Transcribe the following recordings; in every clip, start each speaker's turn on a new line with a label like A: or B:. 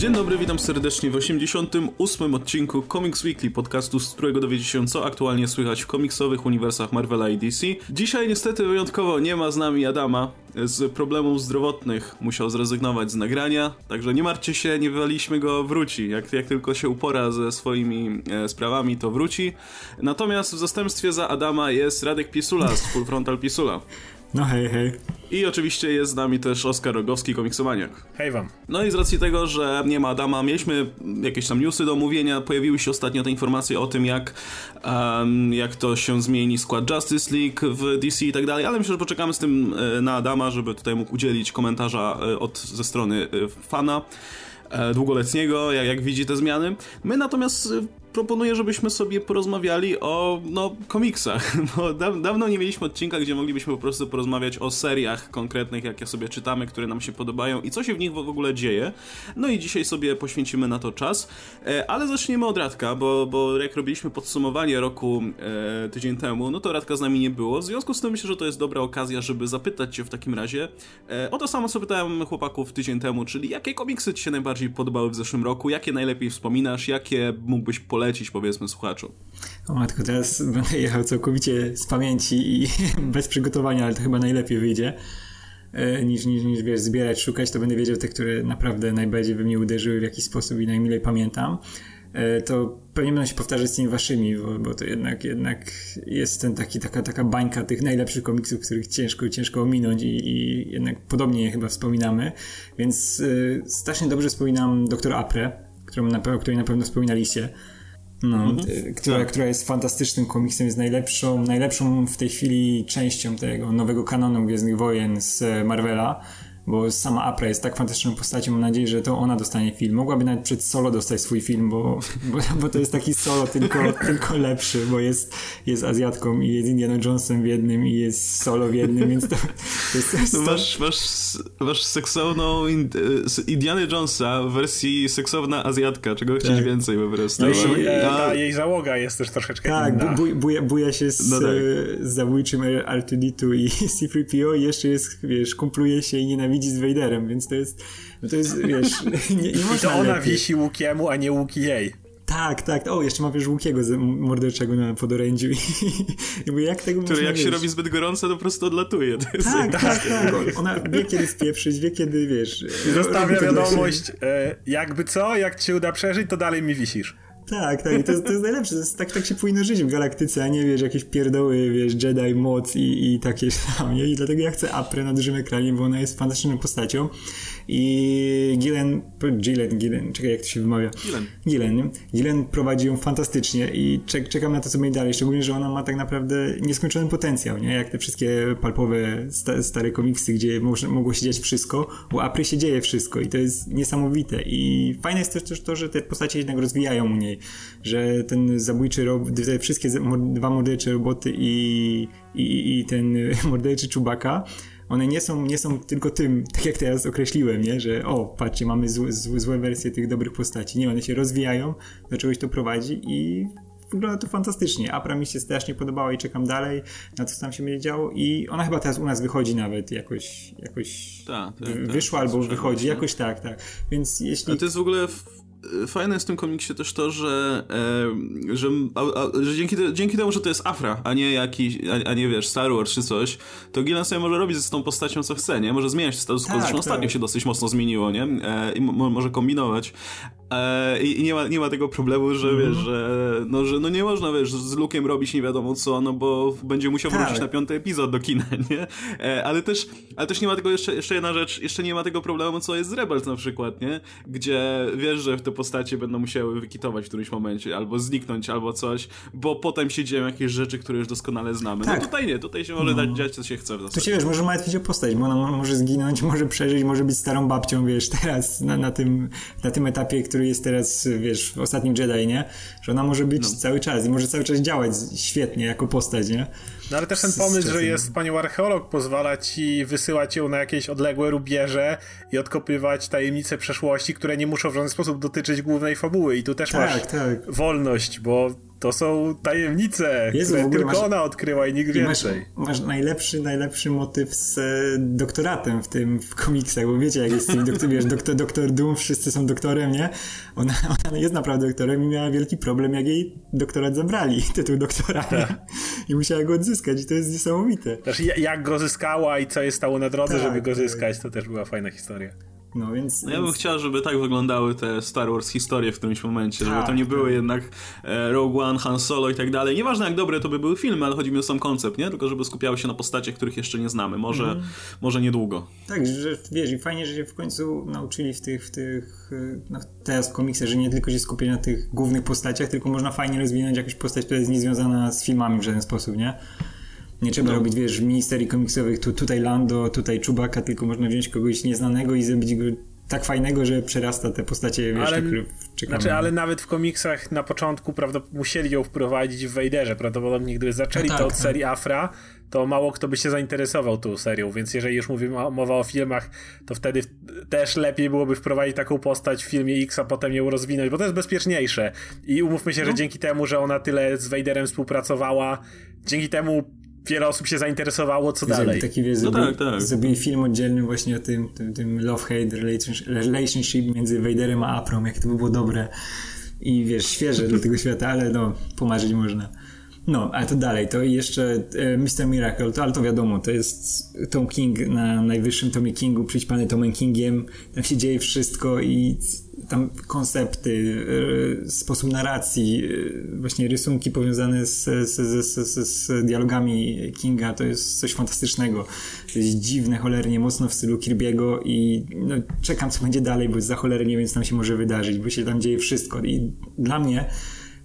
A: Dzień dobry, witam serdecznie w 88. odcinku Comics Weekly, podcastu, z którego dowiecie się, co aktualnie słychać w komiksowych uniwersach Marvela i DC. Dzisiaj niestety wyjątkowo nie ma z nami Adama. Z problemów zdrowotnych musiał zrezygnować z nagrania, także nie martwcie się, nie wywaliśmy go, wróci. Jak, jak tylko się upora ze swoimi e, sprawami, to wróci. Natomiast w zastępstwie za Adama jest Radek Pisula z Full Frontal Pisula.
B: No hej, hej.
A: I oczywiście jest z nami też Oskar Rogowski, komiksomaniak.
C: Hej wam.
A: No i z racji tego, że nie ma Adama, mieliśmy jakieś tam newsy do omówienia, pojawiły się ostatnio te informacje o tym, jak, um, jak to się zmieni skład Justice League w DC i tak dalej, ale myślę, że poczekamy z tym e, na Adama, żeby tutaj mógł udzielić komentarza e, od, ze strony e, fana długoletniego, jak, jak widzi te zmiany. My natomiast proponuję, żebyśmy sobie porozmawiali o no, komiksach, bo da dawno nie mieliśmy odcinka, gdzie moglibyśmy po prostu porozmawiać o seriach konkretnych, jakie sobie czytamy, które nam się podobają i co się w nich w ogóle dzieje. No i dzisiaj sobie poświęcimy na to czas, e, ale zaczniemy od Radka, bo, bo jak robiliśmy podsumowanie roku e, tydzień temu, no to Radka z nami nie było, w związku z tym myślę, że to jest dobra okazja, żeby zapytać cię w takim razie e, o to samo, co pytałem chłopaków tydzień temu, czyli jakie komiksy ci się najbardziej podobały w zeszłym roku, jakie najlepiej wspominasz, jakie mógłbyś polecić polecić, powiedzmy, słuchaczu?
B: O matko, teraz będę jechał całkowicie z pamięci i bez przygotowania, ale to chyba najlepiej wyjdzie. E, niż, niż, niż wiesz, zbierać, szukać, to będę wiedział te, które naprawdę najbardziej we mnie uderzyły w jakiś sposób i najmilej pamiętam. E, to pewnie będę się powtarzać z tymi waszymi, bo, bo to jednak, jednak jest ten taki, taka, taka bańka tych najlepszych komiksów, których ciężko, ciężko ominąć i, i jednak podobnie je chyba wspominamy. Więc y, strasznie dobrze wspominam Doktor Apre, którą na, o której na pewno wspominaliście. No, mhm. E, która, tak. która jest fantastycznym komiksem, jest najlepszą, najlepszą w tej chwili częścią tego nowego kanonu Gwiezdnych Wojen z Marvela bo sama Apra jest tak fantastyczną postacią, mam nadzieję, że to ona dostanie film. Mogłaby nawet przed solo dostać swój film, bo, bo, bo to jest taki solo tylko, tylko lepszy, bo jest, jest Azjatką i jest Indiana Jonesem w jednym i jest solo w jednym, więc to, to jest... To
A: no masz, masz, masz seksowną Indiana Jonesa w wersji seksowna Azjatka, czego tak. chcieć więcej po prostu.
C: No i ta, jej załoga jest też troszeczkę
B: tak, inna. Tak, buja, buja się z, no tak. z zabójczym R2D2 i C-3PO i jeszcze jest, wiesz, kumpluje się i nienawidzi widzi z Vaderem, więc to jest, no to jest, wiesz, nie, nie
C: I to ona lepiej. wisi łukiemu, a nie łuki jej.
B: Tak, tak. O, jeszcze ma wiesz łukiego morderczego na podorędziu. I jak tego
A: Który jak wiesz? się robi zbyt gorąco, to po prostu odlatuje. To
B: jest tak, tak, tak, tak. Ona wie kiedy spieprzyć, wie kiedy, wiesz...
C: Zostawia wiadomość, e, jakby co, jak ci uda przeżyć, to dalej mi wisisz.
B: Tak, tak, to, to jest najlepsze, to jest, tak, tak się powinno żyć w galaktyce, a nie wiesz, jakieś pierdoły, wiesz, Jedi, moc i, i takie tam, nie? I dlatego ja chcę Aprę na dużym ekranie, bo ona jest fantastyczną postacią i Gillen, Gillen, Gillen, czekaj jak to się wymawia.
A: Gillen.
B: Gillen, Gillen prowadzi ją fantastycznie i czek, czekam na to, co będzie dalej, szczególnie, że ona ma tak naprawdę nieskończony potencjał, nie? Jak te wszystkie palpowe sta, stare komiksy, gdzie mo, mogło się dziać wszystko, u Apry się dzieje wszystko i to jest niesamowite i fajne jest też, też to, że te postacie jednak rozwijają u niej, że ten zabójczy robot, te wszystkie dwa mordercze roboty i, i, i ten morderczy czubaka one nie są, nie są tylko tym, tak jak teraz określiłem, nie? że o, patrzcie, mamy złe, złe wersje tych dobrych postaci. Nie, one się rozwijają, do czegoś to prowadzi i wygląda to fantastycznie. Apra mi się strasznie podobała i czekam dalej na co tam się będzie działo i ona chyba teraz u nas wychodzi nawet jakoś, jakoś
A: ta, ta, ta,
B: wyszła albo wychodzi, jakoś tak, tak. Więc jeśli...
A: A to jest w ogóle fajne jest w tym komiksie też to, że, e, że, a, a, że dzięki, te, dzięki temu, że to jest Afra, a nie jakiś, a, a, nie wiesz, Star Wars czy coś, to Gillen sobie może robić z tą postacią co chce, nie? Może zmieniać status quo, tak, zresztą tak. ostatnio się dosyć mocno zmieniło, nie? E, I może kombinować. E, I nie ma, nie ma tego problemu, że mm. wiesz, że, no, że no nie można, wiesz, z Luke'em robić nie wiadomo co, no bo będzie musiał tak. wrócić na piąty epizod do kina, nie? E, ale też, ale też nie ma tego, jeszcze, jeszcze jedna rzecz, jeszcze nie ma tego problemu, co jest z Rebels na przykład, nie? Gdzie wiesz, że te postacie będą musiały wykitować w którymś momencie, albo zniknąć, albo coś, bo potem się dzieją jakieś rzeczy, które już doskonale znamy. No tak. No tutaj nie, tutaj się może no. dać dziać, co się chce w
B: zasadzie. To się wiesz, może martwić o postać, bo ona może zginąć, może przeżyć, może być starą babcią, wiesz, teraz na, na, tym, na tym etapie, który jest teraz, wiesz, w ostatnim Jedi, nie? Że ona może być no. cały czas i może cały czas działać świetnie jako postać, nie?
C: No ale też ten pomysł, że jest panią archeolog, pozwala ci wysyłać ją na jakieś odległe rubieże i odkopywać tajemnice przeszłości, które nie muszą w żaden sposób dotyczyć głównej fabuły. I tu też tak, masz tak. wolność, bo to są tajemnice, Jezu, które tylko masz, ona odkryła i nikt więcej.
B: Masz, masz, najlepszy, najlepszy motyw z e, doktoratem w tym w komiksach, bo wiecie jak jest z tym, doktor, wiesz, doktor, doktor Doom, wszyscy są doktorem, nie? Ona, ona jest naprawdę doktorem i miała wielki problem, jak jej doktorat zabrali, tytuł doktora. Tak. I musiała go odzyskać i to jest niesamowite.
C: Też jak go zyskała i co jej stało na drodze, tak, żeby go zyskać, to też była fajna historia.
B: No więc.
A: No ja bym chciał, żeby tak wyglądały te Star Wars historie w którymś momencie, żeby to tak, nie były tak. jednak e, Rogue One, Han Solo i tak dalej. Nieważne jak dobre to by były filmy, ale chodzi mi o sam koncept, nie? Tylko żeby skupiały się na postaciach, których jeszcze nie znamy. Może, mm. może niedługo.
B: Tak, że wiesz, i fajnie, że się w końcu nauczyli w tych, w tych no, teraz w komiksach, że nie tylko się skupiać na tych głównych postaciach, tylko można fajnie rozwinąć jakąś postać, która jest niezwiązana z filmami w żaden sposób, nie? Nie trzeba no. robić, wiesz, ministerii komiksowych, tu, tutaj Lando, tutaj Czubaka, tylko można wziąć kogoś nieznanego i zrobić go tak fajnego, że przerasta te postacie, wiesz, ale, które czekamy.
C: Znaczy, ale nawet w komiksach na początku prawdopodobnie musieli ją wprowadzić w Vaderze. Prawdopodobnie gdyby zaczęli no tak, to od tak. serii Afra, to mało kto by się zainteresował tą serią, więc jeżeli już mówimy mowa o filmach, to wtedy też lepiej byłoby wprowadzić taką postać w filmie X, a potem ją rozwinąć, bo to jest bezpieczniejsze. I umówmy się, no. że dzięki temu, że ona tyle z Vaderem współpracowała, dzięki temu wiele osób się zainteresowało, co dalej.
B: Taki, wiesz, no zrobili, tak, tak. zrobili film oddzielny właśnie o tym, tym, tym love-hate relationship między Vaderem a Aprom, jak to by było dobre i wiesz, świeże do tego świata, ale no, pomarzyć można. No, ale to dalej, to jeszcze e, Mr. Miracle, to, ale to wiadomo, to jest Tom King na najwyższym Tomie Kingu, przyćpany Tomem Kingiem, tam się dzieje wszystko i tam koncepty, e, sposób narracji, e, właśnie rysunki powiązane z, z, z, z, dialogami Kinga, to jest coś fantastycznego. To jest dziwne, cholernie, mocno w stylu Kirby'ego i no, czekam, co będzie dalej, bo jest za cholernie, więc tam się może wydarzyć, bo się tam dzieje wszystko. I dla mnie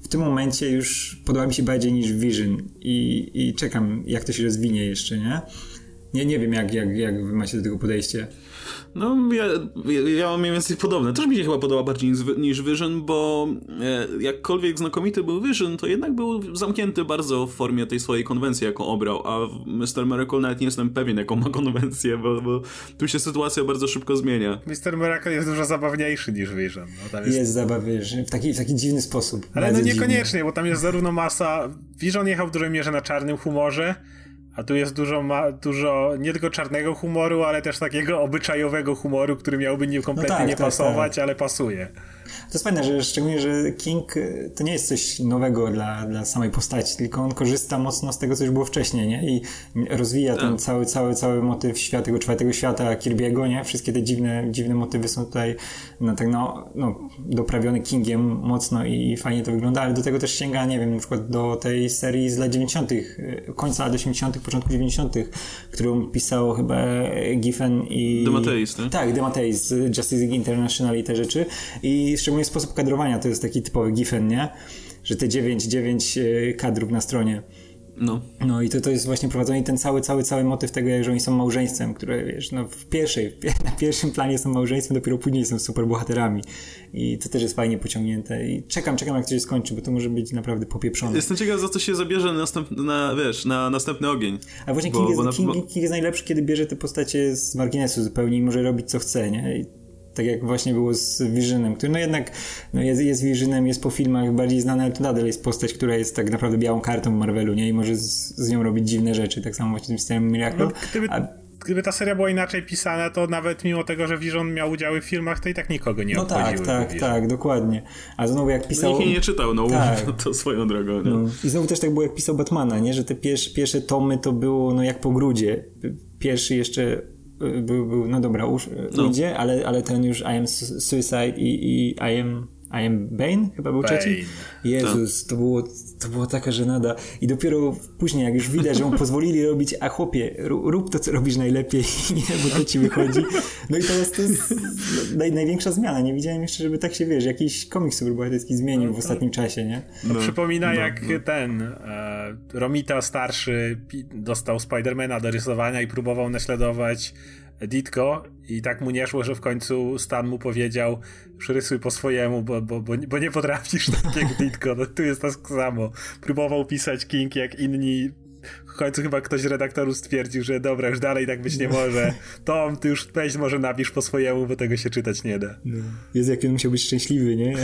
B: w tym momencie już podoba mi się bardziej niż Vision i, i czekam, jak to się rozwinie jeszcze, nie? Nie, nie wiem, jak, jak, jak wy macie do tego podejście.
A: No, ja, ja mam mniej więcej podobne. Też mi się chyba podoba bardziej niż, niż Vision, bo e, jakkolwiek znakomity był Vision, to jednak był zamknięty bardzo w formie tej swojej konwencji, jaką obrał, a w Mr. Miracle nawet nie jestem pewien, jaką ma konwencję, bo, bo tu się sytuacja bardzo szybko zmienia.
C: Mr. Miracle jest dużo zabawniejszy niż Vision.
B: No, jest jest zabawniejszy, w taki, w taki dziwny sposób.
C: Ale no niekoniecznie, dziwny. bo tam jest zarówno masa... Vision jechał w dużej mierze na czarnym humorze, a tu jest dużo, ma, dużo nie tylko czarnego humoru, ale też takiego obyczajowego humoru, który miałby nie kompletnie no tak, nie tak, pasować, tak. ale pasuje.
B: To jest fajne, że szczególnie, że King y, to nie jest coś nowego dla, dla samej postaci, tylko on korzysta mocno z tego, co już było wcześniej, nie? I rozwija ten tak. cały, cały, cały motyw świata, tego czwartego świata Kirby'ego, nie? Wszystkie te dziwne, dziwne motywy są tutaj no, tak no, no, doprawione Kingiem mocno i fajnie to wygląda, ale do tego też sięga, nie wiem, na przykład do tej serii z lat 90., y, końca lat 80., początku 90., którą pisał chyba Giffen i...
A: Demateis, tak?
B: Tak, Demateis, Justice League International i te rzeczy i szczególnie sposób kadrowania to jest taki typowy gifen, nie? Że te 9-9 e, kadrów na stronie.
A: No.
B: No i to, to jest właśnie prowadzony ten cały, cały, cały motyw tego, że oni są małżeństwem, które wiesz, no w pierwszej, na pierwszym planie są małżeństwem, dopiero później są super bohaterami. I to też jest fajnie pociągnięte. I czekam, czekam jak to się skończy, bo to może być naprawdę popieprzone.
A: Jestem ciekaw, za co się zabierze na, następny, na, wiesz, na następny ogień.
B: A właśnie bo, King, jest, bo King, King, jest najlepszy, kiedy bierze te postacie z marginesu zupełnie i może robić co chce, nie? I tak jak właśnie było z Visionem, który no jednak no jest, jest Visionem, jest po filmach bardziej znany, ale to nadal jest postać, która jest tak naprawdę białą kartą w Marvelu, nie? I może z, z nią robić dziwne rzeczy, tak samo właśnie z tym systemem Miracle. No,
C: gdyby, A... gdyby ta seria była inaczej pisana, to nawet mimo tego, że Vision miał udziały w filmach, to i tak nikogo nie
B: No tak, tak, tak, dokładnie. A znowu jak pisał...
A: No, nikt nie czytał, no tak. to swoją drogą, nie? No.
B: I znowu też tak było jak pisał Batmana, nie? Że te pierwsze, pierwsze tomy to było no jak po grudzie. Pierwszy jeszcze był, był no dobra, już no. ujdzie, ale, ale ten już I am Suicide i, i I am i am Bane chyba był Bane. trzeci. Jezus, to. to, było, to była taka żenada. I dopiero później, jak już widać, że mu pozwolili robić, a chłopie, rób to, co robisz najlepiej, nie, bo to ci wychodzi. No i to jest, to jest naj, największa zmiana. Nie widziałem jeszcze, żeby tak się, wiesz, jakiś komiks superbohaterski zmienił w ostatnim czasie, nie?
C: No, no przypomina, no, jak no. ten e, Romita starszy dostał Spidermana do rysowania i próbował naśladować Ditko i tak mu nie szło, że w końcu Stan mu powiedział rysuj po swojemu, bo, bo, bo, bo nie potrafisz tak jak Ditko. No, tu jest to samo. Próbował pisać King jak inni w końcu chyba ktoś z redaktorów stwierdził, że dobra, już dalej tak być nie może. Tom, ty już weź może napisz po swojemu, bo tego się czytać nie da. No.
B: Jest jak on musiał być szczęśliwy, nie?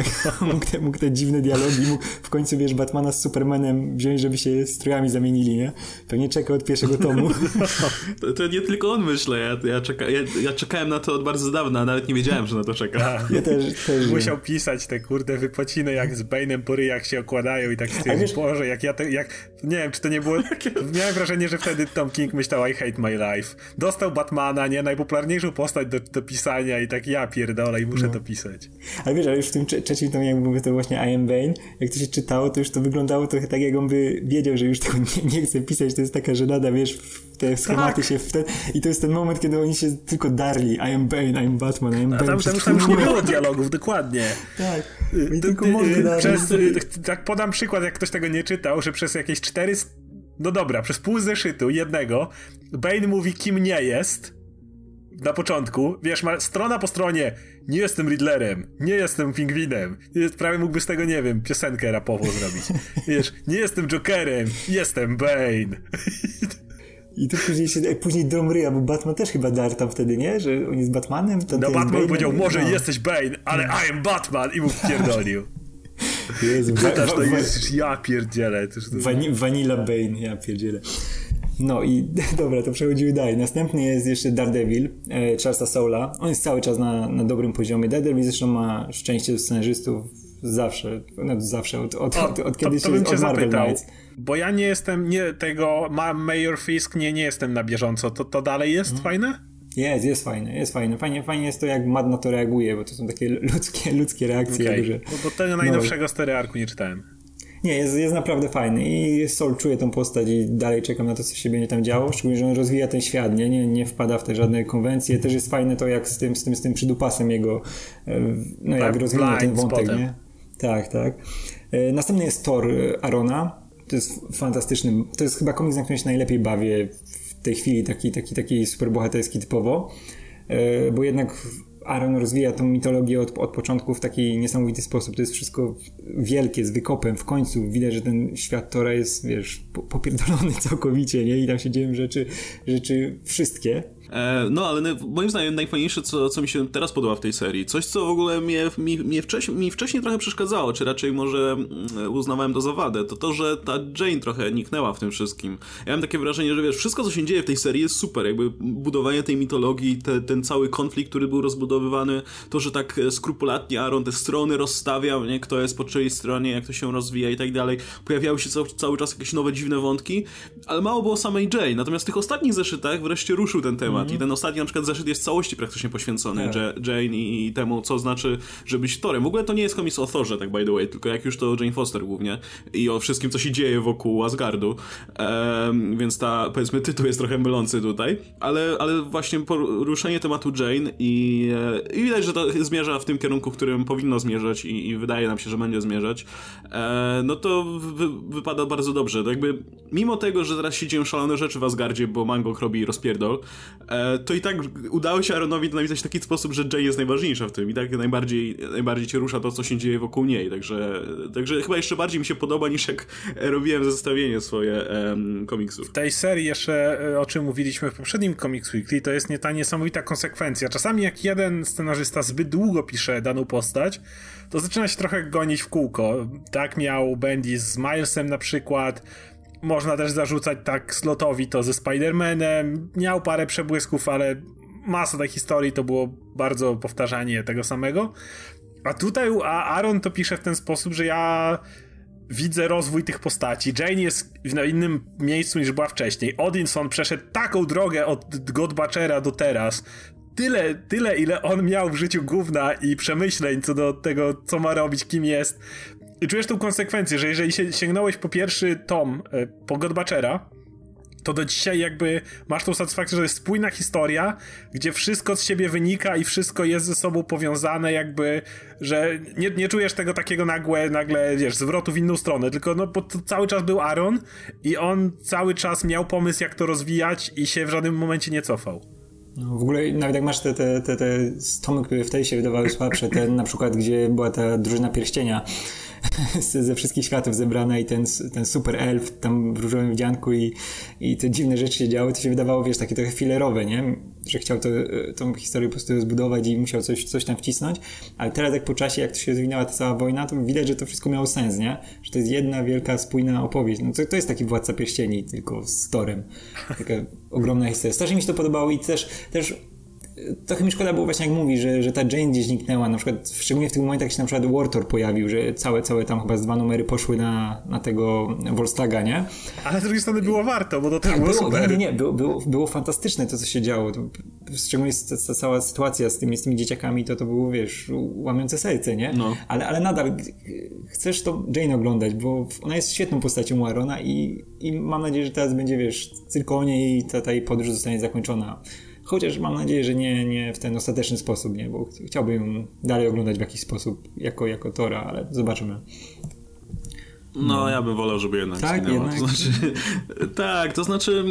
B: mógł, te, mógł te dziwne dialogi, mógł w końcu, wiesz, Batmana z Supermanem wziąć, żeby się strojami zamienili, nie? Pewnie czekał od pierwszego tomu.
A: to, to, nie tylko on myślę, ja, ja, czeka, ja, ja, czekałem na to od bardzo dawna, nawet nie wiedziałem, że na to czeka.
B: Ja też, też
C: Musiał pisać te kurde wypociny, jak z Bane'em po ryjach się okładają i tak stwierdził, Boże, jak ja te, jak, nie wiem, czy to nie było, miałem wrażenie, że wtedy Tom King myślał I hate my life. Dostał Batmana, nie, najpopularniejszą postać do, do pisania i tak ja pierdolę i muszę no. to pisać.
B: Ale wiesz, ale już w tym trzecim tomie, jak mówię, to właśnie I am Bane, jak to się czytało, to już to wyglądało trochę tak, jak on by wiedział, że już tego nie, nie chce pisać, to jest taka żenada, wiesz, te schematy tak. się w ten... I to jest ten moment, kiedy oni się tylko darli. I am Bane, I am Batman, I am Bane.
C: Tam, tam, tam już nie było dialogów, dokładnie.
B: Tak. I tylko y,
C: przez, y, tak podam przykład, jak ktoś tego nie czytał, że przez jakieś cztery... No dobra, przez pół zeszytu jednego Bane mówi, kim nie jest na początku, wiesz, ma strona po stronie, nie jestem Riddlerem, nie jestem Pingwinem, prawie mógłby z tego, nie wiem, piosenkę rapową zrobić. Wiesz, nie jestem Jokerem, jestem Bane.
B: I to później się, później Dromryja, bo Batman też chyba dar tam wtedy, nie? Że on jest Batmanem?
C: To no Batman powiedział, może no. jesteś Bane, ale I am Batman i mu wpierdolił. Jezu, Pytasz, to jest, ja pierdzielę.
B: Vani Vanilla Bane, ja pierdzielę. No i dobra, to przechodzimy dalej. Następny jest jeszcze Daredevil, e, Charlesa Soula. On jest cały czas na, na dobrym poziomie. Daredevil zresztą ma szczęście scenarzystów zawsze, no zawsze, od, od, od, od kiedy to, to się, od Marvel zapytał, Knights.
C: Bo ja nie jestem, nie tego, ma Mayor Fisk, nie, nie jestem na bieżąco. To, to dalej jest hmm. fajne?
B: Jest, jest fajne, jest fajne. Fajnie, fajnie jest to, jak Mad na to reaguje, bo to są takie ludzkie, ludzkie reakcje. Okay. Duże.
C: Bo, bo tego najnowszego no. Story Arku nie czytałem.
B: Nie, jest, jest naprawdę fajny i Sol czuje tą postać i dalej czekam na to, co się będzie tam działo, szczególnie, że on rozwija ten świat, nie, nie, nie wpada w te żadne konwencje. Też jest fajne to, jak z tym, z tym, z tym przydupasem jego, e, no jak tak, rozwija ten wątek, nie? Tak, tak. E, następny jest Thor Arona. To jest fantastyczny, to jest chyba komiks, na którym się najlepiej bawię w tej chwili, taki, taki, taki superbohaterski typowo, e, bo jednak Aaron rozwija tą mitologię od, od początku w taki niesamowity sposób. To jest wszystko wielkie, z wykopem. W końcu widać, że ten świat Tora jest, wiesz, popierdolony całkowicie, nie? I tam się dzieją rzeczy, rzeczy wszystkie.
A: E, no, ale moim zdaniem najfajniejsze, co, co mi się teraz podoba w tej serii, coś, co w ogóle mnie, mi, mnie wcześniej, mi wcześniej trochę przeszkadzało, czy raczej może mm, uznawałem za wadę, to to, że ta Jane trochę niknęła w tym wszystkim. Ja mam takie wrażenie, że wiesz, wszystko, co się dzieje w tej serii jest super, jakby budowanie tej mitologii, te, ten cały konflikt, który był rozbudowywany, to, że tak skrupulatnie Aaron te strony rozstawiał, nie, kto jest po czyjej stronie, jak to się rozwija i tak dalej. Pojawiały się cały, cały czas jakieś nowe, dziwne wątki, ale mało było samej Jane, natomiast w tych ostatnich zeszytach wreszcie ruszył ten temat temat. I ten ostatni na przykład zeszyt jest całości praktycznie poświęcony tak. Jane i temu, co znaczy, żeby być Torem. W ogóle to nie jest komiks o Thorze, tak by the way, tylko jak już to Jane Foster głównie i o wszystkim, co się dzieje wokół Asgardu. Um, więc ta, powiedzmy, tytuł jest trochę mylący tutaj, ale, ale właśnie poruszenie tematu Jane i, e, i widać, że to zmierza w tym kierunku, w którym powinno zmierzać i, i wydaje nam się, że będzie zmierzać, e, no to wy, wypada bardzo dobrze. To jakby, mimo tego, że teraz się dzieją szalone rzeczy w Asgardzie, bo Mango robi rozpierdol, to i tak udało się Aaronowi to napisać w taki sposób, że Jay jest najważniejsza w tym i tak najbardziej, najbardziej cię rusza to, co się dzieje wokół niej, także, także chyba jeszcze bardziej mi się podoba niż jak robiłem zestawienie swoje um, komiksów.
C: W tej serii jeszcze, e, o czym mówiliśmy w poprzednim Comics Weekly, to jest nie ta niesamowita konsekwencja. Czasami jak jeden scenarzysta zbyt długo pisze daną postać, to zaczyna się trochę gonić w kółko. Tak miał Bendy z Milesem na przykład, można też zarzucać tak slotowi to ze Spider-Manem. Miał parę przebłysków, ale masa tej historii to było bardzo powtarzanie tego samego. A tutaj a Aaron to pisze w ten sposób, że ja widzę rozwój tych postaci. Jane jest w innym miejscu niż była wcześniej. Odinson przeszedł taką drogę od Godbachera do teraz. Tyle, tyle, ile on miał w życiu gówna i przemyśleń co do tego, co ma robić, kim jest. I czujesz tą konsekwencję, że jeżeli sięgnąłeś po pierwszy tom e, po Godbachera, to do dzisiaj jakby masz tą satysfakcję, że jest spójna historia, gdzie wszystko z siebie wynika i wszystko jest ze sobą powiązane, jakby, że nie, nie czujesz tego takiego nagłe, nagle, wiesz, zwrotu w inną stronę, tylko no, bo cały czas był Aaron i on cały czas miał pomysł, jak to rozwijać i się w żadnym momencie nie cofał.
B: No, w ogóle nawet jak masz te, te, te, te stomy, które w tej się wydawały słabsze, ten na przykład, gdzie była ta drużyna pierścienia, ze wszystkich światów zebrane i ten, ten super elf tam w różowym wdzianku i, i te dziwne rzeczy się działy, to się wydawało, wiesz, takie trochę filerowe, nie? Że chciał to, tą historię po prostu zbudować i musiał coś, coś tam wcisnąć, ale teraz jak po czasie, jak to się rozwinęła ta cała wojna, to widać, że to wszystko miało sens, nie? Że to jest jedna wielka, spójna opowieść. No to, to jest taki Władca Pierścieni, tylko z Torem. Taka ogromna historia. Strasznie mi się to podobało i też, też trochę mi szkoda było właśnie jak mówi, że, że ta Jane gdzieś zniknęła, na przykład szczególnie w tych momentach jak się na przykład Wartor pojawił, że całe, całe tam chyba z dwa numery poszły na, na tego Volstaga, nie?
C: Ale z drugiej strony było warto, bo to też
B: tak,
C: było,
B: było
C: super.
B: Nie, nie, było, było, było fantastyczne to, co się działo. To, szczególnie ta, ta, cała sytuacja z tymi, z tymi dzieciakami, to to było, wiesz, łamiące serce, nie? No. Ale, ale nadal chcesz to Jane oglądać, bo ona jest świetną postacią Warona i, i mam nadzieję, że teraz będzie, wiesz, tylko o niej i ta, ta jej podróż zostanie zakończona. Chociaż mam nadzieję, że nie, nie w ten ostateczny sposób, nie, bo chciałbym ją dalej oglądać w jakiś sposób jako, jako Tora, ale zobaczymy.
A: No, no, ja bym wolał, żeby jednak tak, zginęła. Jednak... To znaczy, tak, to znaczy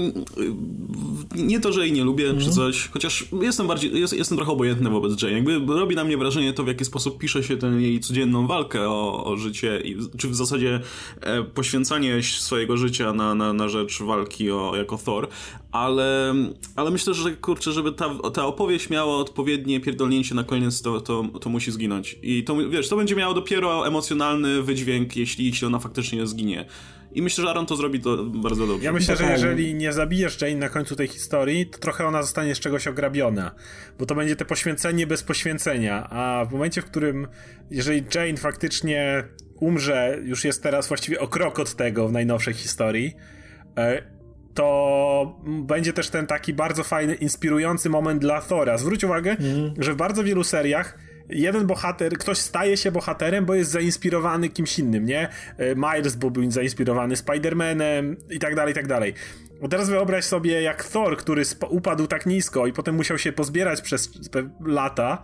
A: nie to, że jej nie lubię mm. czy mhm. coś, chociaż jestem bardziej, jest, jestem trochę obojętny wobec Jane. Jakby robi na mnie wrażenie to, w jaki sposób pisze się tę jej codzienną walkę o, o życie i czy w zasadzie e, poświęcanie swojego życia na, na, na rzecz walki o, jako Thor, ale, ale myślę, że kurczę, żeby ta, ta opowieść miała odpowiednie pierdolnięcie na koniec, to, to, to musi zginąć. I to, wiesz, to będzie miało dopiero emocjonalny wydźwięk, jeśli, jeśli ona faktycznie zginie. I myślę, że Aaron to zrobi to bardzo dobrze.
C: Ja myślę, że jeżeli nie zabijesz Jane na końcu tej historii, to trochę ona zostanie z czegoś ograbiona. Bo to będzie te poświęcenie bez poświęcenia. A w momencie, w którym, jeżeli Jane faktycznie umrze, już jest teraz właściwie o krok od tego w najnowszej historii, e, to będzie też ten taki bardzo fajny, inspirujący moment dla Thora. Zwróć uwagę, mm. że w bardzo wielu seriach jeden bohater, ktoś staje się bohaterem, bo jest zainspirowany kimś innym, nie? E, Miles był zainspirowany Spider-Manem i tak dalej, i tak dalej. Bo teraz wyobraź sobie, jak Thor, który upadł tak nisko i potem musiał się pozbierać przez lata,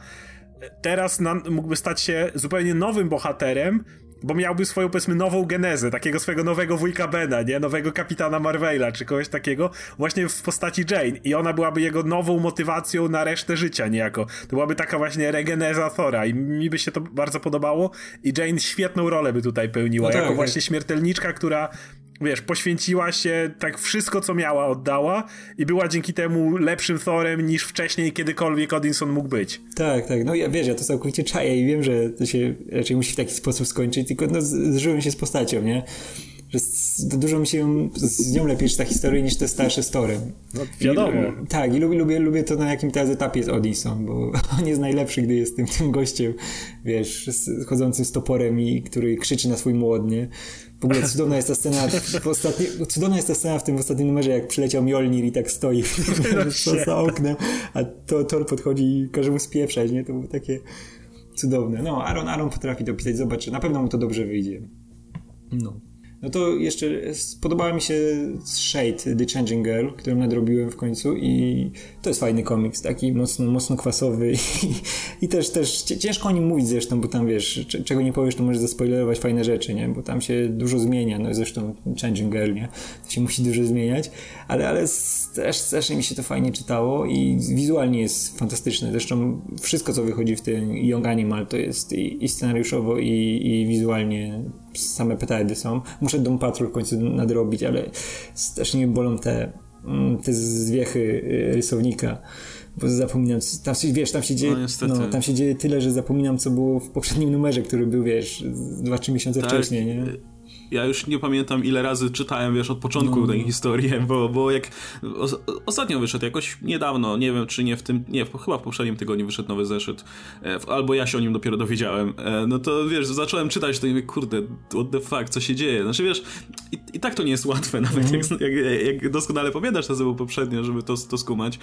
C: teraz mógłby stać się zupełnie nowym bohaterem, bo miałby swoją, powiedzmy, nową genezę, takiego swojego nowego wujka Bena, nie? Nowego kapitana Marvela, czy kogoś takiego, właśnie w postaci Jane. I ona byłaby jego nową motywacją na resztę życia, niejako. To byłaby taka właśnie regeneza Thora i mi by się to bardzo podobało i Jane świetną rolę by tutaj pełniła, no tak, jako właśnie śmiertelniczka, która wiesz, poświęciła się tak wszystko, co miała, oddała i była dzięki temu lepszym Thorem niż wcześniej kiedykolwiek Odinson mógł być.
B: Tak, tak. No ja wiesz, ja to całkowicie czaję i wiem, że to się raczej musi w taki sposób skończyć, tylko no, zżyłem się z postacią, nie? że dużo mi się z nią lepiej czyta historii niż te starsze story.
C: No, wiadomo.
B: I, tak, i lubię, lubię, lubię to na jakim teraz etapie jest Odinson, bo on jest najlepszy, gdy jest tym, tym gościem, wiesz, chodzącym z toporem i który krzyczy na swój młodnie. Ogóle cudowna jest ta scena w ostatni, cudowna jest ta scena w tym ostatnim numerze, jak przyleciał Mjolnir i tak stoi za oknem, a to Thor podchodzi i każe mu spieprzać, nie? To było takie cudowne. No, Aaron, Aaron potrafi to pisać, zobacz, na pewno mu to dobrze wyjdzie. No. No to jeszcze spodobała mi się Shade, The Changing Girl, którą nadrobiłem w końcu i to jest fajny komiks, taki mocno, mocno kwasowy i, i też, też ciężko o nim mówić zresztą, bo tam wiesz, czego nie powiesz, to możesz zaspoilerować fajne rzeczy, nie? Bo tam się dużo zmienia, no zresztą Changing Girl, nie? To się musi dużo zmieniać, ale, ale też, strasznie mi się to fajnie czytało i wizualnie jest fantastyczne. Zresztą wszystko, co wychodzi w tym Young Animal, to jest i, i scenariuszowo, i, i wizualnie same petardy są. Muszę Dom Patrol w końcu nadrobić, ale też nie bolą te, mm, te zwiechy y, rysownika bo zapominam, tam się, wiesz, tam się dzieje, no, no, tam się dzieje tyle, że zapominam, co było w poprzednim numerze, który był, wiesz, dwa, trzy miesiące tak, wcześniej, nie?
A: Ja już nie pamiętam ile razy czytałem, wiesz, od początku no. tę historię, bo, bo jak ostatnio wyszedł, jakoś niedawno, nie wiem czy nie w tym, nie, chyba w poprzednim tygodniu wyszedł nowy zeszyt, e, albo ja się o nim dopiero dowiedziałem, e, no to wiesz, zacząłem czytać to i mówię, kurde, what the fuck, co się dzieje? Znaczy wiesz, i, i tak to nie jest łatwe, nawet mm. jak, jak, jak, doskonale powiadasz to było poprzednio, żeby to, to skumać,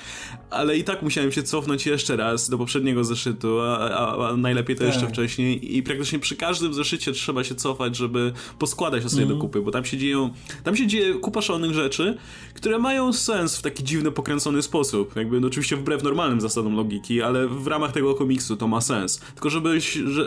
A: ale i tak musiałem się cofnąć jeszcze raz do poprzedniego zeszytu, a, a, a najlepiej to tak. jeszcze wcześniej i praktycznie przy każdym zeszycie trzeba się cofać, żeby poskładać składać to sobie mm. do kupy, bo tam się dzieją, tam się dzieje kupa szalonych rzeczy, które mają sens w taki dziwny, pokręcony sposób. Jakby no, oczywiście wbrew normalnym zasadom logiki, ale w ramach tego komiksu to ma sens. Tylko żeby,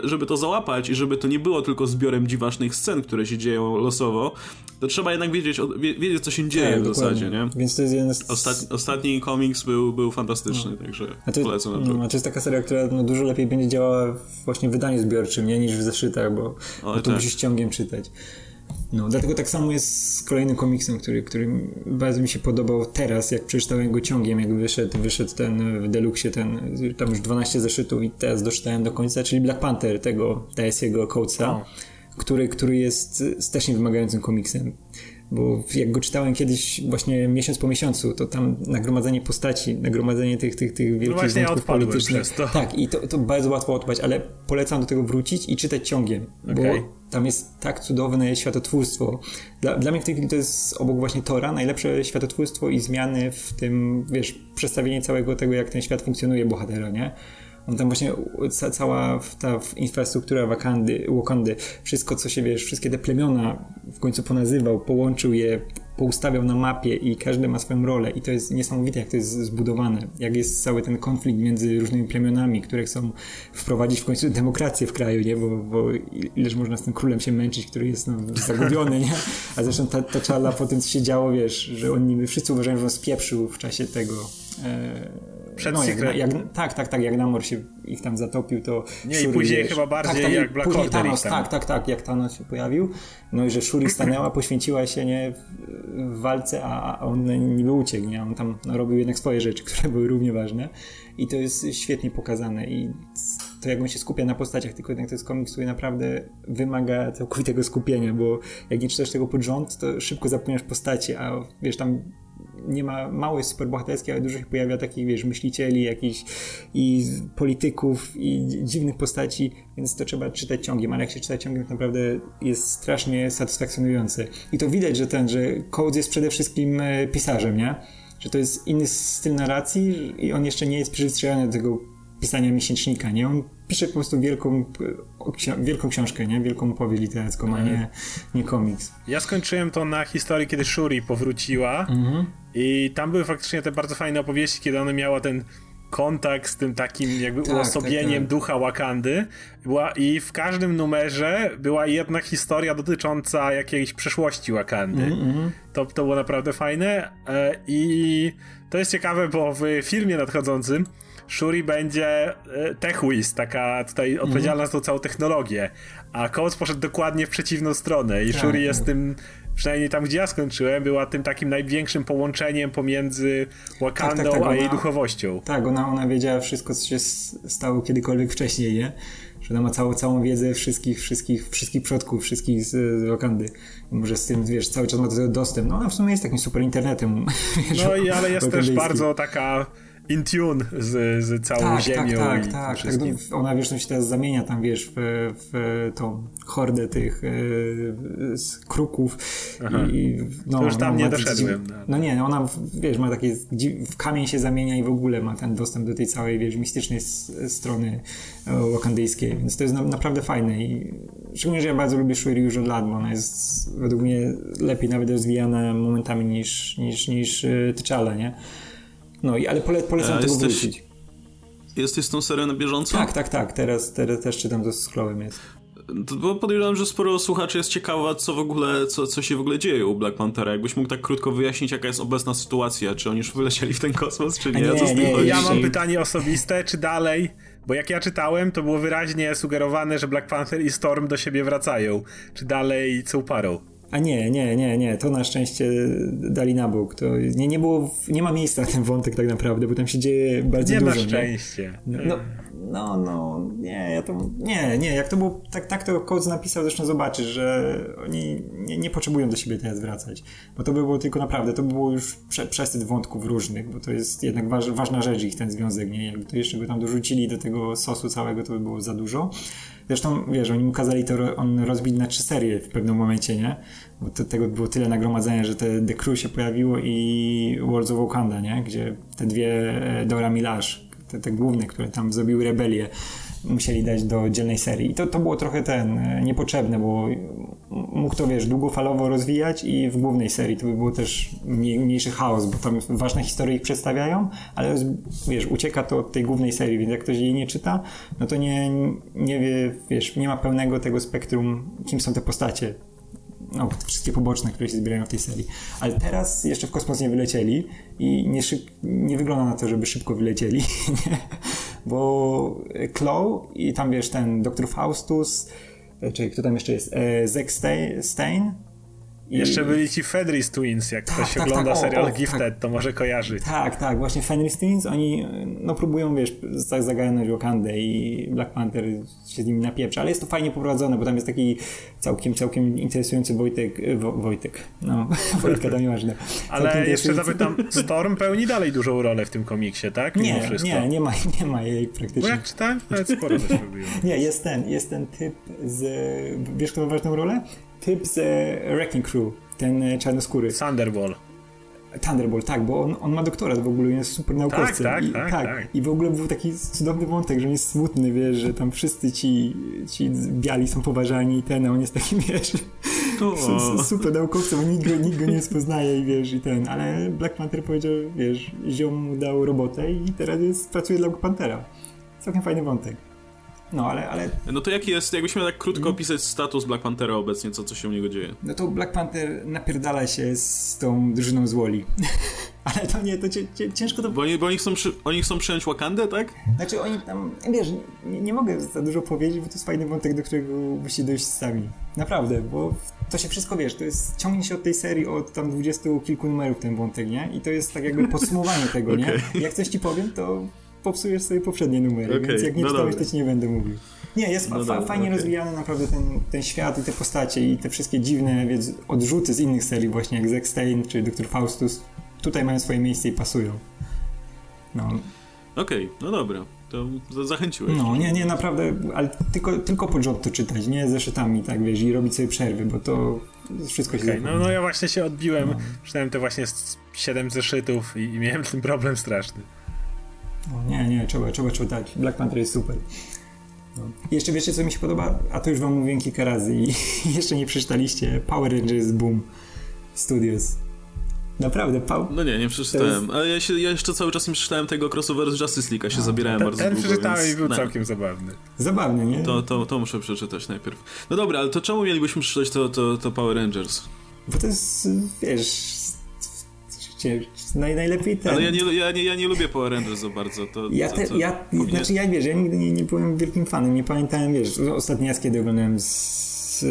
A: żeby to załapać i żeby to nie było tylko zbiorem dziwacznych scen, które się dzieją losowo, to trzeba jednak wiedzieć, wiedzieć co się dzieje tak, w dokładnie. zasadzie, nie?
B: Więc to jest jeden z...
A: Ostatni, ostatni komiks był, był fantastyczny, no. także a to, polecam
B: no, a to jest taka seria, która no, dużo lepiej będzie działała właśnie w wydaniu zbiorczym, nie? Niż w zeszytach, bo, o, bo to tak. musisz ciągiem czytać. No, dlatego tak samo jest z kolejnym komiksem, który, który bardzo mi się podobał teraz, jak przeczytałem go ciągiem, jak wyszedł, wyszedł ten w Deluxie, ten, tam już 12 zeszytów i teraz doczytałem do końca, czyli Black Panther tego TS-jego Coatesa, który, który jest też wymagającym komiksem bo jak go czytałem kiedyś właśnie miesiąc po miesiącu, to tam nagromadzenie postaci, nagromadzenie tych, tych, tych wielkich no wątków politycznych. To. Tak, i to, to bardzo łatwo odpać, ale polecam do tego wrócić i czytać ciągiem, okay. bo tam jest tak cudowne światotwórstwo. Dla, dla mnie w tej chwili to jest obok właśnie Tora najlepsze światotwórstwo i zmiany w tym, wiesz, przedstawienie całego tego, jak ten świat funkcjonuje bohatera, nie? On tam właśnie ca cała ta infrastruktura Wakandy, Wakandy, wszystko co się wiesz, wszystkie te plemiona w końcu ponazywał, połączył je, poustawiał na mapie i każdy ma swoją rolę. I to jest niesamowite jak to jest zbudowane, jak jest cały ten konflikt między różnymi plemionami, które chcą wprowadzić w końcu demokrację w kraju, nie, bo, bo ileż można z tym królem się męczyć, który jest no, zagubiony, nie, a zresztą ta, ta czala po tym co się działo, wiesz, że oni wszyscy uważają, że on spieprzył w czasie tego e,
C: przed no, jak, jak,
B: Tak, tak, tak, jak Namor się ich tam zatopił, to
C: Nie, Shuri, i później wiesz, chyba bardziej tak, tak, jak Black Order
B: Thanos, Tak, tak, tak, jak Thanos się pojawił, no i że Shuri stanęła, poświęciła się nie w walce, a on niby uciekł, nie? On tam no, robił jednak swoje rzeczy, które były równie ważne. I to jest świetnie pokazane. I to jak on się skupia na postaciach, tylko jednak to jest komiks, który naprawdę wymaga całkowitego skupienia, bo jak nie czytasz tego pod rząd, to szybko zapomniasz postacie, a wiesz, tam nie ma, mało jest superbohaterskich, ale dużo się pojawia takich, wiesz, myślicieli jakichś i polityków i dziwnych postaci, więc to trzeba czytać ciągiem, ale jak się czyta ciągiem, to naprawdę jest strasznie satysfakcjonujące. I to widać, że ten, że Coates jest przede wszystkim e, pisarzem, nie? Że to jest inny styl narracji i on jeszcze nie jest przyzwyczajony do tego pisania miesięcznika, nie? On pisze po prostu wielką, wielką książkę, nie? Wielką powieść literacką, a nie, nie komiks.
C: Ja skończyłem to na historii, kiedy Shuri powróciła mhm. i tam były faktycznie te bardzo fajne opowieści, kiedy ona miała ten kontakt z tym takim jakby tak, uosobieniem tak, tak. ducha Wakandy była, i w każdym numerze była jedna historia dotycząca jakiejś przeszłości Wakandy. Mm -hmm. to, to było naprawdę fajne e, i to jest ciekawe, bo w filmie nadchodzącym Shuri będzie e, TechWiz, taka tutaj mhm. odpowiedzialna za tą całą technologię, a Coates poszedł dokładnie w przeciwną stronę i tak. Shuri jest tym przynajmniej tam, gdzie ja skończyłem, była tym takim największym połączeniem pomiędzy Wakandą tak, tak, tak, a jej duchowością.
B: Tak, ona, ona wiedziała wszystko, co się stało kiedykolwiek wcześniej, nie? Że ona ma całą, całą wiedzę wszystkich, wszystkich, wszystkich przodków, wszystkich z, z Wakandy. Może z tym, wiesz, cały czas ma do tego dostęp. No ona w sumie jest takim super internetem.
C: Wiesz, no i ale jest też bardzo taka in tune z, z całą tak, ziemią.
B: Tak,
C: tak,
B: tak. tak. No, ona wiesz, no się teraz zamienia tam, wiesz, w, w tą hordę tych z kruków.
C: I, no, to już tam no, nie doszedłem. No.
B: no nie, ona, wiesz, ma takie, w kamień się zamienia i w ogóle ma ten dostęp do tej całej, wiesz, mistycznej strony e, wakandyjskiej, więc to jest na, naprawdę fajne i szczególnie, że ja bardzo lubię Shuri już od lat, bo ona jest według mnie lepiej nawet rozwijana momentami niż, niż, niż e, T'Challa, nie? No i ale pole, polecam tego jesteś, wrócić.
A: Jesteś z tą serią na bieżąco?
B: Tak, tak, tak. Teraz, teraz też czytam to z Chloem jest.
A: Bo podejrzewam, że sporo słuchaczy jest ciekawa, co w ogóle, co, co się w ogóle dzieje u Black Panthera. Jakbyś mógł tak krótko wyjaśnić, jaka jest obecna sytuacja, czy oni już wylecieli w ten kosmos, czy nie?
C: nie, co z nie, Ja mam pytanie osobiste, czy dalej, bo jak ja czytałem, to było wyraźnie sugerowane, że Black Panther i Storm do siebie wracają. Czy dalej są parą?
B: A nie, nie, nie, nie, to na szczęście dali na bok. To nie, nie było, nie ma miejsca na ten wątek tak naprawdę, bo tam się dzieje bardzo
C: nie
B: dużo.
C: Nie na szczęście.
B: No, no, no, no, nie, ja to, nie, nie, jak to było, tak, tak to Coates napisał, zresztą zobaczysz, że oni nie, nie potrzebują do siebie teraz wracać, bo to by było tylko naprawdę, to by było już prze, przesyt wątków różnych, bo to jest jednak waż, ważna rzecz ich ten związek, nie, jakby to jeszcze by tam dorzucili do tego sosu całego, to by było za dużo. Zresztą, wiesz, oni mu kazali to on rozbić na trzy serie w pewnym momencie, nie? Bo to, tego było tyle nagromadzenia, że te The Crew się pojawiło i Worlds of Wakanda, nie? Gdzie te dwie e, Dora Milash, te, te główne, które tam zrobiły rebelię, musieli dać do dzielnej serii. I to, to było trochę ten, e, niepotrzebne, bo mógł to, wiesz, długofalowo rozwijać i w głównej serii to by było też mniej, mniejszy chaos, bo tam ważne historie ich przedstawiają, ale wiesz, ucieka to od tej głównej serii, więc jak ktoś jej nie czyta, no to nie, nie wie, wiesz, nie ma pełnego tego spektrum, kim są te postacie no, wszystkie poboczne, które się zbierają w tej serii. Ale teraz jeszcze w kosmos nie wylecieli i nie, szyb, nie wygląda na to, żeby szybko wylecieli, bo Chloe i tam wiesz, ten Dr. Faustus, e, czyli kto tam jeszcze jest, e, Zack Stein,
C: i... Jeszcze byli ci Fenris Twins, jak tak, ktoś tak, ogląda tak, serial o, o, Gifted, tak. to może kojarzy.
B: Tak, tak, właśnie Fenris Twins, oni no próbują, wiesz, zagarnąć Wakandę i Black Panther się z nimi napieprza, ale jest to fajnie poprowadzone, bo tam jest taki całkiem, całkiem interesujący Wojtek, Wo, Wojtek, no, Wojtka to nieważne.
C: Ale jeszcze zapytam, Storm pełni dalej dużą rolę w tym komiksie, tak?
B: Mimo nie, wszystko. nie, nie ma, nie ma jej praktycznie. Bo
C: jak czytałem, nawet sporo coś robiło.
B: Nie, jest ten, jest ten typ z, wiesz kto ma ważną rolę? Typ z e, Wrecking Crew, ten e, czarnoskóry.
C: Thunderball.
B: Thunderball, tak, bo on, on ma doktorat w ogóle, jest super naukowcem.
C: Tak, tak,
B: I,
C: tak, tak, tak.
B: I w ogóle był taki cudowny wątek, że on jest smutny, wiesz, że tam wszyscy ci, ci biali są poważani i ten, a on jest taki, wiesz, super naukowcem, nikt go, nikt go nie spoznaje i wiesz, i ten, ale Black Panther powiedział, wiesz, ziom mu dał robotę i teraz jest, pracuje dla Black Panthera. Całkiem fajny wątek. No, ale, ale...
A: No to jaki jest, jakbyśmy tak krótko mhm. opisać status Black Panthera obecnie, co, co się u niego dzieje?
B: No to Black Panther napierdala się z tą drużyną z Woli. ale to nie, to ciężko to...
A: Bo oni, bo oni, chcą przy, oni chcą przyjąć Wakandę, tak?
B: Znaczy oni tam, wiesz, nie, nie mogę za dużo powiedzieć, bo to jest fajny wątek, do którego musi dojść sami. Naprawdę, bo to się wszystko, wiesz, to jest, ciągnie się od tej serii od tam dwudziestu kilku numerów ten wątek, nie? I to jest tak jakby podsumowanie tego, okay. nie? Jak coś ci powiem, to popsujesz sobie poprzednie numery, okay, więc jak nie no czytałeś, to ci nie będę mówił. Nie, jest no fa dobra, fajnie okay. rozwijany naprawdę ten, ten świat i te postacie i te wszystkie dziwne więc odrzuty z innych serii właśnie jak Zack Stein czy Dr. Faustus tutaj mają swoje miejsce i pasują. No.
A: Okej, okay, no dobra. To zachęciłeś.
B: No, nie, nie, naprawdę, ale tylko, tylko pod rząd to czytać, nie zeszytami, tak wiesz, i robić sobie przerwy, bo to wszystko się okay,
C: no, no ja właśnie się odbiłem, no. czytałem te właśnie 7 zeszytów i, i miałem ten problem straszny.
B: No, nie, nie, trzeba, trzeba czytać. Black Panther jest super. No. Jeszcze wiecie, co mi się podoba? A to już wam mówiłem kilka razy i jeszcze nie przeczytaliście Power Rangers Boom Studios. Naprawdę, Paul.
A: No nie, nie przeczytałem. Jest... Ale ja, się, ja jeszcze cały czas nie przeczytałem tego crossover z Justice League, a się a, zabierałem ten, bardzo
C: ten
A: długo.
C: Ten przeczytałem i był całkiem zabawny.
B: Zabawny, nie?
A: To, to, to muszę przeczytać najpierw. No dobra, ale to czemu mielibyśmy przeczytać to, to, to Power Rangers?
B: Bo to jest, wiesz, Naj, najlepiej ten.
A: Ale ja nie, ja, nie, ja nie lubię Power Rangers za bardzo. To,
B: ja, te, to, ja powinien... znaczy ja wiesz, ja nigdy nie, nie byłem wielkim fanem, nie pamiętałem, wiesz, ostatni raz kiedy oglądałem z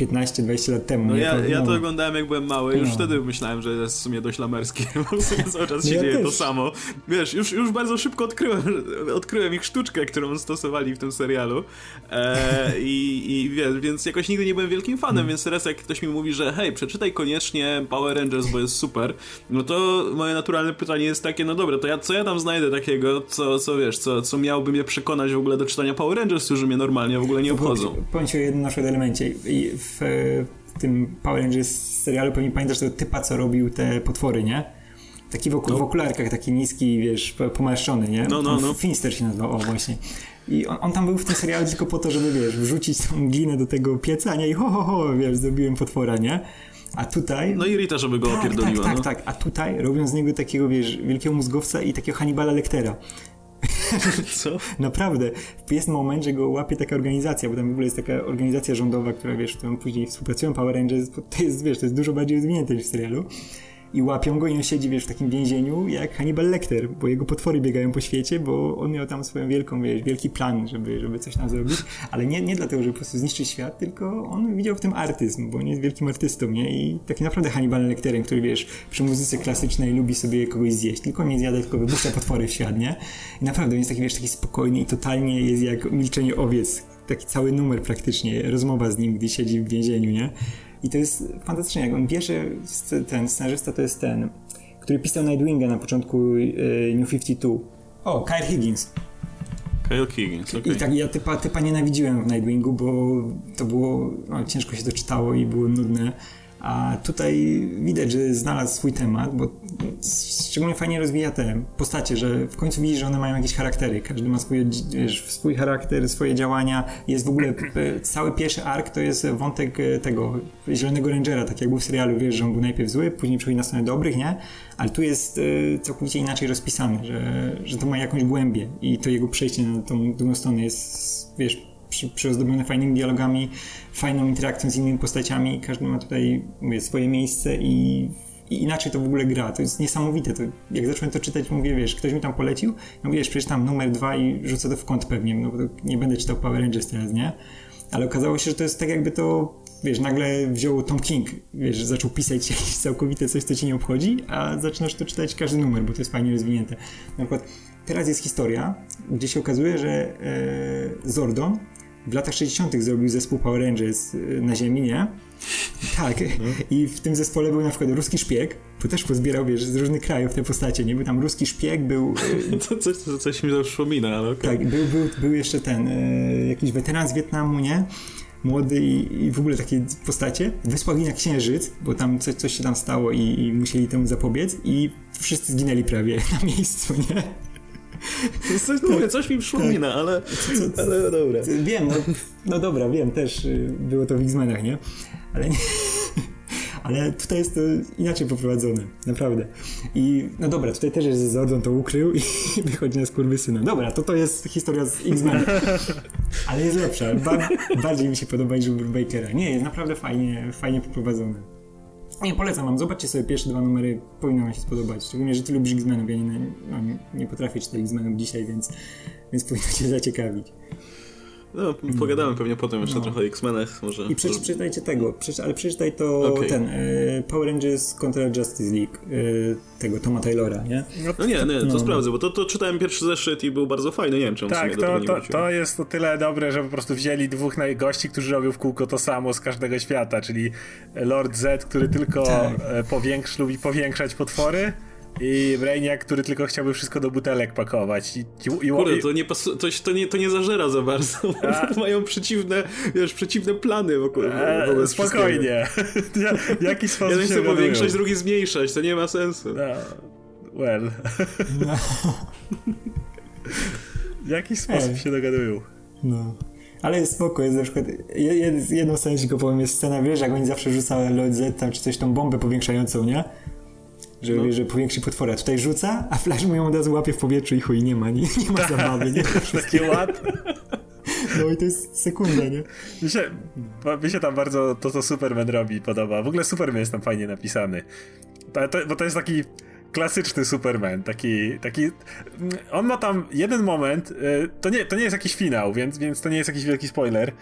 B: 15-20 lat temu.
A: No ja, to, ja no. to oglądałem jak byłem mały, już no. wtedy myślałem, że jest w sumie dość lamerskie, bo w sumie cały czas się ja dzieje też. to samo. Wiesz, już, już bardzo szybko odkryłem, odkryłem ich sztuczkę, którą stosowali w tym serialu e, i, i wiesz, więc jakoś nigdy nie byłem wielkim fanem, hmm. więc teraz jak ktoś mi mówi, że hej, przeczytaj koniecznie Power Rangers, bo jest super, no to moje naturalne pytanie jest takie, no dobra, to ja, co ja tam znajdę takiego, co, co wiesz, co, co miałoby mnie przekonać w ogóle do czytania Power Rangers, którzy mnie normalnie w ogóle nie obchodzą.
B: Powiem ci o jednym naszym elemencie. W w, tym Power Rangers serialu pewnie pamiętasz tego typa, co robił te potwory, nie? Taki w, no. w okularkach, taki niski, wiesz, pomarszczony, nie?
A: No, no, no.
B: Finster się nazywał, o właśnie. I on, on, tam był w tym serialu tylko po to, żeby, wiesz, wrzucić tą glinę do tego pieca, nie? I ho, ho, ho, wiesz, zrobiłem potwora, nie? A tutaj...
A: No i Rita, żeby go tak, opierdoliła.
B: Tak,
A: tak,
B: no. tak. A tutaj robią z niego takiego, wiesz, wielkiego mózgowca i takiego Hannibala Lectera.
A: Co?
B: Naprawdę. Jest moment, że go łapie taka organizacja, bo tam w ogóle jest taka organizacja rządowa, która, wiesz, którą później współpracują Power Rangers, to jest, wiesz, to jest dużo bardziej rozwinięte niż w serialu i łapią go i on siedzi, wiesz, w takim więzieniu jak Hannibal Lecter, bo jego potwory biegają po świecie, bo on miał tam swoją wielką, wiesz, wielki plan, żeby, żeby coś tam zrobić, ale nie, nie dlatego, żeby po prostu zniszczyć świat, tylko on widział w tym artyzm, bo on jest wielkim artystą, nie? I taki naprawdę Hannibal Lecterem, który, wiesz, przy muzyce klasycznej lubi sobie kogoś zjeść, tylko nie zjada, tylko wypuszcza potwory w świat, nie? I naprawdę on jest taki, wiesz, taki spokojny i totalnie jest jak milczenie owiec, taki cały numer praktycznie, rozmowa z nim, gdy siedzi w więzieniu, nie? I to jest fantastycznie, jak on bierze, ten scenarzysta to jest ten, który pisał Nightwinga na początku y, New 52. O, Kyle Higgins.
A: Kyle Higgins, okay.
B: I tak ja typa, typa nienawidziłem w Nightwingu, bo to było, no, ciężko się to czytało i było nudne A tutaj widać, że znalazł swój temat, bo szczególnie fajnie rozwija te postacie, że w końcu widzisz, że one mają jakieś charaktery. Każdy ma swój, wiesz, swój charakter, swoje działania. Jest w ogóle e, cały pierwszy ark to jest wątek e, tego Zielonego Rangera, tak jak był w serialu, wiesz, że on był najpierw zły, później przechodzi na stronę dobrych, nie? Ale tu jest e, całkowicie inaczej rozpisane, że, że to ma jakąś głębię i to jego przejście na tą drugą stronę jest, wiesz, przy, przyozdobione fajnymi dialogami, fajną interakcją z innymi postaciami. Każdy ma tutaj mówię, swoje miejsce i, i, inaczej to w ogóle gra. To jest niesamowite. To, jak zacząłem to czytać, mówię, wiesz, ktoś mi tam polecił, no wiesz, przecież tam numer dwa i rzucę to w kąt pewnie, no bo nie będę czytał Power Rangers teraz, nie? Ale okazało się, że to jest tak jakby to, wiesz, nagle wziął Tom King, wiesz, zaczął pisać jakieś całkowite coś, co ci nie obchodzi, a zaczynasz to czytać każdy numer, bo to jest fajnie rozwinięte. Na przykład teraz jest historia, gdzie się okazuje, że e, Zordon w latach 60. zrobił zespół Power Rangers y, na Ziemi, nie? Tak. I w tym zespole był na przykład ruski szpieg, bo też pozbierał, wiesz, z różnych krajów te postacie, nie? Był tam ruski szpieg, był...
A: Y, to coś, to coś mi to przypomina, ale okay.
B: Tak, był, był, był jeszcze ten, y, jakiś weteran z Wietnamu, nie? Młody i, i, w ogóle takie postacie. Wysłali na Księżyc, bo tam coś, coś się tam stało i, i musieli temu zapobiec i wszyscy zginęli prawie na miejscu, nie?
A: Coś, mówię, coś mi przypomina, tak. ale, ale dobra.
B: Wiem, no, no dobra, wiem, też y, było to w X-Menach, nie? Ale nie... Ale tutaj jest to inaczej poprowadzone, naprawdę. I no dobra, tutaj też jest Zordon to ukrył i wychodzi na skurwysyna. Dobra, to to jest historia z X-Men. Ale jest lepsza. Ba bardziej mi się podoba niż Bakera. Nie, jest naprawdę fajnie, fajnie poprowadzone. Nie, polecam wam. Zobaczcie sobie pierwsze dwa numery, powinno wam się spodobać. Szczególnie, że ty lubisz X-Menów. Ja nie, no, nie potrafię czytać X-Menów dzisiaj, więc, więc powinno cię zaciekawić.
A: No, pogadamy pewnie potem jeszcze no. trochę o X-Menach, może.
B: I przeczy, przeczytajcie tego, przeczy, ale przeczytaj to okay. ten e, Power Rangers kontra Justice League e, tego Toma Taylora, nie?
A: No nie, nie, to no. sprawdzę, bo to, to czytałem pierwszy zeszyt i był bardzo fajny, nie wiem czemu
C: Tak, to, to, to jest o tyle dobre, że po prostu wzięli dwóch gości, którzy robią w kółko to samo z każdego świata, czyli Lord Z, który tylko tak. E, powiększ, lubi powiększać potwory i Brainiac, który tylko chciałby wszystko do butelek pakować. I,
A: i, i Kurde, to nie, pasu, to, to, nie, to nie zażera za bardzo. Mają przeciwne, wiesz, przeciwne plany wokół.
C: E, spokojnie. ja, jaki sposób
A: Jeden chce powiększać, drugi zmniejszać. To nie ma sensu. No,
C: well. No. w jaki sposób się dogadują?
B: No. Ale jest spoko, jest na przykład, jedną scenę ci go powiem, jest scena, wiesz, jak oni zawsze rzucają Lord Z tam, czy coś, tą bombę powiększającą, nie? Że, no. że powiększy potwora. Tutaj rzuca, a Flash mu ją od razu łapie w powietrzu i chuj, nie ma, nie, nie ma zabawy. Nie?
C: Takie łatwe.
B: No i to jest sekunda, nie?
C: Mi się, mi się tam bardzo to, co Superman robi, podoba. W ogóle Superman jest tam fajnie napisany. To, to, bo to jest taki klasyczny Superman, taki, taki... On ma tam jeden moment, y, to nie, to nie jest jakiś finał, więc, więc to nie jest jakiś wielki spoiler, y,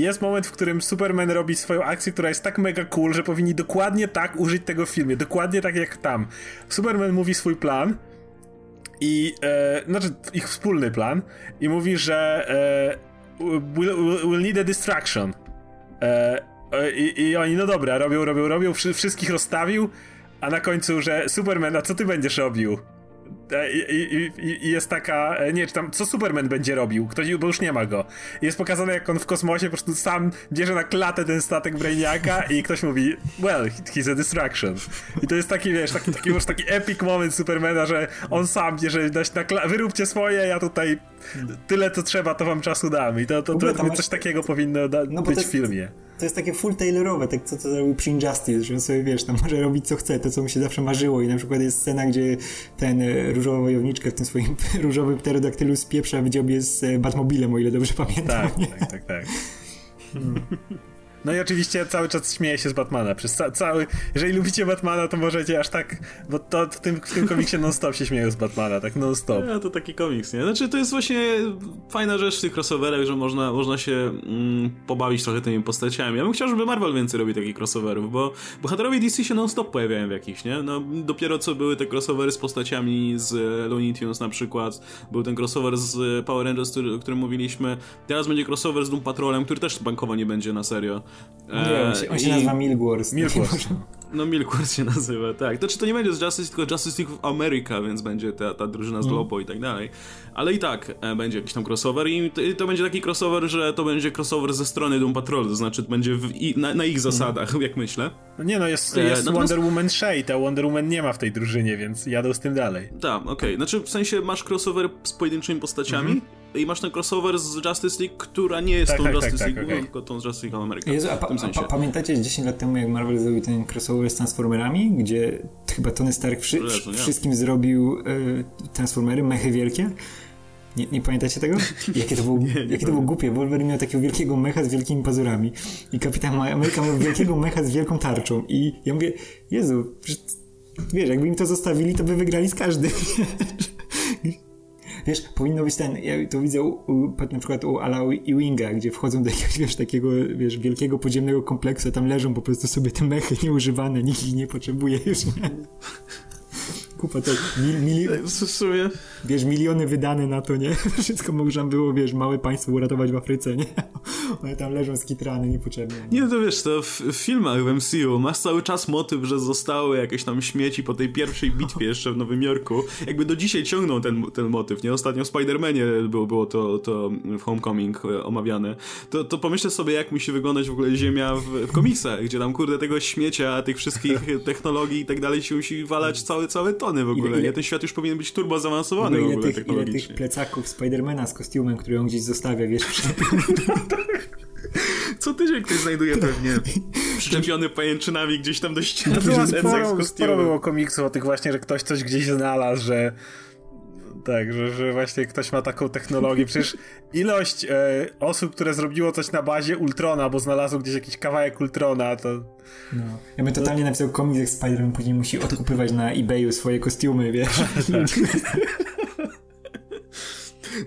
C: jest moment, w którym Superman robi swoją akcję, która jest tak mega cool, że powinni dokładnie tak użyć tego w filmie, dokładnie tak jak tam. Superman mówi swój plan i, e, znaczy ich wspólny plan i mówi, że e, we'll, we'll, need a distraction. E, e, i, I oni, no dobra, robią, robią, robią, wszystkich rozstawił, a na końcu, że Superman, a co ty będziesz robił? E, I, i, I, jest taka, e, nie, czy tam, co Superman będzie robił, ktoś, bo już nie ma go. Jest pokazane, jak on w kosmosie po prostu sam bierze na klatę ten statek Brainiaka i ktoś mówi, well, he's a distraction. I to jest taki, wiesz, taki, taki, taki, taki epic moment Supermana, że on sam bierze, na klatę, wyróbcie swoje, ja tutaj tyle, co trzeba, to wam czasu dam. I to, to, to, to coś takiego powinno da, no być w filmie
B: to jest takie full Taylorowe, tak co, co zrobił przy Injustice, że on sobie, wiesz, tam może robić co chce, to co mu się zawsze marzyło i na przykład jest scena, gdzie ten e, różowa wojowniczka w tym swoim różowym pterodaktylu spieprza w dziobie z e, Batmobilem, o ile dobrze pamiętam.
C: Tak, nie? tak, tak, tak. Hmm. No i oczywiście cały czas śmieje się z Batmana. Przez ca cały, jeżeli lubicie Batmana, to możecie aż tak, bo to w tym, w tym komiksie non-stop się śmieją z Batmana, tak non-stop.
A: No to taki komiks, nie? Znaczy to jest właśnie fajna rzecz w tych crossoverach, że można, można się mm, pobawić trochę tymi postaciami. Ja bym chciał, żeby Marvel więcej robi takich crossoverów, bo bohaterowie DC się non-stop pojawiają w jakichś, nie? No dopiero co były te crossovery z postaciami z Looney Tunes na przykład, był ten crossover z Power Rangers, o którym mówiliśmy, teraz będzie crossover z Doom Patrolem, który też bankowo nie będzie na serio.
B: Nie, on się, on się I... nazywa Milk Wars.
C: Milk Wars.
A: No Milkward się nazywa, tak. To czy to nie będzie z Justice, tylko Justice League of America, więc będzie ta, ta drużyna z Lobo i tak dalej. Ale i tak e, będzie jakiś tam crossover i to, to, będzie taki crossover, że to będzie crossover ze strony Doom Patrol, to znaczy będzie i, na, na, ich zasadach, jak myślę.
C: No nie no, jest, jest e, Wonder Woman Shade, a Wonder Woman nie ma w tej drużynie, więc jadą z tym dalej.
A: Tak, okej. Okay. Znaczy w sensie masz crossover z pojedynczymi postaciami, mm -hmm i masz ten crossover z Justice League, która nie jest tak, tą tak, Justice tak, League, okay. tylko tą z Justice League America.
B: Jezu, a, pa, a pamiętacie 10 lat temu, jak Marvel zrobił ten crossover z Transformerami, gdzie chyba Tony Stark wszy, Lezu, wszystkim zrobił y, Transformery, mechy wielkie? Nie, nie, pamiętacie tego? Jakie to, było, nie, nie jakie to było głupie. Wolverine miał takiego wielkiego mecha z wielkimi pazurami i Kapitan Ameryka miał wielkiego mecha z wielką tarczą i ja mówię, Jezu, wiesz, jakby im to zostawili, to by wygrali z każdym. Wiesz, powinno być ten, ja to widzę u, u, na przykład u Ala Ewinga, gdzie wchodzą do jakiegoś, wiesz, takiego, wiesz, wielkiego podziemnego kompleksu, a tam leżą po prostu sobie te mechy nieużywane, nikt ich nie potrzebuje już, nie? Kupa to mil, mil,
A: w sumie.
B: Wiesz, miliony wydane na to, nie? Wszystko można było, wiesz, małe państwo uratować w Afryce, nie? One tam leżą skitrane, niepotrzebne.
A: Nie, no to wiesz, to w, w, filmach w MCU masz cały czas motyw, że zostały jakieś tam śmieci po tej pierwszej bitwie jeszcze w Nowym Jorku. Jakby do dzisiaj ciągną ten, ten motyw, nie? Ostatnio w Spider-Manie było, było to, to w Homecoming e, omawiane. To, to pomyślę sobie, jak musi wyglądać w ogóle Ziemia w, w komiksach, gdzie tam, kurde, tego śmiecia, tych wszystkich technologii i tak dalej się musi walać cały, cały to w ogóle, ile, ile, nie? Ten świat już powinien być turbo zaawansowany w ogóle
B: tych. Ile tych plecaków Spidermana z kostiumem, który on gdzieś zostawia, wiesz, przy...
A: Co tydzień ktoś znajduje pewnie przyczepiony pajęczynami gdzieś tam do ściany.
C: No sporo, sporo było komiksów o tych właśnie, że ktoś coś gdzieś znalazł, że tak, że, że właśnie ktoś ma taką technologię. Przecież ilość e, osób, które zrobiło coś na bazie Ultrona, bo znalazło gdzieś jakiś kawałek Ultrona, to...
B: No. Ja bym totalnie napisał komiks, jak Spider-Man później musi odkupywać na eBayu swoje kostiumy, wiesz? tak.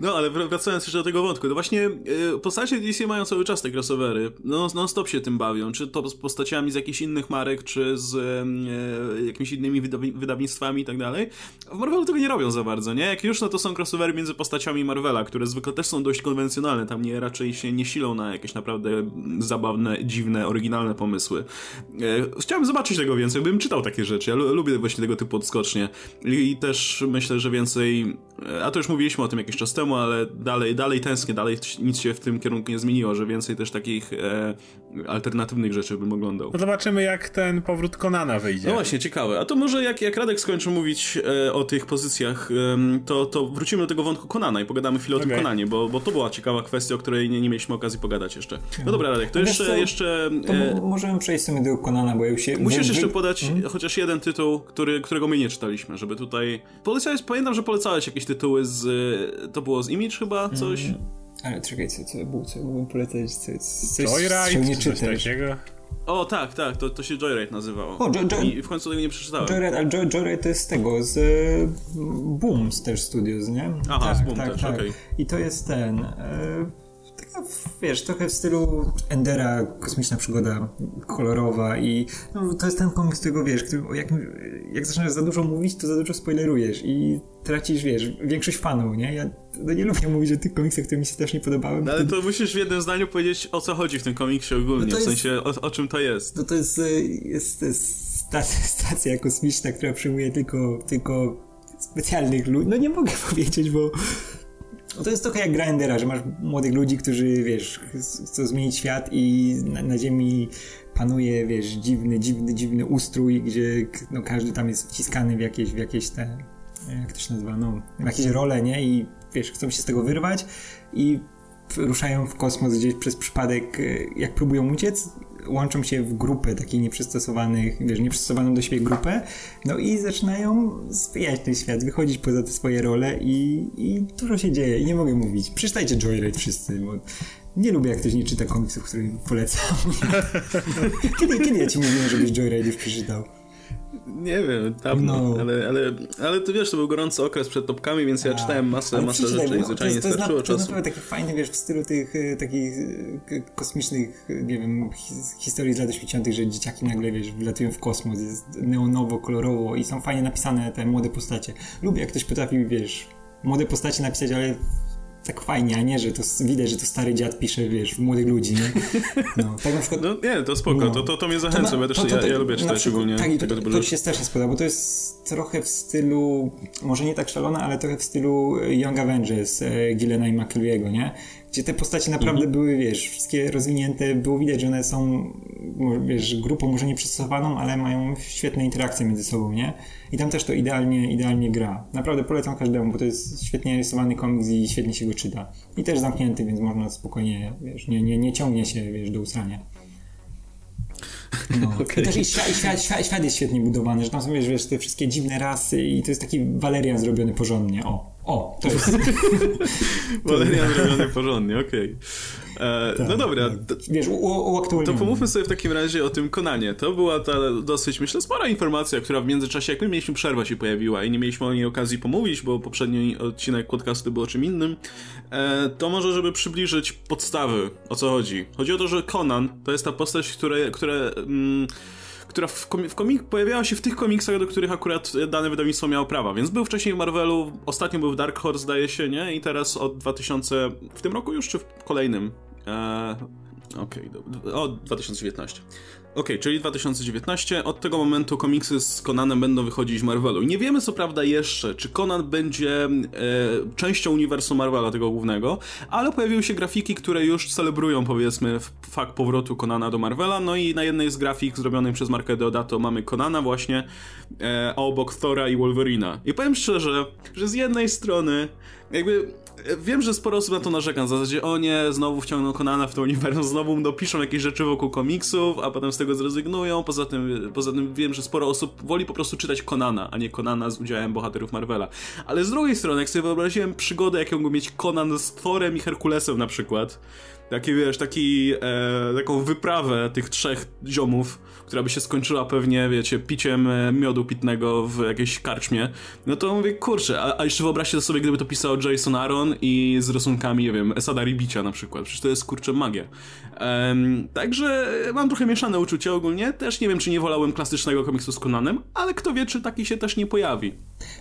A: No, ale wracając jeszcze do tego wątku, to właśnie y, postacie DC mają cały czas te crossovery. No, non-stop się tym bawią. Czy to z postaciami z jakichś innych marek, czy z y, jakimiś innymi wydawnictwami i tak dalej. W Marvelu tego nie robią za bardzo, nie? Jak już, no to są crossovery między postaciami Marvela, które zwykle też są dość konwencjonalne. Tam nie raczej się nie silą na jakieś naprawdę zabawne, dziwne, oryginalne pomysły. Y, chciałem zobaczyć tego więcej, bym czytał takie rzeczy. Ja lubię właśnie tego typu odskocznie. I też myślę, że więcej. A to już mówiliśmy o tym jakiś czas temu, ale dalej, dalej tęsknię, dalej nic się w tym kierunku nie zmieniło, że więcej też takich e, alternatywnych rzeczy bym oglądał.
C: No zobaczymy, jak ten powrót Konana wyjdzie.
A: No właśnie, ciekawe. A to może jak, jak Radek skończy mówić e, o tych pozycjach, e, to, to wrócimy do tego wątku Konana i pogadamy chwilę o okay. tym Konanie, bo, bo to była ciekawa kwestia, o której nie, nie mieliśmy okazji pogadać jeszcze. No dobra, Radek, to jeszcze... Co, jeszcze
B: to e, możemy przejść sobie do Konana, bo już się...
A: Musisz jeszcze podać hmm? chociaż jeden tytuł, który, którego my nie czytaliśmy, żeby tutaj... Polecałeś, pamiętam, że polecałeś jakieś tytuły z... To było z Image chyba, coś? Mm.
B: Ale czekaj, co, co było, co mógłbym polecać? Co,
C: coś, Joyride, nie coś takiego?
A: O, tak, tak, to, to się Joyride nazywało. O, jo, jo, I w końcu tego nie przeczytałem.
B: Joyride, ale jo, Joyride to jest z tego, z Booms też Studios, nie?
A: Aha, tak, z Boom tak, też, tak. okej. Okay.
B: I to jest ten... E, taka, wiesz, trochę w stylu Endera, kosmiczna przygoda kolorowa i no, to jest ten komiks, którego wiesz, który, jak, jak zaczynasz za dużo mówić, to za dużo spoilerujesz i tracisz, wiesz, większość fanów, nie? Ja no, nie lubię mówić o tych komiksach, które mi się też nie podobały.
A: No, ale to musisz w jednym zdaniu powiedzieć, o co chodzi w tym komiksie ogólnie, no w sensie o, o, czym to jest.
B: No to jest, e, jest, jest stacja, kosmiczna, która przyjmuje tylko, tylko specjalnych ludzi. No nie mogę powiedzieć, bo no to jest trochę jak Grindera, że masz młodych ludzi, którzy, wiesz, chcą zmienić świat i na, na ziemi panuje, wiesz, dziwny, dziwny, dziwny ustrój, gdzie no, każdy tam jest wciskany w jakieś, w jakieś te, jak to się nazywa, no, w jakieś role, nie? I wiesz, chcą się z tego wyrwać i ruszają w kosmos gdzieś przez przypadek, e, jak próbują uciec, łączą się w grupę takich nieprzystosowanych, wiesz, nieprzystosowaną do siebie grupę, no i zaczynają spijać ten świat, wychodzić poza te swoje role i, i dużo się dzieje i nie mogę mówić. Przeczytajcie Joyride wszyscy, bo nie lubię, jak ktoś nie czyta komiksów, które polecam. kiedy, kiedy ja ci mówiłem, żebyś Joyride już przeczytał?
A: Nie wiem, dawno, no. ale, ale, ale ty wiesz, to był gorący okres przed topkami, więc ja czytałem masę, masę rzeczy i zwyczajnie nie starczyło czasu.
B: To jest taki fajny, wiesz, w stylu tych e, takich e, kosmicznych, nie wiem, historii z lat 80., że dzieciaki nagle, wiesz, wlatują w kosmos, jest neonowo, kolorowo i są fajnie napisane te młode postacie. Lubię, jak ktoś potrafi, wiesz, młode postacie napisać, ale tak fajnie, a nie, że to widać, że to stary dziad pisze, wiesz, w młodych ludzi, nie?
A: No, tak na przykład... No nie, to spoko, no. to, to, to mnie zachęca, bo ja też to, to, ja, ja lubię czytać ogólnie.
B: Tak, to, to, to się strasznie spodoba, bo to jest trochę w stylu, może nie tak szalone, ale trochę w stylu Young Avengers e, Gillena i McKelvey'ego, nie? Gdzie te postacie naprawdę mhm. były, wiesz, wszystkie rozwinięte, było widać, że one są, wiesz, grupą może nie przystosowaną, ale mają świetne interakcje między sobą, nie? I tam też to idealnie, idealnie gra. Naprawdę polecam każdemu, bo to jest świetnie rysowany komiks i świetnie się go czyta. I też zamknięty, więc można spokojnie, wiesz, nie, nie, nie ciągnie się, wiesz, do usrania. No. Okay. I też i świat, świat, świat, świat, jest świetnie budowany, że tam są, wiesz, wiesz, te wszystkie dziwne rasy i to jest taki Valerian zrobiony porządnie, o. O, to jest.
A: Valerian zrobiony porządnie, okej. Okay. E, tak, no dobra. Tak.
B: Wiesz,
A: To pomówmy sobie w takim razie o tym Konanie. To była ta dosyć, myślę, spora informacja, która w międzyczasie, jak my mieliśmy przerwę, się pojawiła i nie mieliśmy o niej okazji pomówić, bo poprzedni odcinek podcastu był o czym innym. E, to może, żeby przybliżyć podstawy, o co chodzi. Chodzi o to, że Conan to jest ta postać, które, które mm, która w, komi w komik pojawiała się w tych komiksach, do których akurat dane wydawnictwo miało prawa, więc był wcześniej w Marvelu, ostatnio był w Dark Horse, zdaje się, nie? I teraz od 2000, w tym roku już, czy w kolejnym? Eee, Okej, okay, od 2019. Okay, czyli 2019. Od tego momentu komiksy z Conanem będą wychodzić w Marvelu. Nie wiemy co prawda jeszcze, czy Conan będzie e, częścią uniwersum Marvela, tego głównego, ale pojawiły się grafiki, które już celebrują, powiedzmy, fakt powrotu Conana do Marvela. No i na jednej z grafik zrobionej przez Markę Deodato mamy Conana właśnie, e, a obok Thora i Wolverina. I powiem szczerze, że z jednej strony jakby Wiem, że sporo osób na to narzeka, w zasadzie o nie, znowu wciągną Konana w to uniwersum, znowu mu dopiszą jakieś rzeczy wokół komiksów, a potem z tego zrezygnują, poza tym, poza tym wiem, że sporo osób woli po prostu czytać Konana, a nie Konana z udziałem bohaterów Marvela. Ale z drugiej strony, jak sobie wyobraziłem przygodę, jaką mógł mieć Conan z Thorem i Herkulesem na przykład, taki wiesz, taki, e, taką wyprawę tych trzech ziomów, która by się skończyła pewnie, wiecie, piciem e, miodu pitnego w jakiejś karczmie, no to mówię, kurczę, a, a jeszcze wyobraźcie sobie, gdyby to pisał Jason Aaron i z rysunkami, nie wiem, Esada Ribicia na przykład, przecież to jest, kurczę, magia. Um, także mam trochę mieszane uczucia ogólnie, też nie wiem, czy nie wolałem klasycznego komiksu z Conanem, ale kto wie, czy taki się też nie pojawi.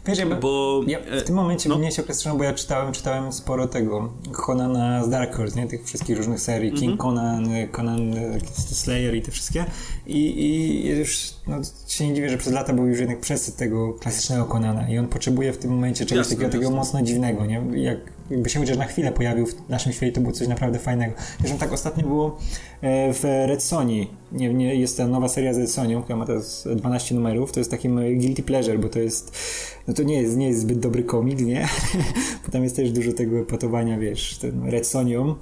B: Wiesz, jakby, bo... Ja w tym momencie no. mnie się określono, bo ja czytałem, czytałem sporo tego Conana z Dark Horse, nie? Tych wszystkich różnych serii, King mm -hmm. Conan, Conan Slayer i te wszystkie i i już no, się nie dziwię, że przez lata był już jednak przesyt tego klasycznego Konana i on potrzebuje w tym momencie czegoś jasne, takiego, takiego mocno dziwnego, nie? Jak, jakby się chociaż na chwilę pojawił w naszym świecie, to było coś naprawdę fajnego. Zresztą tak ostatnio było e, w Red Sony, nie, nie, jest ta nowa seria z Red Sony, która ma teraz 12 numerów, to jest takim guilty pleasure, bo to jest, no to nie jest, nie jest zbyt dobry komik, nie? bo tam jest też dużo tego patowania, wiesz, ten Red Sonią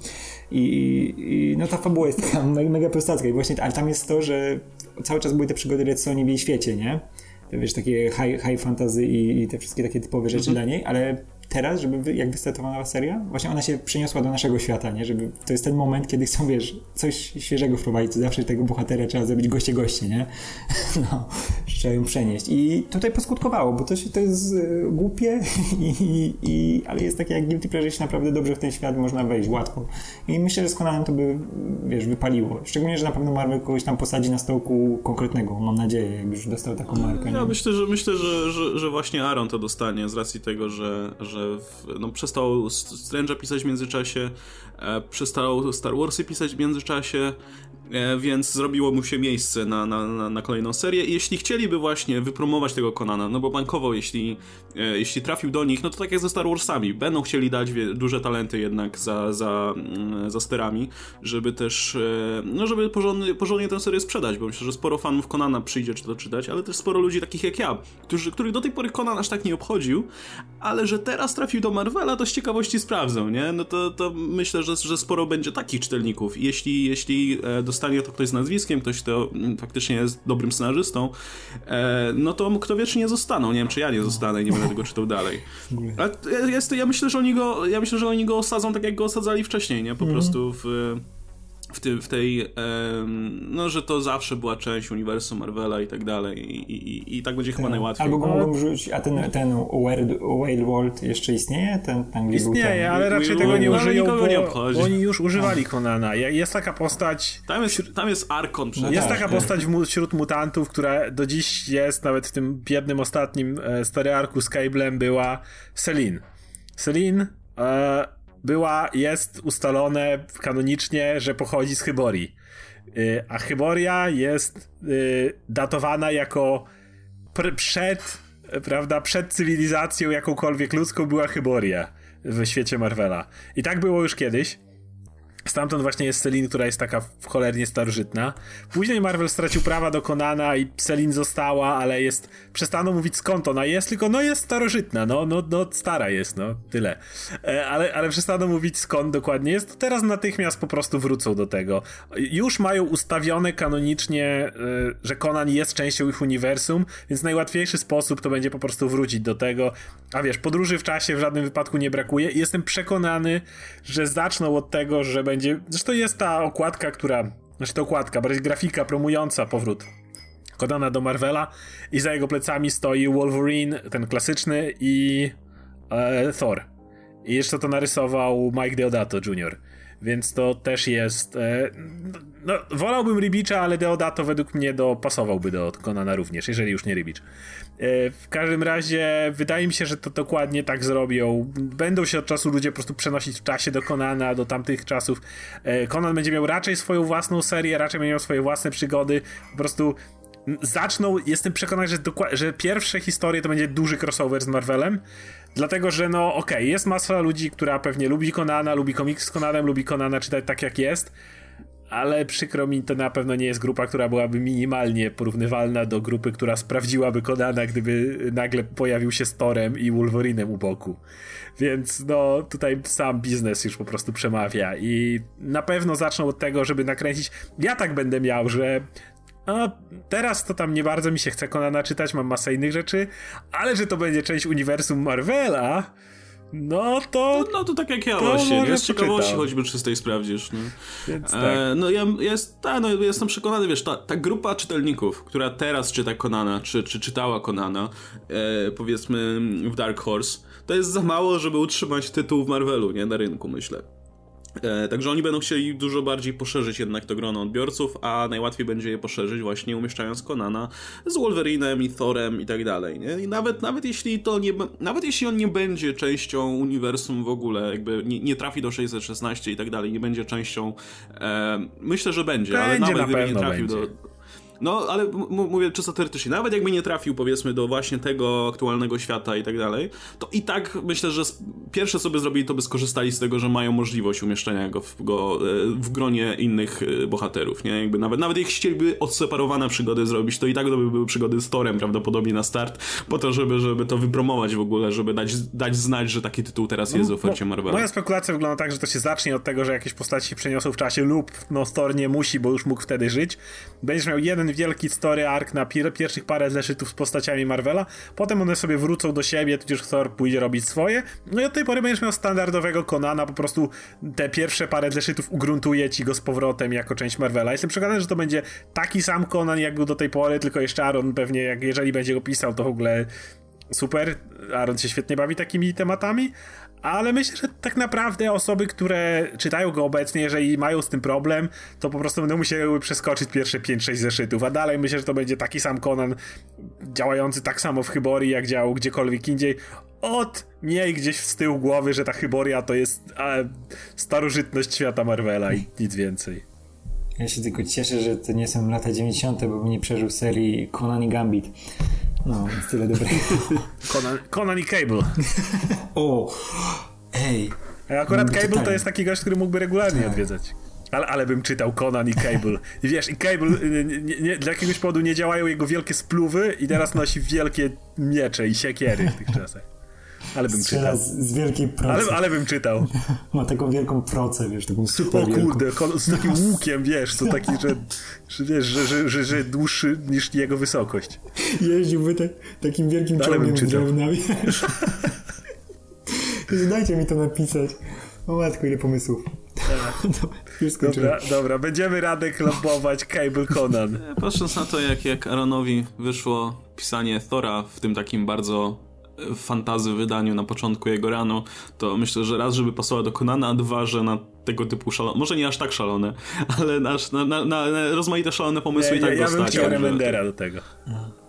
B: i, i, no ta fabuła jest taka mega, mega prostacka i właśnie, ale tam jest to, że cały czas były te przygody Red Sony w jej świecie, nie? Wiesz, takie high, high fantasy i, i te wszystkie takie typowe rzeczy mhm. dla niej, ale teraz, żeby jak wystartowała nowa seria, właśnie ona się przeniosła do naszego świata, nie? Żeby, to jest ten moment, kiedy chcą, wiesz, coś świeżego wprowadzić, to zawsze tego bohatera trzeba zrobić goście-goście, nie? No, trzeba ją przenieść. I tutaj poskutkowało, bo to, się, to jest y, głupie, i, i, ale jest takie jak Guilty Pleasure, się naprawdę dobrze w ten świat można wejść, łatwo. I myślę, że z Conanem to by, wiesz, wypaliło. Szczególnie, że na pewno Marvel kogoś tam posadzi na stołku konkretnego, mam nadzieję, jak już dostał taką markę.
A: Ja myślę, że myślę, że, że, że właśnie Aaron to dostanie z racji tego, że, że że w, no, przestał Strange'a pisać w międzyczasie, przestał Star Warsy pisać w międzyczasie, E, więc zrobiło mu się miejsce na, na, na, kolejną serię i jeśli chcieliby właśnie wypromować tego Konana, no bo bankowo jeśli, e, jeśli trafił do nich, no to tak jak ze Star Warsami, będą chcieli dać duże talenty jednak za, za, mm, za sterami, żeby też, e, no żeby porządnie, porządnie tę serię sprzedać, bo myślę, że sporo fanów Konana przyjdzie czy to czytać, ale też sporo ludzi takich jak ja, którzy, których do tej pory Konan aż tak nie obchodził, ale że teraz trafił do Marvela, to z ciekawości sprawdzą, nie? No to, to myślę, że, że sporo będzie takich czytelników. Jeśli, jeśli dostanie to ktoś z nazwiskiem, ktoś, kto mm, faktycznie jest dobrym scenarzystą, e, no to kto wie, czy nie zostaną. Nie wiem, czy ja nie zostanę i nie będę tego czytał dalej. Ale jest, ja myślę, że oni go, ja myślę, że oni go osadzą tak, jak go osadzali wcześniej, nie? Po mm. prostu w w, ty, w tej, no, że to zawsze była część uniwersum Marvela i tak dalej i, i, i tak będzie chyba tak. najłatwiej.
B: Albo go mogą wrzucić, a ten, ten Whale World jeszcze istnieje? Ten, ten
C: Istnieje, ale raczej tego nie użyją, bo, nie bo oni już używali Conana. Jest taka postać...
A: Tam jest, tam jest Arkon
C: przecież. Jest taka postać wśród mutantów, która do dziś jest, nawet w tym biednym ostatnim e, stary arku z Cablem była Celine. Celine e, była, jest ustalone kanonicznie, że pochodzi z Hyborii. Y, a Hyboria jest y, datowana jako przed, prawda, przed cywilizacją jakąkolwiek ludzką była Hyboria w świecie Marvela. I tak było już kiedyś. Stamtąd właśnie jest Selin, która jest taka cholernie starożytna. Później Marvel stracił prawa do Konana i Selin została, ale jest. Przestano mówić skąd ona jest, tylko no jest starożytna, no, no, no stara jest, no tyle. E, ale, ale przestano mówić skąd dokładnie jest, to teraz natychmiast po prostu wrócą do tego. Już mają ustawione kanonicznie, e, że Konan jest częścią ich uniwersum, więc najłatwiejszy sposób to będzie po prostu wrócić do tego. A wiesz, podróży w czasie w żadnym wypadku nie brakuje i jestem przekonany, że zaczną od tego, że będzie będzie. Zresztą jest ta okładka, która. Znaczy ta okładka, bardziej grafika promująca powrót Kodana do Marvela i za jego plecami stoi Wolverine, ten klasyczny i e, Thor. I jeszcze to narysował Mike Deodato Jr. Więc to też jest. E, no, wolałbym Ribicza, ale Deodato według mnie dopasowałby do Konana również, jeżeli już nie Ribicz. E, w każdym razie wydaje mi się, że to dokładnie tak zrobią. Będą się od czasu ludzie po prostu przenosić w czasie do Konana, do tamtych czasów. Konan będzie miał raczej swoją własną serię, raczej będzie miał swoje własne przygody. Po prostu zaczną, jestem przekonany, że, że pierwsze historie to będzie duży crossover z Marvelem, dlatego, że no okej, okay, jest masa ludzi, która pewnie lubi Konana, lubi komiks z Konanem, lubi Konana czytać tak jak jest, ale przykro mi, to na pewno nie jest grupa, która byłaby minimalnie porównywalna do grupy, która sprawdziłaby Konana, gdyby nagle pojawił się z Torem i Wolverinem u boku. Więc no, tutaj sam biznes już po prostu przemawia i na pewno zaczną od tego, żeby nakręcić. Ja tak będę miał, że a teraz to tam nie bardzo mi się chce Konana czytać, mam masę innych rzeczy, ale że to będzie część uniwersum Marvela, no to.
A: No, no to tak jak ja właśnie. Nie? Z ciekawości choćby czystej sprawdzisz. No, Więc tak. E, no ja jest, ta, no, jestem przekonany, wiesz, ta, ta grupa czytelników, która teraz czyta Konana, czy, czy czytała Konana, e, powiedzmy w Dark Horse, to jest za mało, żeby utrzymać tytuł w Marvelu, nie? Na rynku, myślę. E, także oni będą chcieli dużo bardziej poszerzyć jednak to grono odbiorców, a najłatwiej będzie je poszerzyć właśnie umieszczając Konana z Wolverinem i Thorem i tak dalej, nie? I nawet, nawet jeśli to nie, nawet jeśli on nie będzie częścią uniwersum w ogóle, jakby nie, nie trafi do 616 i tak dalej, nie będzie częścią, e, myślę, że będzie, będzie ale nawet gdyby nie trafił będzie. do no, ale mówię czysto teoretycznie, nawet jakby nie trafił, powiedzmy, do właśnie tego aktualnego świata i tak dalej, to i tak myślę, że pierwsze sobie zrobili, to by skorzystali z tego, że mają możliwość umieszczenia go w, go, e, w gronie innych e, bohaterów, nie? Jakby nawet, nawet jak chcieliby odseparowane przygody zrobić, to i tak to by były przygody z Torem prawdopodobnie na start, po to, żeby, żeby to wypromować w ogóle, żeby dać, dać znać, że taki tytuł teraz jest w no, ofercie Marvela.
C: Moja spekulacja wygląda tak, że to się zacznie od tego, że jakieś postaci się przeniosą w czasie lub no Thor nie musi, bo już mógł wtedy żyć. Będziesz miał jeden jeden wielki story arc na pier pierwszych parę zeszytów z postaciami Marvela, potem one sobie wrócą do siebie, tudzież Thor pójdzie robić swoje, no i od tej pory będziesz miał standardowego Konana, po prostu te pierwsze parę zeszytów ugruntuje ci go z powrotem jako część Marvela. Jestem przekonany, że to będzie taki sam Konan, jak był do tej pory, tylko jeszcze Aaron pewnie, jak jeżeli będzie go pisał, to w ogóle super. Aaron się świetnie bawi takimi tematami, ale myślę, że tak naprawdę osoby, które czytają go obecnie, jeżeli mają z tym problem, to po prostu będą musiały przeskoczyć pierwsze 5-6 zeszytów, a dalej myślę, że to będzie taki sam Conan działający tak samo w Hyborii, jak działał gdziekolwiek indziej. Od miej gdzieś z tyłu głowy, że ta Hyboria to jest starożytność świata Marvela i nic więcej.
B: Ja się tylko cieszę, że to nie są lata 90., bo bym nie przeżył serii Conan i Gambit. No, jest tyle dobrego.
C: Conan, Conan i Cable.
B: o, ej.
C: A akurat Cable czytałem. to jest taki gość, który mógłby regularnie tak. odwiedzać. Ale, ale bym czytał Conan i Cable. I wiesz, i Cable y, nie, nie, dla jakiegoś powodu nie działają jego wielkie spluwy i teraz nosi wielkie miecze i siekiery w tych czasach. Ale bym Strzela czytał.
B: Z, z wielkiej procy.
C: Ale, ale bym czytał.
B: Ma taką wielką procę, wiesz, taką super
C: O kurde, wielką. z takim łukiem, wiesz, co taki, że, że wiesz, że, że, że, że dłuższy niż jego wysokość.
B: Jeździłby te, takim wielkim czołgiem z drewniami. Dajcie mi to napisać. O matko, ile pomysłów.
C: dobra, dobra, będziemy Radek lobować Cable Conan.
A: Patrząc na to, jak, jak Aaronowi wyszło pisanie Thora w tym takim bardzo fantazy wydaniu na początku jego rano, to myślę, że raz, żeby pasowała do Konana, a dwa, że na tego typu szalone, może nie aż tak szalone, ale na, na, na, na rozmaite szalone pomysły
C: nie,
A: i tak
C: ja, ja bym chciał Remendera do tego.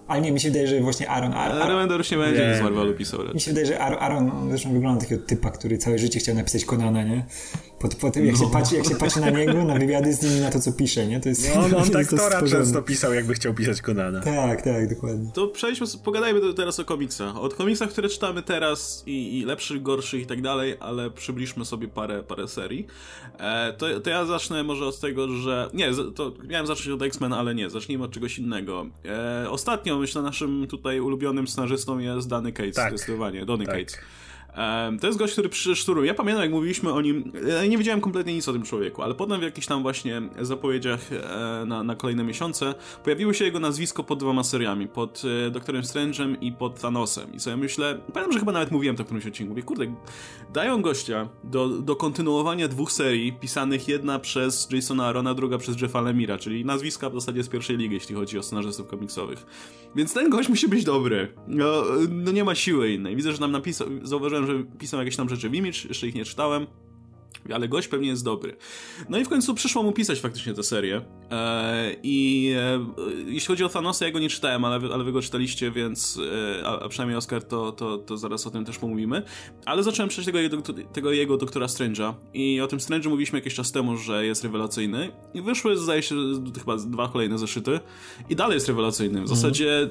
B: Ale nie, mi się wydaje, że właśnie Aaron...
A: Aaron Remender już nie będzie z Marvelu pisał.
B: Mi się wydaje, że Aaron, Aaron zresztą wygląda takiego typa, który całe życie chciał napisać Konana, nie? Po, po tym, jak, no. się patrzy, jak się patrzy na niego, na wywiady z nim na to, co pisze, nie? To jest,
C: no, on, on tak Tora często pisał, jakby chciał pisać Konana.
B: Tak, tak, dokładnie.
A: To przejdźmy, pogadajmy teraz o komiksach. O komiksach, które czytamy teraz i, i lepszych, gorszych i tak dalej, ale przybliżmy sobie parę, parę serii. E, to, to ja zacznę może od tego, że... Nie, to miałem zacząć od X-Men, ale nie, zacznijmy od czegoś innego. E, ostatnio, myślę, naszym tutaj ulubionym scenarzystą jest Danny Cates, tak. zdecydowanie, Donny tak. Cates. To jest gość, który przyszturuje. Ja pamiętam, jak mówiliśmy o nim, ja nie wiedziałem kompletnie nic o tym człowieku, ale potem w jakichś tam właśnie zapowiedziach e, na, na kolejne miesiące pojawiło się jego nazwisko pod dwoma seriami, pod e, Doktorem Strange'em i pod Thanosem. I sobie myślę, pamiętam, że chyba nawet mówiłem to w którymś odcinku, mówię, kurde, dają gościa do, do kontynuowania dwóch serii, pisanych jedna przez Jasona Arona, druga przez Jeffa Lemira, czyli nazwiska w zasadzie z pierwszej ligi, jeśli chodzi o scenarzystów komiksowych. Więc ten gość musi być dobry. No, no nie ma siły innej. Widzę, że nam napisał, zauważyłem, że pisał jakieś tam rzeczy w Image, jeszcze ich nie czytałem ale gość pewnie jest dobry. No i w końcu przyszło mu pisać faktycznie tę serię. E, I e, jeśli chodzi o Thanosa, ja go nie czytałem, ale, ale wy go czytaliście, więc e, a, a, przynajmniej Oscar, to, to, to zaraz o tym też pomówimy. Ale zacząłem czytać tego, jego, tego jego Doktora Strange'a i o tym Strange'u mówiliśmy jakiś czas temu, że jest rewelacyjny i wyszły, zdaje się, chyba dwa kolejne zeszyty i dalej jest rewelacyjny. W zasadzie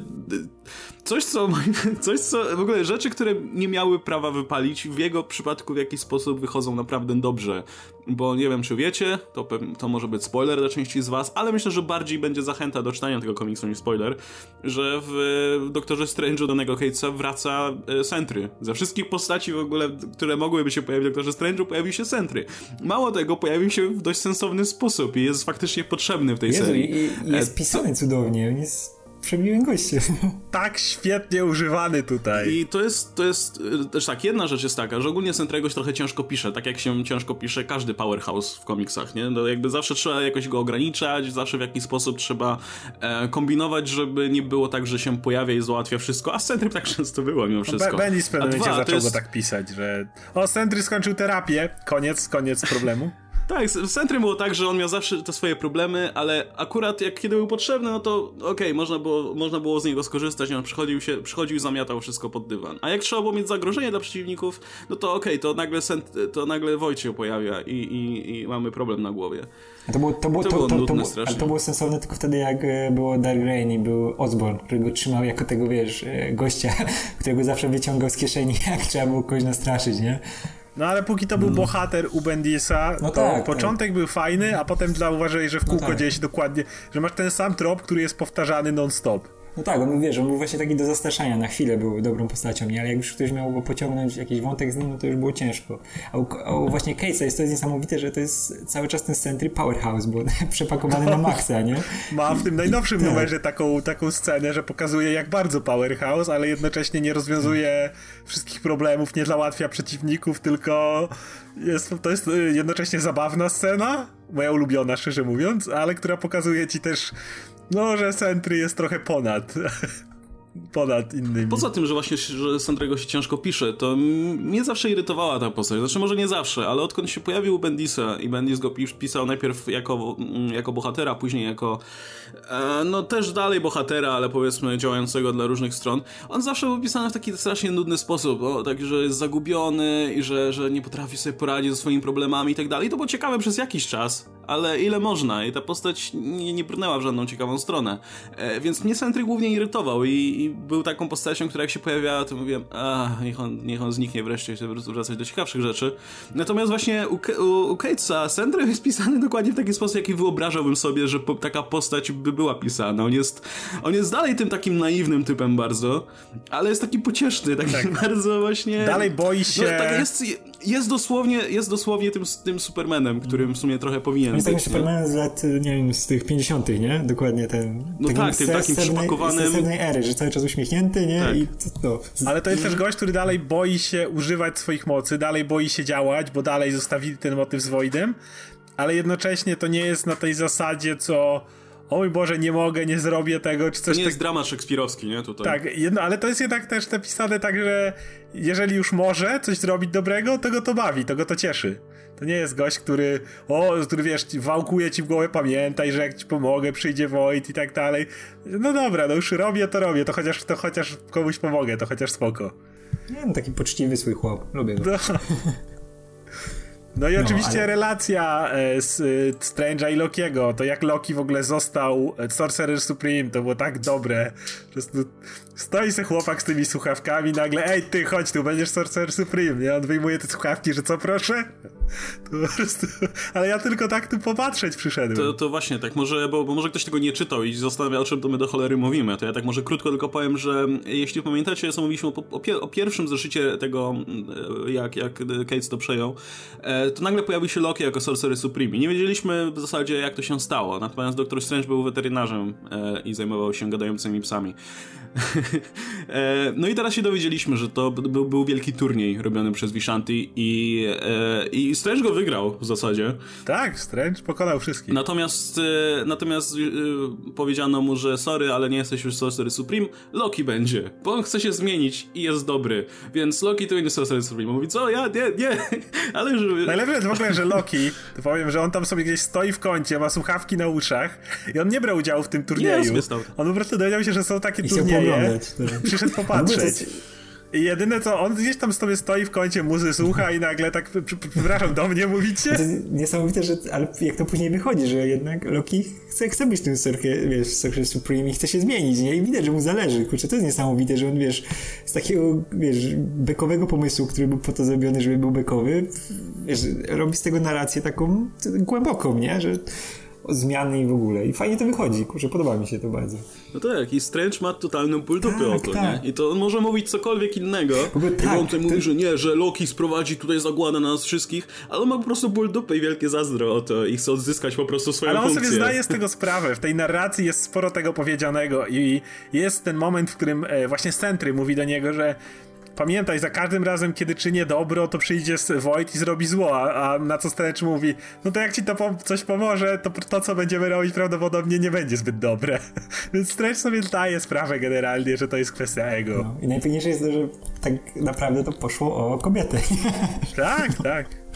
A: coś, co, coś, co w ogóle rzeczy, które nie miały prawa wypalić, w jego przypadku w jakiś sposób wychodzą naprawdę dobrze. Bo nie wiem, czy wiecie, to, to może być spoiler dla części z was, ale myślę, że bardziej będzie zachęta do czytania tego komiksu niż spoiler, że w Doktorze Strange'u danego Catesa wraca e, Sentry. Ze wszystkich postaci w ogóle, które mogłyby się pojawić w Doktorze Strange'u, pojawił się Sentry. Mało tego, pojawił się w dość sensowny sposób i jest faktycznie potrzebny w tej
B: Jezu,
A: serii.
B: I, i jest pisany cudownie, jest przemiłym gościem.
C: Tak świetnie używany tutaj.
A: I to jest, to jest y, też tak, jedna rzecz jest taka, że ogólnie Centrego się trochę ciężko pisze, tak jak się ciężko pisze każdy powerhouse w komiksach, nie? No jakby zawsze trzeba jakoś go ograniczać, zawsze w jakiś sposób trzeba e, kombinować, żeby nie było tak, że się pojawia i załatwia wszystko, a z Centry tak często było mimo wszystko.
C: No, Benny w pewnym momencie zaczął jest... go tak pisać, że o, Centry skończył terapię, koniec, koniec problemu.
A: Tak, w centrum było tak, że on miał zawsze te swoje problemy, ale akurat jak kiedy był potrzebny, no to okej, okay, można, było, można było z niego skorzystać, on przychodził, się, przychodził i zamiatał wszystko pod dywan. A jak trzeba było mieć zagrożenie dla przeciwników, no to okej, okay, to nagle to nagle się pojawia i, i, i mamy problem na głowie.
B: To było, to było, to, było, to, to, to, to było sensowne tylko wtedy, jak e, było Dark Rain i był Osborn, którego trzymał jako tego, wiesz, e, gościa, którego zawsze wyciągał z kieszeni, jak trzeba było kogoś nastraszyć, nie?
C: No ale póki to był hmm. bohater u Bendisa, no to tak, początek tak. był fajny, a potem zauważyłeś, że w no kółko no tak. dzieje się dokładnie, że masz ten sam trop, który jest powtarzany non-stop.
B: No tak, on wiesz, on był właśnie taki do zastraszania, na chwilę był dobrą postacią, nie? Ale jak już ktoś miał go pociągnąć jakiś wątek z nim, no to już było ciężko. A u, a u właśnie Case'a jest to jest niesamowite, że to jest cały czas ten Sentry Powerhouse, bo przepakowany na maksa, nie?
C: Ma w tym najnowszym tak. numerze taką, taką scenę, że pokazuje jak bardzo Powerhouse, ale jednocześnie nie rozwiązuje wszystkich problemów, nie załatwia przeciwników, tylko jest, to jest jednocześnie zabawna scena, moja ulubiona, szczerze mówiąc, ale która pokazuje ci też no, że Sentry jest trochę ponad. ponad innymi.
A: Poza tym, że właśnie że Sandrego się ciężko pisze, to mnie zawsze irytowała ta postać. Znaczy może nie zawsze, ale odkąd się pojawił Bendisa i Bendis go pisał najpierw jako, mm, jako bohatera, później jako e, no też dalej bohatera, ale powiedzmy działającego dla różnych stron, on zawsze był pisany w taki strasznie nudny sposób, o, tak, że jest zagubiony i że, że nie potrafi sobie poradzić ze swoimi problemami i tak dalej. To było ciekawe przez jakiś czas, ale ile można i ta postać nie, nie brnęła w żadną ciekawą stronę. E, więc mnie Sentry głównie irytował i, i był taką postacią, która jak się pojawiała, to mówiłem, a niech on, niech on zniknie wreszcie, chcę wracać do ciekawszych rzeczy. Natomiast właśnie u, u, u Catesa Sandra jest pisany dokładnie w taki sposób, jaki wyobrażałbym sobie, że po, taka postać by była pisana. On jest, on jest dalej tym takim naiwnym typem bardzo, ale jest taki pocieszny, taki tak. bardzo właśnie...
C: Dalej boi się... No,
A: tak jest, jest dosłownie, jest dosłownie tym, tym Supermanem, którym w sumie trochę powinien
B: jest być. Jest Supermanem z lat, nie wiem, z tych 50 nie? Dokładnie ten...
A: No tak, tym takim przypakowanym...
B: Z ery, że cały czas uśmiechnięty, nie? Tak. I to,
C: Ale to jest też gość, który dalej boi się używać swoich mocy, dalej boi się działać, bo dalej zostawili ten motyw z Voidem, ale jednocześnie to nie jest na tej zasadzie, co o mój Boże, nie mogę, nie zrobię tego, czy coś
A: To nie
C: tak...
A: jest dramat szekspirowski, nie? Tutaj.
C: Tak, jedno, ale to jest jednak też napisane tak, że jeżeli już może coś zrobić dobrego, to go to bawi, to go to cieszy. To nie jest gość, który, o, który wiesz, wałkuje ci w głowę, pamiętaj, że jak ci pomogę, przyjdzie Wojt i tak dalej. No dobra, no już robię, to robię, to chociaż, to chociaż komuś pomogę, to chociaż spoko.
B: Nie, no taki poczciwy swój chłop, lubię go. No.
C: No i no, oczywiście ale... relacja e, z e, Strange'a i Lokiego, to jak Loki w ogóle został e, Sorcerer Supreme, to było tak dobre. Po prostu stoi se chłopak z tymi słuchawkami, nagle, ej ty, chodź tu, będziesz Sorcerer Supreme, nie? On wyjmuje te słuchawki, że co proszę? To po prostu... Ale ja tylko tak tu popatrzeć przyszedłem.
A: To, to właśnie tak, może, bo, bo, może ktoś tego nie czytał i zastanawia, o czym to my do cholery mówimy, to ja tak może krótko tylko powiem, że jeśli pamiętacie, co mówiliśmy o, o, o pierwszym zeszycie tego, jak, jak Kate to przejął, to nagle pojawił się Loki jako Sorcerer Supreme. Nie wiedzieliśmy w zasadzie, jak to się stało. Natomiast Doktor Strange był weterynarzem e, i zajmował się gadającymi psami. e, no i teraz się dowiedzieliśmy, że to był, był wielki turniej robiony przez Vishanti i, e, i Strange go wygrał w zasadzie.
C: Tak, Strange pokonał wszystkich.
A: Natomiast, e, natomiast e, powiedziano mu, że sorry, ale nie jesteś już Sorcerer Supreme, Loki będzie, bo on chce się zmienić i jest dobry, więc Loki to będzie Sorcerer Supreme. Mówi, co, ja, nie, nie, ale już...
C: Najlepiej jest w ogóle, że Loki, to powiem, że on tam sobie gdzieś stoi w kącie, ma słuchawki na uszach i on nie brał udziału w tym turnieju. Nie, on po prostu dowiedział się, że są takie I turnieje. Przyszedł popatrzeć. Jedyne co, on gdzieś tam sobie stoi w kącie, muzy słucha i nagle tak, przepraszam, do mnie mówicie? To
B: niesamowite, że, ale jak to później wychodzi, że jednak Loki chce, chce być tym Sorcerer, wiesz, Sorcerer Supreme i chce się zmienić, nie? I widać, że mu zależy, kurczę, to jest niesamowite, że on, wiesz, z takiego, wiesz, bekowego pomysłu, który był po to zrobiony, żeby był bekowy, wiesz, robi z tego narrację taką głęboką, nie? Że zmiany i w ogóle. I fajnie to wychodzi, kurczę, podoba mi się to bardzo.
A: No tak, i Strange ma totalną pultupę tak, o to, tak. nie? I to on może mówić cokolwiek innego. ogóle, tak, on tutaj mówi, że nie, że Loki sprowadzi tutaj zagładę na nas wszystkich, ale on ma po prostu ból dupy i wielkie zazdro o to i chce odzyskać po prostu swoją
C: ale
A: funkcję.
C: Ale on sobie zdaje z tego sprawę. W tej narracji jest sporo tego powiedzianego i jest ten moment, w którym e, właśnie Sentry mówi do niego, że pamiętaj, za każdym razem, kiedy czynię dobro, to przyjdzie Wojt i zrobi zło, a, a na co Stenecz mówi, no to jak ci to po coś pomoże, to to, co będziemy robić, prawdopodobnie nie będzie zbyt dobre. Więc Stretch sobie daje sprawę generalnie, że to jest kwestia ego. No,
B: I najpiękniejsze jest to, że tak naprawdę to poszło o kobietę.
C: Tak, tak.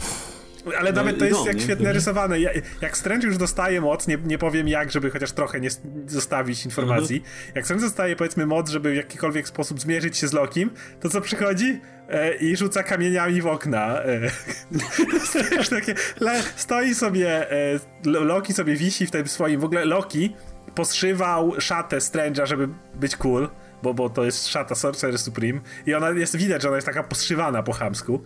C: Ale no nawet to jest jak świetnie rysowane. Jak Strange już dostaje moc, nie, nie powiem jak, żeby chociaż trochę nie zostawić informacji. Mhm. Jak Strange dostaje powiedzmy moc, żeby w jakikolwiek sposób zmierzyć się z Lokim, to co przychodzi? E, I rzuca kamieniami w okna. E, takie, le, stoi sobie, e, Loki sobie wisi w tym swoim, w ogóle Loki poszywał szatę Strange'a, żeby być cool bo, bo to jest szata Sorcerer Supreme i ona jest, widać, że ona jest taka poszywana po chamsku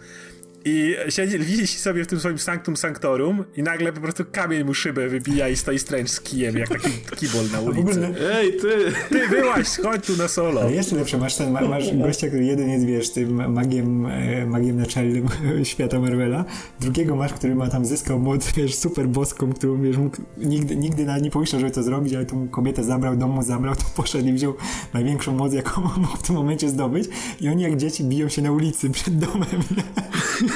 C: i siedzi, widzi sobie w tym swoim sanctum sanctorum i nagle po prostu kamień mu szybę wybija i stoi Strange z kijem, jak taki kibol na ulicy.
A: Ej, ty!
C: Ty wyłaź, chodź tu na solo.
B: Ale jeszcze lepsze, masz ten, masz gościa, który jeden jest, wiesz, tym magiem, e, magiem naczelnym świata Marvela, drugiego masz, który ma tam zyskał moc, wiesz, super boską, którą, wiesz, mógł, nigdy, nigdy na nie pomyślał, żeby to zrobić, ale tą kobietę zabrał, domu zabrał, to poszedł i wziął największą moc, jaką mógł w tym momencie zdobyć i oni jak dzieci biją się na ulicy przed domem.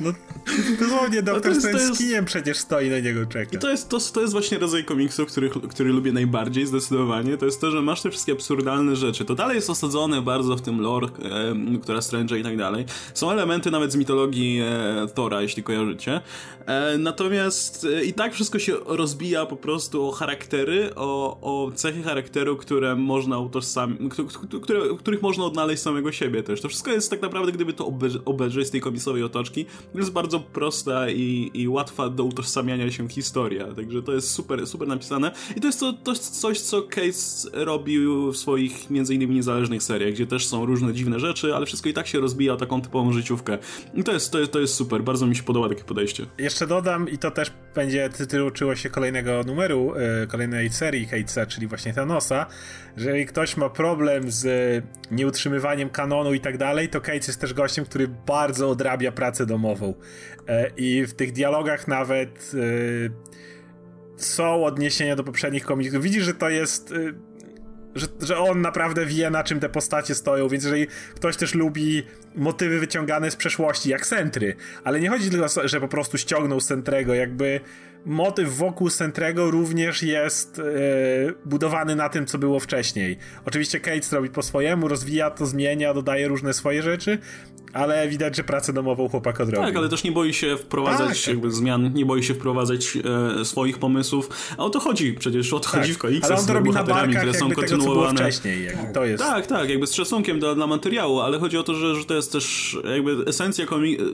C: No, dosłownie doktor no z jest... przecież stoi na niego czeka.
A: I to jest, to, to jest właśnie rodzaj komiksu, który, który lubię najbardziej zdecydowanie. To jest to, że masz te wszystkie absurdalne rzeczy. To dalej jest osadzone bardzo w tym lore, e, która Strange i tak dalej. Są elementy nawet z mitologii e, Thora, jeśli kojarzycie. E, natomiast e, i tak wszystko się rozbija po prostu o charaktery, o, o cechy charakteru, które można utożsamić, które, których można odnaleźć samego siebie też. To wszystko jest tak naprawdę, gdyby to obejrzeć z tej komisowej otoczki, jest bardzo prosta i, i łatwa do utożsamiania się historia. Także to jest super, super napisane. I to jest to, to coś, co Case robił w swoich między innymi niezależnych seriach, gdzie też są różne dziwne rzeczy, ale wszystko i tak się rozbija o taką typową życiówkę. I to jest, to jest, to jest super. Bardzo mi się podoba takie podejście.
C: Jeszcze dodam, i to też będzie tytułoczyło się kolejnego numeru, yy, kolejnej serii Cage'a, czyli właśnie Thanosa, jeżeli ktoś ma problem z nieutrzymywaniem kanonu i tak dalej, to Cage jest też gościem, który bardzo odrabia pracę domową. E, I w tych dialogach nawet e, są odniesienia do poprzednich komiksów. Widzisz, że to jest e, że, że on naprawdę wie, na czym te postacie stoją, więc jeżeli ktoś też lubi motywy wyciągane z przeszłości, jak Sentry, ale nie chodzi tylko, że po prostu ściągnął Sentrego, jakby motyw wokół Sentrego również jest yy, budowany na tym, co było wcześniej. Oczywiście Kate robi po swojemu, rozwija to, zmienia, dodaje różne swoje rzeczy, ale widać, że pracę domową chłopak odrobił.
A: Tak, ale też nie boi się wprowadzać tak, jakby zmian, nie boi się wprowadzać e, swoich pomysłów. A o to chodzi przecież, o to tak, chodzi w komiksach
C: ale on robi na barkach które są kontynuowane. Tego, wcześniej,
A: tak.
C: to jest.
A: Tak, tak, jakby z szacunkiem dla, dla materiału, ale chodzi o to, że, że to jest też jakby esencja komiksu.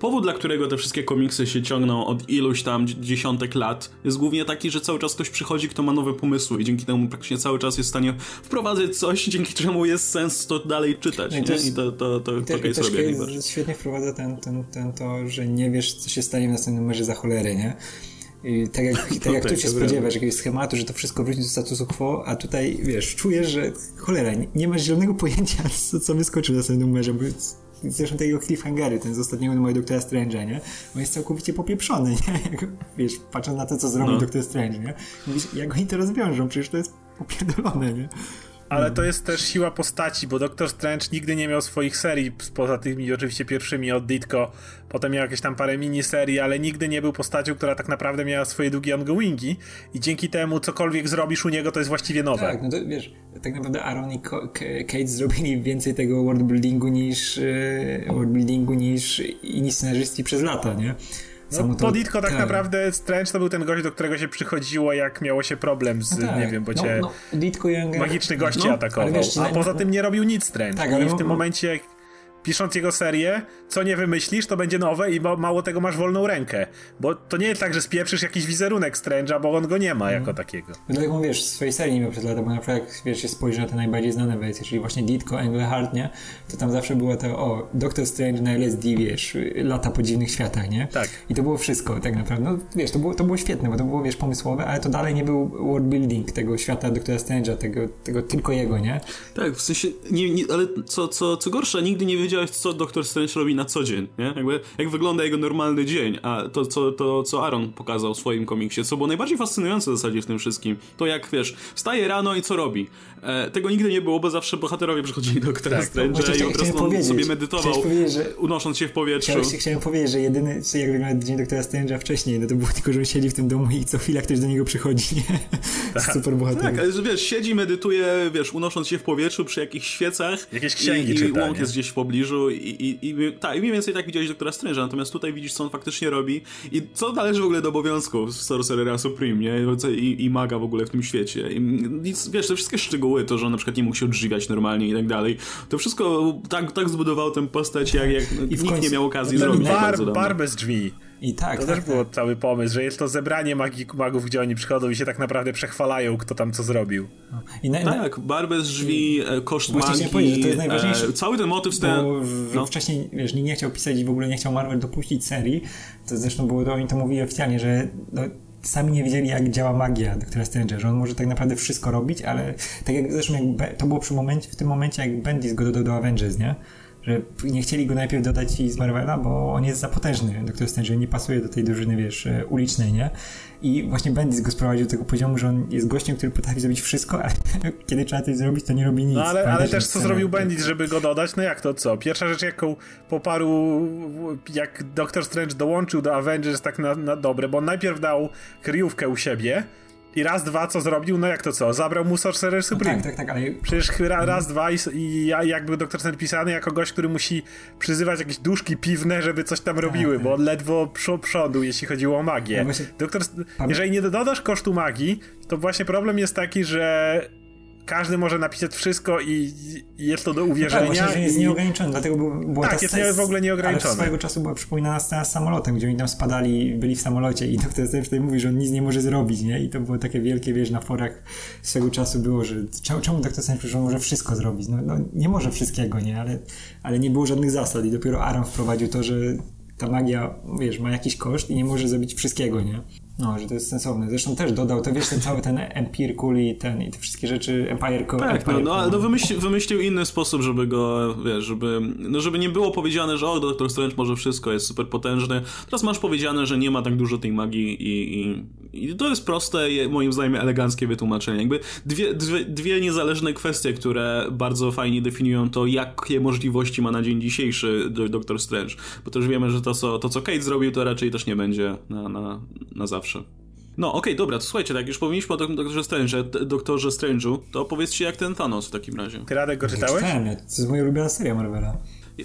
A: Powód, dla którego te wszystkie komiksy się ciągną od iluś tam dziesiątek lat, jest głównie taki, że cały czas ktoś przychodzi, kto ma nowe pomysły i dzięki temu praktycznie cały czas jest w stanie wprowadzać coś, dzięki czemu jest sens to dalej czytać. No i to, jest, I to, to, to, to, to, to
B: świetnie wprowadza ten, ten, ten to, że nie wiesz, co się stanie w następnym numerze za cholerę, nie? I tak jak, tak jak tu się spodziewasz, jakiegoś schematu, że to wszystko wróci do statusu quo, a tutaj, wiesz, czujesz, że cholera, nie, nie masz zielonego pojęcia, co, co wyskoczy w następnym numerze, bo zresztą tego cliffhangery, ten z ostatniego numeru Doktora Strange'a, nie? On jest całkowicie popieprzony, nie? Jak, wiesz, patrząc na to, co zrobił no. Doktor Strange, nie? Mówisz, jak oni to rozwiążą? Przecież to jest popierdolone, nie?
C: Ale to jest też siła postaci, bo Doctor Strange nigdy nie miał swoich serii, poza tymi oczywiście pierwszymi od Ditko, potem miał jakieś tam parę miniserii, ale nigdy nie był postacią, która tak naprawdę miała swoje długie ongoingi i dzięki temu cokolwiek zrobisz u niego to jest właściwie nowe.
B: Tak, no to wiesz, tak naprawdę Aaron i Kate zrobili więcej tego worldbuildingu niż, e, worldbuildingu niż inni scenarzyści przez lata, nie?
C: No, to Ditko tak, naprawdę Strange to był ten gość, do którego się przychodziło, jak miało się problem z, no tak. nie wiem, bo no, cię no, Ditko Younger... magiczny gość no, atakował. Wiesz, a poza tym nie robił nic Strange. Tak, I w tym momencie pisząc jego serię, co nie wymyślisz, to będzie nowe i mało tego masz wolną rękę. Bo to nie jest tak, że spieprzysz jakiś wizerunek Strange'a, bo on go nie ma jako takiego.
B: No tak wiesz, w swojej serii nie miał przez lata, bo na przykład jak wiesz, się spojrzy na te najbardziej znane wersje, czyli właśnie Ditko, Englehart, nie? To tam zawsze było to, o, Doctor Strange na LSD, wiesz, lata po dziwnych światach, nie?
C: Tak.
B: I to było wszystko, tak naprawdę. No wiesz, to było, to było świetne, bo to było, wiesz, pomysłowe, ale to dalej nie był world building tego świata Doktora Strange'a, tego, tego tylko jego, nie?
A: Tak, w sensie, nie, nie, ale co, co, co gorsza, nigdy nie wiedziałeś, co Doktor Strange robi na co dzień, nie? Jakby, jak wygląda jego normalny dzień, a to, co, to, co Aaron pokazał w swoim komiksie, co było najbardziej fascynujące w zasadzie w tym wszystkim, to jak, wiesz, wstaje rano i co robi. E, tego nigdy nie było, bo zawsze bohaterowie przychodzili do Doktora tak, Strange'a i on prostu sobie medytował, że... unosząc się w powietrzu.
B: Chciałem, chciałem powiedzieć, że jedyny, jak wygląda dzień Doktora Strange'a wcześniej, no to było tylko, że siedzi w tym domu i co chwila ktoś do niego przychodzi, nie? Tak. Super bohater.
A: Tak, ale że wiesz, siedzi, medytuje, wiesz, unosząc się w powietrzu przy jakichś świecach.
C: Jakieś księgi
A: i,
C: i
A: łąk jest gdzieś w pobliżu i, i, i, tak, i mniej więcej tak widziałeś Doktora Strange'a, natomiast tutaj widzisz, co on faktycznie robi i co należy w ogóle do obowiązków Sorcerera Supreme, nie? I, i maga w ogóle w tym świecie. I, wiesz, te wszystkie szczegóły, to, że on na przykład nie mógł się odżywiać normalnie i tak dalej, to wszystko tak, tak zbudowało tę postać, jak, jak I nikt końcu, nie miał okazji zrobić.
C: Bar, bar bez drzwi.
B: I tak,
C: to
B: tak,
C: też tak. był cały pomysł, że jest to zebranie magik, magów, gdzie oni przychodzą i się tak naprawdę przechwalają, kto tam co zrobił.
A: Na, tak, bar bez drzwi, e, koszt magii, to jest najważniejsze. E, cały ten motyw z
B: tym... No. Wcześniej, wiesz, nie chciał pisać i w ogóle nie chciał Marvel dopuścić serii, to zresztą było, to oni to mówili oficjalnie, że no, sami nie wiedzieli, jak działa magia doktora Strange'a, że on może tak naprawdę wszystko robić, ale tak jak zresztą jak to było przy momencie, w tym momencie, jak Bendis go dodał do Avengers, nie? Że nie chcieli go najpierw dodać z Marvela, bo on jest za potężny. Doktor Strange nie pasuje do tej drużyny, wiesz, e, ulicznej, nie? I właśnie Bendis go sprowadził do tego poziomu, że on jest gościem, który potrafi zrobić wszystko, ale kiedy trzeba coś zrobić, to nie robi nic.
C: No ale, ale też co zrobił Bendis, żeby go dodać? No jak to co? Pierwsza rzecz, jaką po paru, jak Doctor Strange dołączył do Avengers tak na, na dobre, bo on najpierw dał kryjówkę u siebie, i raz, dwa, co zrobił? No jak to co? Zabrał mu Sorcerer Supreme.
B: No tak, tak, tak, ale...
C: Przecież ra, raz, dwa i, i jakby doktor Strange pisany jako gość, który musi przyzywać jakieś duszki piwne, żeby coś tam robiły, tak, bo on tak. ledwo przy, przodu, jeśli chodziło o magię. No. Doktor, jeżeli nie dodasz kosztu magii, to właśnie problem jest taki, że każdy może napisać wszystko i jest to do uwierzenia.
B: No tak, właśnie, że jest
C: i...
B: nieograniczony, dlatego była
C: Tak, jest w ogóle nieograniczony.
B: Ale swojego czasu była przypominana scena z samolotem, gdzie oni tam spadali, byli w samolocie i doktor Strange tutaj mówi, że on nic nie może zrobić, nie? I to było takie wielkie, wiesz, na forach swego czasu było, że czemu, czemu doktor Strange że on może wszystko zrobić? No, no, nie może wszystkiego, nie? Ale, ale nie było żadnych zasad i dopiero Aaron wprowadził to, że ta magia, wiesz, ma jakiś koszt i nie może zrobić wszystkiego, nie? No, że to jest sensowne. Zresztą też dodał, to wiesz, ten cały ten Empire Cool i ten, i te wszystkie rzeczy Empire Cool.
A: Tak, Empire no, no, no wymyślił, wymyślił inny sposób, żeby go, wiesz, żeby, no żeby nie było powiedziane, że o, Doktor Strange może wszystko, jest super potężny. Teraz masz powiedziane, że nie ma tak dużo tej magii i, i, I to jest proste, moim zdaniem eleganckie wytłumaczenie. Jakby dwie, dwie, dwie niezależne kwestie, które bardzo fajnie definiują to, jakie możliwości ma na dzień dzisiejszy Doctor Strange. Bo też wiemy, że to, co, to, co Kate zrobił, to raczej też nie będzie na, na, na zawsze. No, okej, okay, dobra, to słuchajcie, tak już powinniśmy o doktorze Strange, doktorze Strange'u, to powiedzcie jak ten Thanos w takim razie.
C: Ty Radek go czytałeś?
B: Czytałem, to jest moja ulubiona seria Marvela.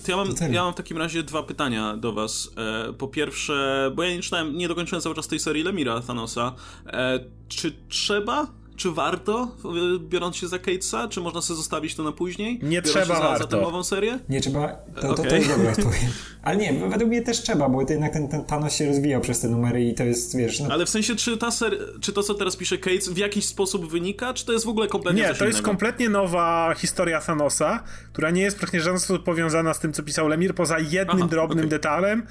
A: To ja mam, ja mam w takim razie dwa pytania do was. E, po pierwsze, bo ja nie czytałem, nie dokończyłem cały czas tej serii Lemira Thanosa. E, czy trzeba czy warto, biorąc się za Catesa? Czy można sobie zostawić to na później?
C: Nie trzeba,
A: za,
C: warto.
A: Za tę nową serię?
B: Nie trzeba, to, to, okay. to jest dobra odpowiedź. Ale nie, według mnie też trzeba, bo to jednak ten, ten Thanos się rozwijał przez te numery i to jest, wiesz... No...
A: Ale w sensie, czy, ta ser... czy to, co teraz pisze Cates, w jakiś sposób wynika, czy to jest w ogóle kompletnie
C: Nie, to jest kompletnie nowa historia Thanosa, która nie jest praktycznie w żaden sposób powiązana z tym, co pisał Lemir, poza jednym Aha, drobnym okay. detalem,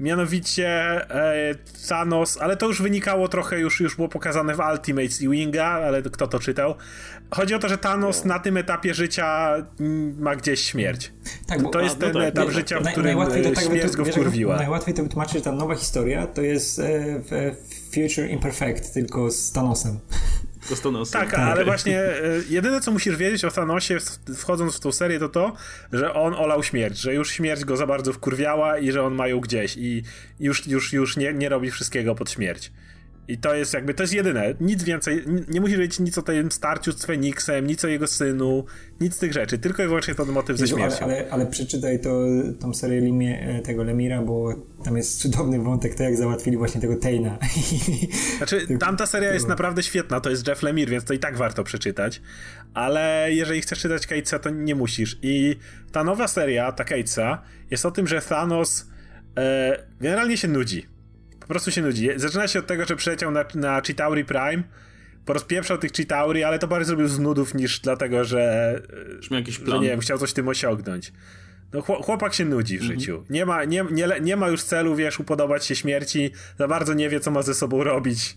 C: Mianowicie e, Thanos, ale to już wynikało trochę, już, już było pokazane w Ultimates i Winga, ale kto to czytał. Chodzi o to, że Thanos na tym etapie życia mm, ma gdzieś śmierć. Tak, bo, to jest a, no ten tak, etap życia, w którym naj, to tak, śmierć to, go wkurwiła.
B: Najłatwiej to wytłumaczyć, że ta nowa historia to jest e, Future Imperfect, tylko z Thanosem.
C: Tak, ale właśnie e, jedyne co musisz wiedzieć o Thanosie wchodząc w tą serię to to, że on olał śmierć, że już śmierć go za bardzo wkurwiała i że on ma ją gdzieś i już, już, już nie, nie robi wszystkiego pod śmierć. I to jest jakby, to jest jedyne. Nic więcej, nie musisz wiedzieć nic o tym starciu z Feniksem, nic o jego synu, nic z tych rzeczy, tylko i wyłącznie ten motyw Jezu, ze śmiercią.
B: Ale, ale, ale przeczytaj to, tą serię Limie, e, tego Lemira, bo tam jest cudowny wątek, to jak załatwili właśnie tego Taina.
C: Znaczy, tamta seria jest naprawdę świetna, to jest Jeff Lemire, więc to i tak warto przeczytać, ale jeżeli chcesz czytać Catesa, to nie musisz. I ta nowa seria, ta Catesa, jest o tym, że Thanos e, generalnie się nudzi po prostu się nudzi. Zaczyna się od tego, że przyleciał na, na Chitauri Prime, porozpieprzał tych Chitauri, ale to bardziej zrobił z nudów niż dlatego, że,
A: że, jakiś plan.
C: że nie wiem, chciał coś tym osiągnąć. No, chłopak się nudzi w mhm. życiu. Nie ma, nie, nie, nie ma już celu, wiesz, upodobać się śmierci, za bardzo nie wie, co ma ze sobą robić.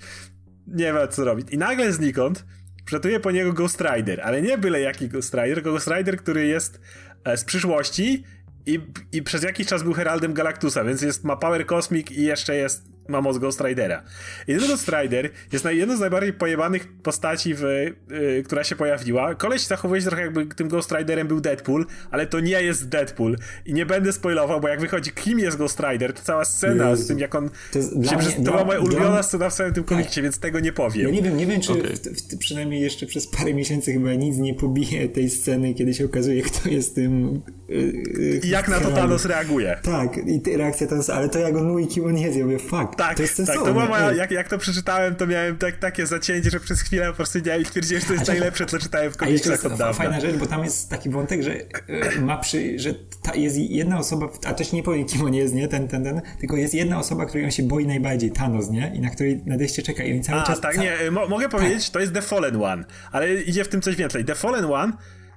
C: Nie wie, co robić. I nagle znikąd przetuje po niego Ghost Rider, ale nie byle jaki Ghost Rider, tylko Ghost Rider, który jest e, z przyszłości i, i przez jakiś czas był Heraldem Galactusa, więc jest, ma Power Cosmic i jeszcze jest ma moc Ghost Ridera. I ten Ghost Rider jest jedną z najbardziej pojebanych postaci, w, yy, która się pojawiła. Koleś zachowuje się trochę jakby tym Ghost Riderem był Deadpool, ale to nie jest Deadpool. I nie będę spoilował, bo jak wychodzi kim jest Ghost Rider, to cała scena Jezu. z tym jak on to, jest, się mnie, to była moja ulubiona dla... scena w całym tym komikcie, tak. więc tego nie powiem.
B: Ja nie wiem, nie wiem czy okay. w, w, przynajmniej jeszcze przez parę miesięcy chyba nic nie pobije tej sceny, kiedy się okazuje, kto jest tym...
C: Yy, I jak na to Thanos reaguje.
B: Tak, i reakcja Thanos, ale to jak on mówi, kim on jest, ja mówię, fuck,
C: tak, to jest Tak, to moja, jak, jak to przeczytałem, to miałem tak, takie zacięcie, że przez chwilę po prostu nie, stwierdziłem, że to jest znaczy, najlepsze, co czytałem w komiksach od dawna.
B: fajna rzecz, bo tam jest taki wątek, że e, ma przy, że jest jedna osoba, a też nie powiem kim on jest, nie, ten, ten, ten, tylko jest jedna osoba, której on się boi najbardziej, Thanos, nie, i na której nadejście czeka i on cały
C: a,
B: czas...
C: tak, nie, mo mogę powiedzieć, tak. to jest The Fallen One, ale idzie w tym coś więcej. The Fallen One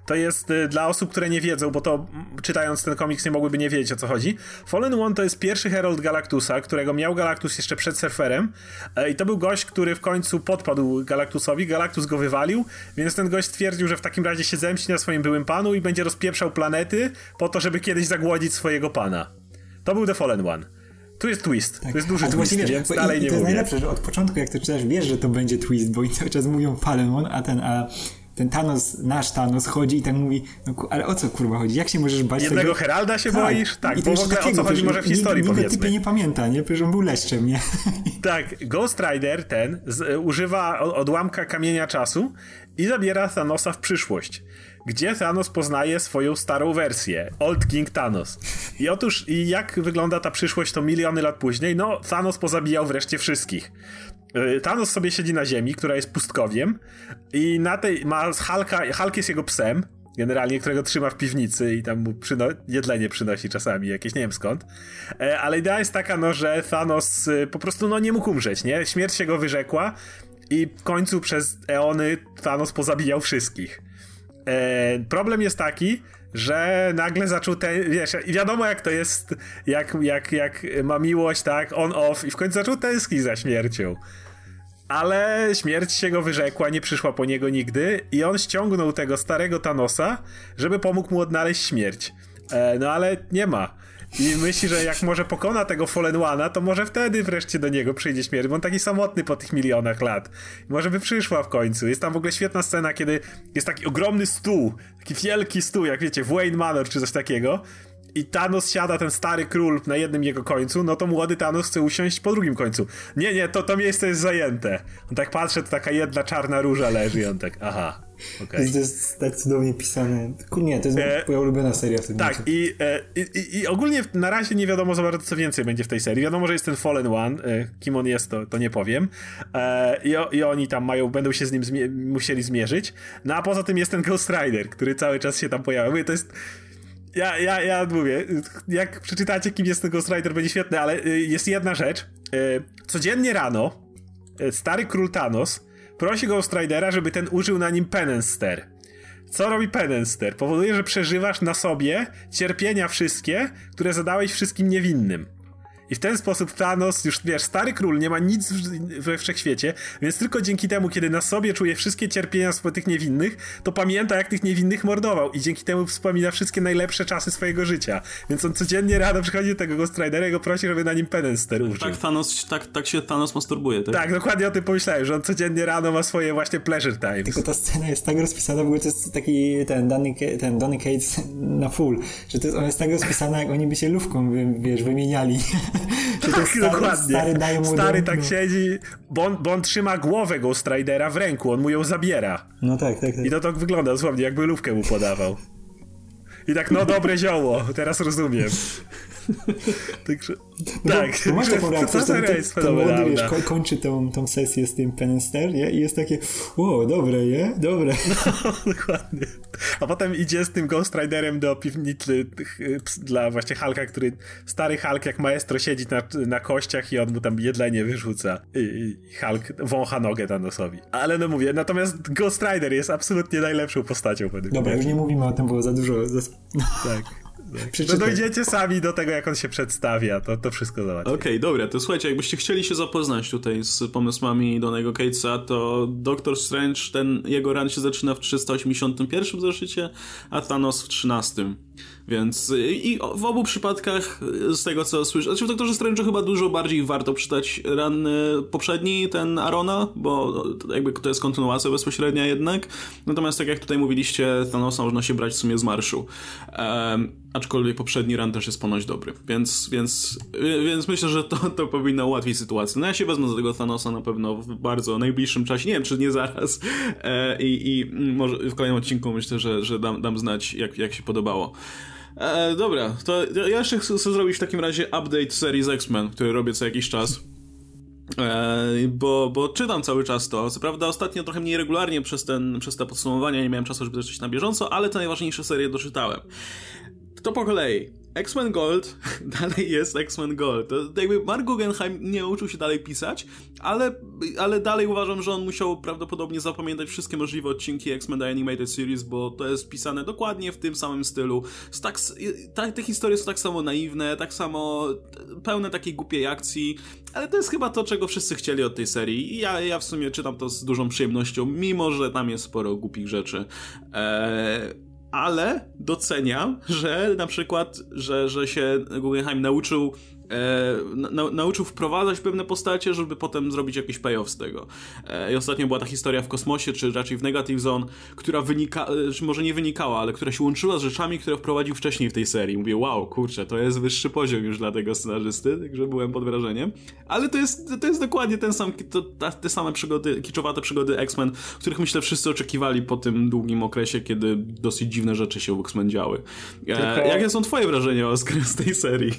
C: to jest y, dla osób, które nie wiedzą, bo to czytając ten komiks nie mogłyby nie wiedzieć o co chodzi. Fallen One to jest pierwszy Herald Galactusa, którego miał Galactus jeszcze przed surferem e, i to był gość, który w końcu podpadł Galactusowi, Galactus go wywalił, więc ten gość stwierdził, że w takim razie się zemści na swoim byłym panu i będzie rozpieprzał planety po to, żeby kiedyś zagłodzić swojego pana. To był The Fallen One. Tu jest twist. Tak. Tu jest duży twist, wiesz, więc dalej nie
B: to
C: mówię.
B: To jest najlepsze, że od początku jak to czytasz, wiesz, że to będzie twist, bo oni cały czas mówią Fallen One, a ten, a ten Thanos, nasz Thanos chodzi i tak mówi, no ale o co kurwa chodzi? Jak się możesz bać
C: Jednego
B: tego?
C: Heralda się tak. boisz? Tak, I bo w ogóle takiego, o co chodzi może w historii
B: nikt,
C: powiedzmy.
B: nie pamięta, nie? Przecież on był leszczem, nie?
C: Tak, Ghost Rider ten z, używa odłamka kamienia czasu i zabiera Thanosa w przyszłość gdzie Thanos poznaje swoją starą wersję, Old King Thanos. I otóż, i jak wygląda ta przyszłość to miliony lat później? No, Thanos pozabijał wreszcie wszystkich. Y, Thanos sobie siedzi na ziemi, która jest pustkowiem i na tej ma Halka, Hulk jest jego psem, generalnie, którego trzyma w piwnicy i tam mu przyno- jedlenie przynosi czasami, jakieś nie wiem skąd. E, ale idea jest taka, no, że Thanos y, po prostu no, nie mógł umrzeć, nie? Śmierć się go wyrzekła i w końcu przez eony Thanos pozabijał wszystkich. E, problem jest taki, że nagle zaczął ten, wiesz, wiadomo jak to jest, jak, jak, jak ma miłość, tak, on-off i w końcu zaczął tęsknić za śmiercią. Ale śmierć się go wyrzekła, nie przyszła po niego nigdy i on ściągnął tego starego Thanosa, żeby pomógł mu odnaleźć śmierć. E, no ale nie ma. i myśli, że jak może pokona tego Fallen One'a, to może wtedy wreszcie do niego przyjdzie śmierć, bo on taki samotny po tych milionach lat. Może by przyszła w końcu. Jest tam w ogóle świetna scena, kiedy jest taki ogromny stół, taki wielki stół, jak wiecie, w Wayne Manor czy coś takiego i Thanos siada, ten stary król, na jednym jego końcu, no to młody Thanos chce usiąść po drugim końcu. Nie, nie, to, to miejsce jest zajęte. On tak patrzy, to taka jedna czarna róża leży i on tak, aha. Okay.
B: To jest tak cudownie pisane. Nie, to jest e, moja ulubiona seria w tym
C: Tak, i, e, i, i, ogólnie na razie nie wiadomo za bardzo co więcej będzie w tej serii. Wiadomo, że jest ten Fallen One. E, kim on jest, to, to nie powiem. E, i, I oni tam mają, będą się z nim zmie musieli zmierzyć. No a poza tym jest ten Ghost Rider, który cały czas się tam pojawia. Mówię, to jest ja, ja, ja mówię, jak przeczytacie, kim jest ten Ghost Rider, będzie świetne, ale y, jest jedna rzecz. Y, codziennie rano y, stary król Thanos prosi Ghost Ridera, żeby ten użył na nim Penance Co robi Penance Powoduje, że przeżywasz na sobie cierpienia wszystkie, które zadałeś wszystkim niewinnym. I w ten sposób Thanos, już wiesz, stary król nie ma nic we wszechświecie, więc tylko dzięki temu, kiedy na sobie czuje wszystkie cierpienia tych niewinnych, to pamięta, jak tych niewinnych mordował i dzięki temu wspomina wszystkie najlepsze czasy swojego życia. Więc on codziennie rano przychodzi do tego Ghost Ridera i go prosi, żeby na nim Penance użył.
A: Tak, Thanos, tak, tak się Thanos masturbuje, tak?
C: Tak, dokładnie o tym pomyślałem, że on codziennie rano ma swoje właśnie pleasure times.
B: Tylko ta scena jest tak rozpisana, w ogóle to jest taki ten Danny, ten Donny Cates na full, że to jest, ona jest tak rozpisana, jak oni by się lówką, wiesz, wymieniali.
C: Tak, stary, dokładnie. Stary, daje mu stary tak no. siedzi, bo on, bo on trzyma głowę Ghost Ridera w ręku, on mu ją zabiera.
B: No tak, tak, tak.
C: I to tak wygląda dosłownie, jakby lówkę mu podawał. I tak, no dobre zioło, teraz rozumiem. Także, no tak.
B: Bo, bo masz taką reakcję, to, ten, ten, ten młody, wiesz, ko kończy tą, tą sesję z tym Penester, nie? I jest takie, o, dobre, nie? Dobre.
C: No, dokładnie. A potem idzie z tym Ghost Riderem do piwnicy dla właśnie Halka, który, stary Hulk jak maestro siedzi na, na kościach i on mu tam jedlenie wyrzuca. I, i Hulk wącha nogę Thanosowi. Ale no mówię, natomiast Ghost Rider jest absolutnie najlepszą postacią
B: Dobra, już nie mówimy o tym, było za dużo. Za...
C: Tak. No dojdziecie sami do tego, jak on się przedstawia, to, to wszystko zobaczycie.
A: Okej, okay, dobra, to słuchajcie, jakbyście chcieli się zapoznać tutaj z pomysłami Donego Catesa, to Doctor Strange, ten jego run się zaczyna w 381 zeszycie, a Thanos w 13. Więc i w obu przypadkach z tego co słyszę, znaczy w Doktorze Strange chyba dużo bardziej warto czytać ran poprzedni, ten Arona, bo jakby to jest kontynuacja bezpośrednia jednak. Natomiast tak jak tutaj mówiliście, Thanosa można się brać w sumie z marszu. Um, aczkolwiek poprzedni run też jest ponoć dobry, więc, więc, więc myślę, że to, to powinno ułatwić sytuację. No ja się wezmę za tego Thanosa na pewno w bardzo najbliższym czasie, nie wiem czy nie zaraz e, i, i może w kolejnym odcinku myślę, że, że dam, dam znać jak, jak się podobało. E, dobra, to ja jeszcze chcę, chcę zrobić w takim razie update serii z X-Men, który robię co jakiś czas. E, bo, bo czytam cały czas to. Co prawda ostatnio trochę mniej regularnie przez, ten, przez te podsumowania nie miałem czasu, żeby coś na bieżąco, ale te najważniejsze serie doczytałem. To po kolei. X-Men Gold dalej jest X-Men Gold. Jakby Mark Guggenheim nie nauczył się dalej pisać, ale, ale dalej uważam, że on musiał prawdopodobnie zapamiętać wszystkie możliwe odcinki X-Men The Animated Series, bo to jest pisane dokładnie w tym samym stylu. Tak, ta, te historie są tak samo naiwne, tak samo pełne takiej głupiej akcji, ale to jest chyba to, czego wszyscy chcieli od tej serii. I ja, ja w sumie czytam to z dużą przyjemnością, mimo że tam jest sporo głupich rzeczy. Eee ale doceniam, że na przykład, że, że się Guggenheim nauczył na, nauczył wprowadzać pewne postacie, żeby potem zrobić jakiś payoff z tego. E, I ostatnio była ta historia w kosmosie, czy raczej w Negative Zone, która wynika, e, czy może nie wynikała, ale która się łączyła z rzeczami, które wprowadził wcześniej w tej serii. Mówię, wow, kurczę, to jest wyższy poziom już dla tego scenarzysty, także byłem pod wrażeniem. Ale to jest, to jest dokładnie ten sam, to, te same przygody, kiczowate przygody X-Men, których myślę wszyscy oczekiwali po tym długim okresie, kiedy dosyć dziwne rzeczy się u X-Men działy. E, Jakie są twoje wrażenia o z tej serii?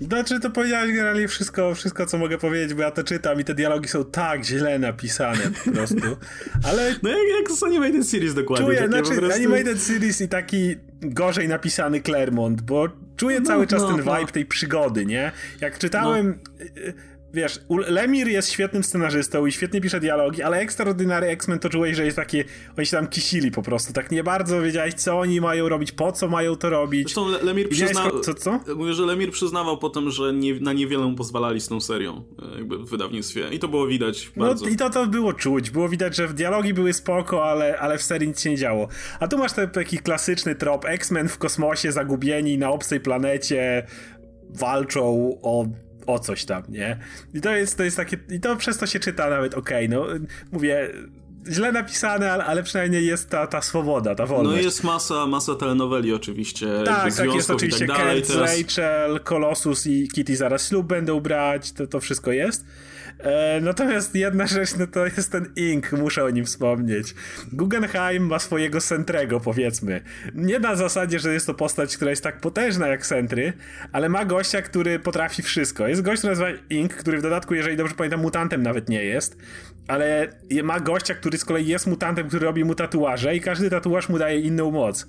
C: Znaczy, to powiedziałeś generalnie wszystko, wszystko, co mogę powiedzieć, bo ja to czytam i te dialogi są tak źle napisane po prostu. Ale...
A: No jak, jak z Animated Series dokładnie.
C: Czuję, znaczy prostu... Animated Series i taki gorzej napisany Claremont, bo czuję no, cały czas no, ten no. vibe no. tej przygody, nie? Jak czytałem... No wiesz, Lemir jest świetnym scenarzystą i świetnie pisze dialogi, ale Extraordinary X-Men to czułeś, że jest takie, oni się tam kisili po prostu, tak nie bardzo wiedziałeś, co oni mają robić, po co mają to robić.
A: Zresztą Lemir przyznawał, co, co? Mówię, że Lemir przyznawał potem, że nie, na niewiele pozwalali z tą serią, e, jakby w wydawnictwie i to było widać
C: no bardzo. No i to, to było czuć, było widać, że w dialogi były spoko, ale, ale w serii nic się nie działo. A tu masz taki klasyczny trop, X-Men w kosmosie, zagubieni na obcej planecie, walczą o o coś tam, nie? I to jest, to jest takie, i to przez to się czyta nawet okej, okay, no mówię, źle napisane, ale, przynajmniej jest ta, ta swoboda, ta wolność.
A: No jest masa, masa telenoweli oczywiście.
C: Tak, tak, jest oczywiście tak dalej, teraz... Rachel, Colossus i Kitty zaraz ślub będą brać, to, to wszystko jest. E, natomiast jedna rzecz, no to jest ten Ink, muszę o nim wspomnieć. Guggenheim ma swojego Sentrego, powiedzmy. Nie na zasadzie, że jest to postać, która jest tak potężna jak Sentry, ale ma gościa, który potrafi wszystko. Jest gość, który nazywa Ink, który w dodatku, jeżeli dobrze pamiętam, mutantem nawet nie jest, ale ma gościa, który z kolei jest mutantem, który robi mu tatuaże i każdy tatuaż mu daje inną moc.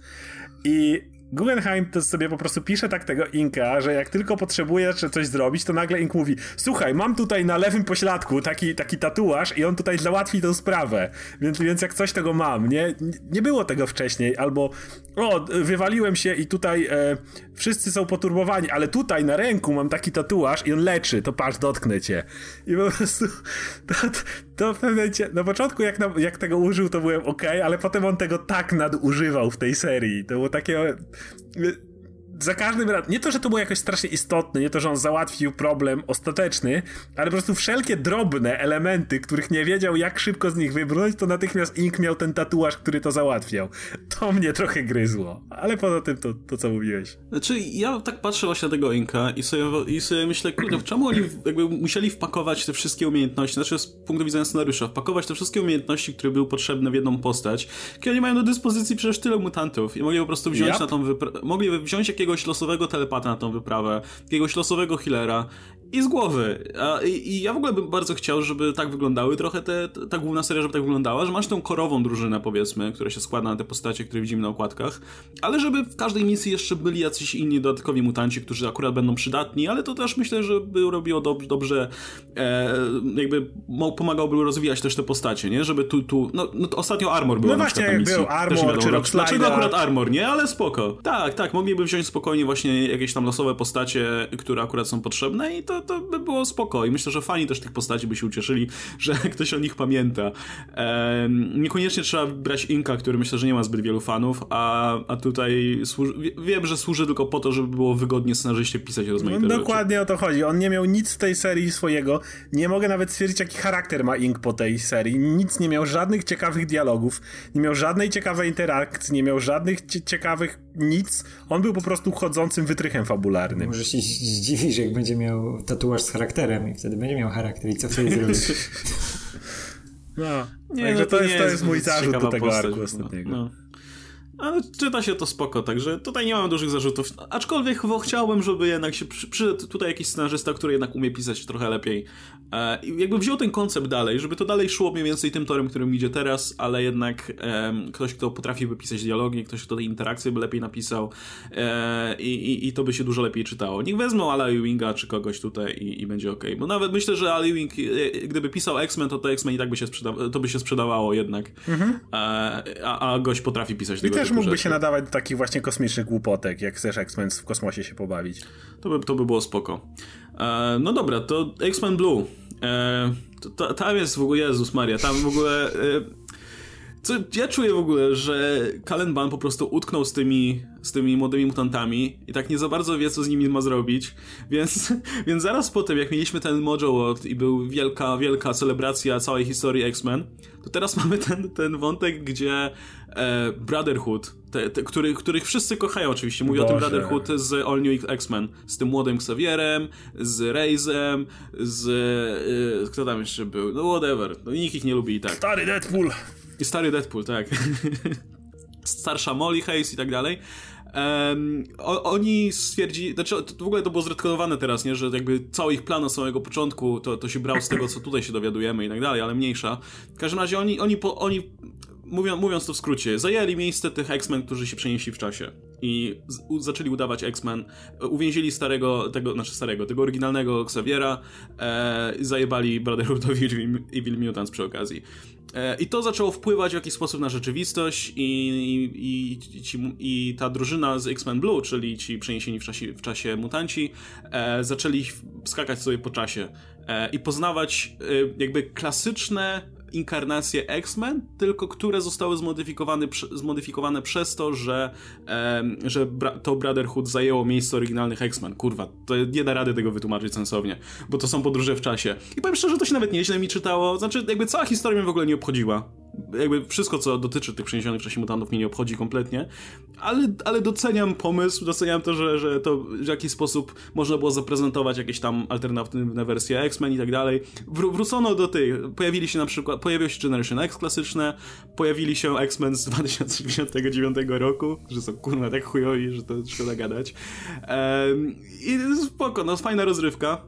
C: I Guggenheim to sobie po prostu pisze tak tego Inka, że jak tylko potrzebuje coś zrobić, to nagle Ink mówi słuchaj, mam tutaj na lewym pośladku taki, taki tatuaż i on tutaj załatwi tę sprawę, więc, więc jak coś tego mam, nie? Nie było tego wcześniej, albo o, wywaliłem się i tutaj e, wszyscy są poturbowani, ale tutaj na ręku mam taki tatuaż i on leczy, to patrz, dotknę cię. I po prostu to, w pewnym momencie, na początku jak, jak tego użył, to byłem ok, ale potem on tego tak nadużywał w tej serii. To było takie za każdym razem, nie to, że to było jakoś strasznie istotne, nie to, że on załatwił problem ostateczny, ale po prostu wszelkie drobne elementy, których nie wiedział, jak szybko z nich wybrnąć, to natychmiast Ink miał ten tatuaż, który to załatwiał. To mnie trochę gryzło, ale poza tym to, to co mówiłeś.
A: Znaczy, ja tak patrzę właśnie na tego Inka i sobie, i sobie myślę, kurde, czemu oni jakby musieli wpakować te wszystkie umiejętności, znaczy z punktu widzenia scenariusza, wpakować te wszystkie umiejętności, które były potrzebne w jedną postać, kiedy oni mają do dyspozycji przecież tyle mutantów i mogli po prostu wziąć yep. na tą wyprawę, mogli wziąć jakiegoś jakiegoś losowego telepata na tą wyprawę, jakiegoś losowego healera i z głowy. A, i, i, ja w ogóle bym bardzo chciał, żeby tak wyglądały trochę te, ta główna seria, żeby tak wyglądała, że masz tą korową drużynę, powiedzmy, która się składa na te postacie, które widzimy na okładkach, ale żeby w każdej misji jeszcze byli jacyś inni dodatkowi mutanci, którzy akurat będą przydatni, ale to też myślę, że by robiło dobrze, dobrze e, jakby pomagałby rozwijać też te postacie, nie? Żeby tu, tu, no, no ostatnio Armor był
C: no na właśnie, misji. był Armor, czy
A: Dlaczego akurat Armor, nie? Ale spoko. Tak, tak, mogliby wziąć spokojnie właśnie jakieś tam losowe postacie, które akurat są potrzebne i to to, by było spoko. I myślę, że fani też tych postaci by się ucieszyli, że ktoś o nich pamięta. Ehm, niekoniecznie trzeba brać Inka, który myślę, że nie ma zbyt wielu fanów, a, a tutaj służy, wiem, że służy tylko po to, żeby było wygodnie scenarzyście pisać rozmaite
C: no, Dokładnie rzeczy. o to chodzi. On nie miał nic w tej serii swojego. Nie mogę nawet stwierdzić, jaki charakter ma Ink po tej serii. Nic nie miał, żadnych ciekawych dialogów, nie miał żadnej ciekawej interakcji, nie miał żadnych ciekawych nic. On był po prostu chodzącym wytrychem fabularnym.
B: Może się zdziwisz, jak będzie miał tatuaż z charakterem i wtedy będzie miał charakter i co wtedy zrobić?
C: No, nie, no to, to, jest, to jest mój zarzut do tego postać, arku no, ostatniego. No.
A: Ale czyta się to spoko, także tutaj nie mam dużych zarzutów. Aczkolwiek chciałbym, żeby jednak się przyszedł tutaj jakiś scenarzysta, który jednak umie pisać trochę lepiej. E, jakby wziął ten koncept dalej, żeby to dalej szło mniej więcej tym torem, którym idzie teraz, ale jednak e, ktoś, kto potrafi wypisać dialogi, ktoś, kto te interakcje by lepiej napisał e, i, i, to by się dużo lepiej czytało. Niech wezmą Ala Ewinga czy kogoś tutaj i, i będzie ok. Bo nawet myślę, że Ala Ewing, e, gdyby pisał X-Men, to to X-Men i tak by się, sprzeda- to by się sprzedawało jednak. Mhm. E, a, a gość potrafi pisać tego
C: też mógłby się nadawać do takich właśnie kosmicznych głupotek, jak chcesz X-Men w kosmosie się pobawić.
A: To by, to by było spoko. E, no dobra, to X-Men Blue. E, to, to, tam jest w ogóle, Jezus Maria, tam w ogóle... E, co, ja czuję w ogóle, że Kalen Ban po prostu utknął z tymi, z tymi młodymi mutantami i tak nie za bardzo wie, co z nimi ma zrobić, więc, więc zaraz po tym, jak mieliśmy ten Mojo World i był wielka, wielka celebracja całej historii X-Men, to teraz mamy ten, ten wątek, gdzie e, Brotherhood, te, te, który, których wszyscy kochają oczywiście, mówię Boże. o tym Brotherhood z All New X-Men, z tym młodym Xavierem, z Razem, z... E, kto tam jeszcze był? No whatever, no, nikt ich nie lubi i tak.
C: Stary Deadpool!
A: I stary Deadpool, tak. Starsza Molly Hayes i tak dalej. Um, oni stwierdzi, znaczy w ogóle to było zredkodowane teraz, nie, że jakby cały ich plan od samego początku to, to się brał z tego, co tutaj się dowiadujemy i tak dalej, ale mniejsza. W każdym razie oni, oni, po, oni mówiąc, mówiąc to w skrócie, zajęli miejsce tych X-Men, którzy się przenieśli w czasie i z, zaczęli udawać X-Men, uwięzili starego, tego, znaczy starego, tego oryginalnego Xaviera e, zajebali Brotherhoodowi Evil Mutants przy okazji. E, I to zaczęło wpływać w jakiś sposób na rzeczywistość i, i, i, ci, i ta drużyna z X-Men Blue, czyli ci przeniesieni w czasie, w czasie mutanci, e, zaczęli skakać sobie po czasie e, i poznawać e, jakby klasyczne inkarnacje X-Men, tylko które zostały zmodyfikowane, zmodyfikowane przez to, że, że to Brotherhood zajęło miejsce oryginalnych X-Men. Kurwa, to nie da rady tego wytłumaczyć sensownie, bo to są podróże w czasie. I powiem szczerze, to się nawet nieźle mi czytało, znaczy jakby cała historia mnie w ogóle nie obchodziła jakby wszystko, co dotyczy tych przeniesionych w czasie mutantów mnie nie obchodzi kompletnie, ale, ale doceniam pomysł, doceniam to, że, że to w jakiś sposób można było zaprezentować jakieś tam alternatywne wersje X-Men i tak dalej. Wró wrócono do tych, pojawili się na przykład, pojawiło się Generation X klasyczne, pojawili się X-Men z 2099 roku, że są kurwa tak chujowi, że to szkoda gadać. Um, I spoko, no fajna rozrywka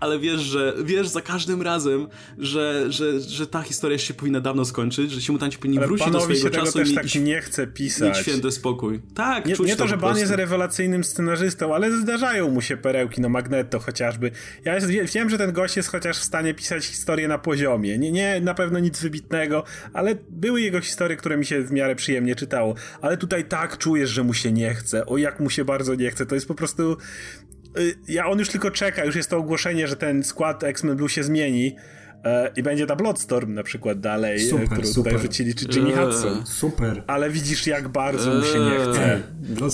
A: ale wiesz, że wiesz za każdym razem, że, że, że ta historia się powinna dawno skończyć, że ci mutanci powinni ale wrócić do swojego się czasu
C: tego też tak nie chce pisać.
A: Mieć święty spokój. Tak,
C: Nie, nie to, że Ban jest rewelacyjnym scenarzystą, ale zdarzają mu się perełki, no Magneto chociażby. Ja jest, wiem, że ten gość jest chociaż w stanie pisać historię na poziomie. Nie, nie na pewno nic wybitnego, ale były jego historie, które mi się w miarę przyjemnie czytało. Ale tutaj tak czujesz, że mu się nie chce. O jak mu się bardzo nie chce. To jest po prostu ja on już tylko czeka, już jest to ogłoszenie, że ten skład X-Men Blue się zmieni e, i będzie ta Bloodstorm na przykład dalej, e, super, którą super. tutaj rzucili, czy Jimmy eee, Hudson.
B: Super.
C: Ale widzisz, jak bardzo mu się nie chce.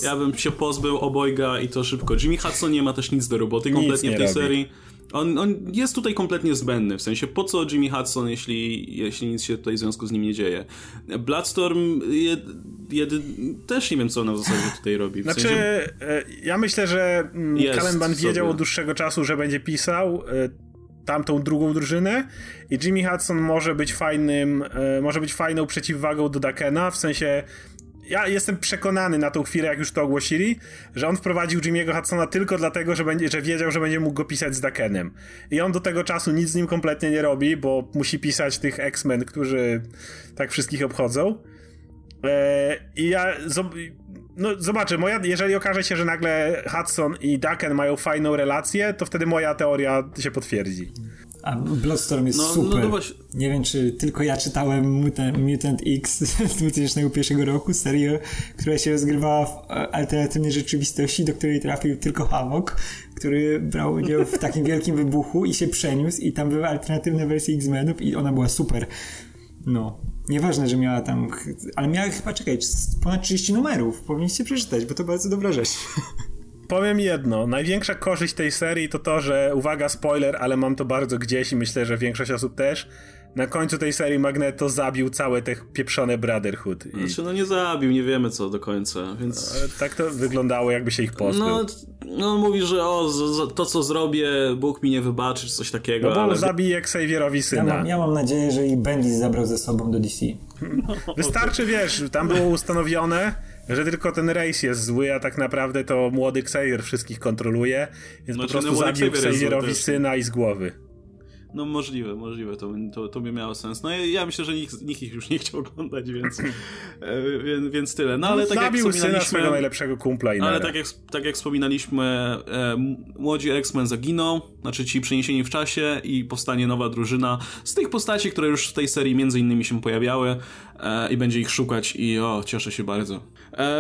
A: Ja bym się pozbył obojga i to szybko. Jimmy Hudson nie ma też nic do roboty kompletnie w tej robi. serii. On, on, jest tutaj kompletnie zbędny, w sensie po co Jimmy Hudson, jeśli, jeśli nic się tutaj w związku z nim nie dzieje. Bloodstorm jed, jed, też nie wiem, co ona w zasadzie tutaj robi. W
C: znaczy,
A: sensie...
C: E, ja myślę, że Kalenban wiedział sobie. od dłuższego czasu, że będzie pisał e, tamtą drugą drużynę i Jimmy Hudson może być fajnym, e, może być fajną przeciwwagą do Dakena, w sensie ja jestem przekonany na tą chwilę, jak już to ogłosili, że on wprowadził Jimmy'ego Hudsona tylko dlatego, że, będzie, że wiedział, że będzie mógł go pisać z Dakenem. I on do tego czasu nic z nim kompletnie nie robi, bo musi pisać tych X-Men, którzy tak wszystkich obchodzą. Eee, I ja no zobaczę, moja, jeżeli okaże się, że nagle Hudson i Daken mają fajną relację, to wtedy moja teoria się potwierdzi.
B: A Bloodstorm jest no, no super. No, no Nie wiem, czy tylko ja czytałem Mutant, Mutant X z 2001 roku, serię, która się rozgrywała w alternatywnej rzeczywistości, do której trafił tylko Havok, który brał udział w takim wielkim wybuchu i się przeniósł i tam były alternatywne wersje X-Menów i ona była super. No. Nieważne, że miała tam... Ale miała chyba, czekaj, ponad 30 numerów. Powinniście przeczytać, bo to bardzo dobra rzecz.
C: powiem jedno. Największa korzyść tej serii to to, że uwaga, spoiler, ale mam to bardzo gdzieś i myślę, że większość osób też. Na końcu tej serii Magneto zabił całe te pieprzone Brotherhood.
A: I... Znaczy, no nie zabił, nie wiemy co do końca, więc...
C: Tak to wyglądało, jakby się ich pozbył.
A: No, no mówi, że o, to co zrobię, Bóg mi nie wybaczy, czy coś takiego,
C: No bo ale... zabije Xavierowi syna.
B: Ja mam, ja mam nadzieję, że i Bendis zabrał ze sobą do DC.
C: No, Wystarczy, wiesz, tam było ustanowione że tylko ten race jest zły, a tak naprawdę to młody Xavier wszystkich kontroluje, więc no, po prostu zabił Xavierowi syna i z głowy.
A: No możliwe, możliwe, to, to, to by miało sens. No ja, ja myśszę, że nikt, nikt ich już nie chciał oglądać, więc, e, więc, więc tyle. No ale tak
C: Zabił
A: jak
C: syna swojego najlepszego kumpla i
A: Ale tak jak, tak jak wspominaliśmy, e, młodzi X-Men zaginą, znaczy ci przeniesieni w czasie i powstanie nowa drużyna z tych postaci, które już w tej serii między innymi się pojawiały e, i będzie ich szukać i o, cieszę się bardzo.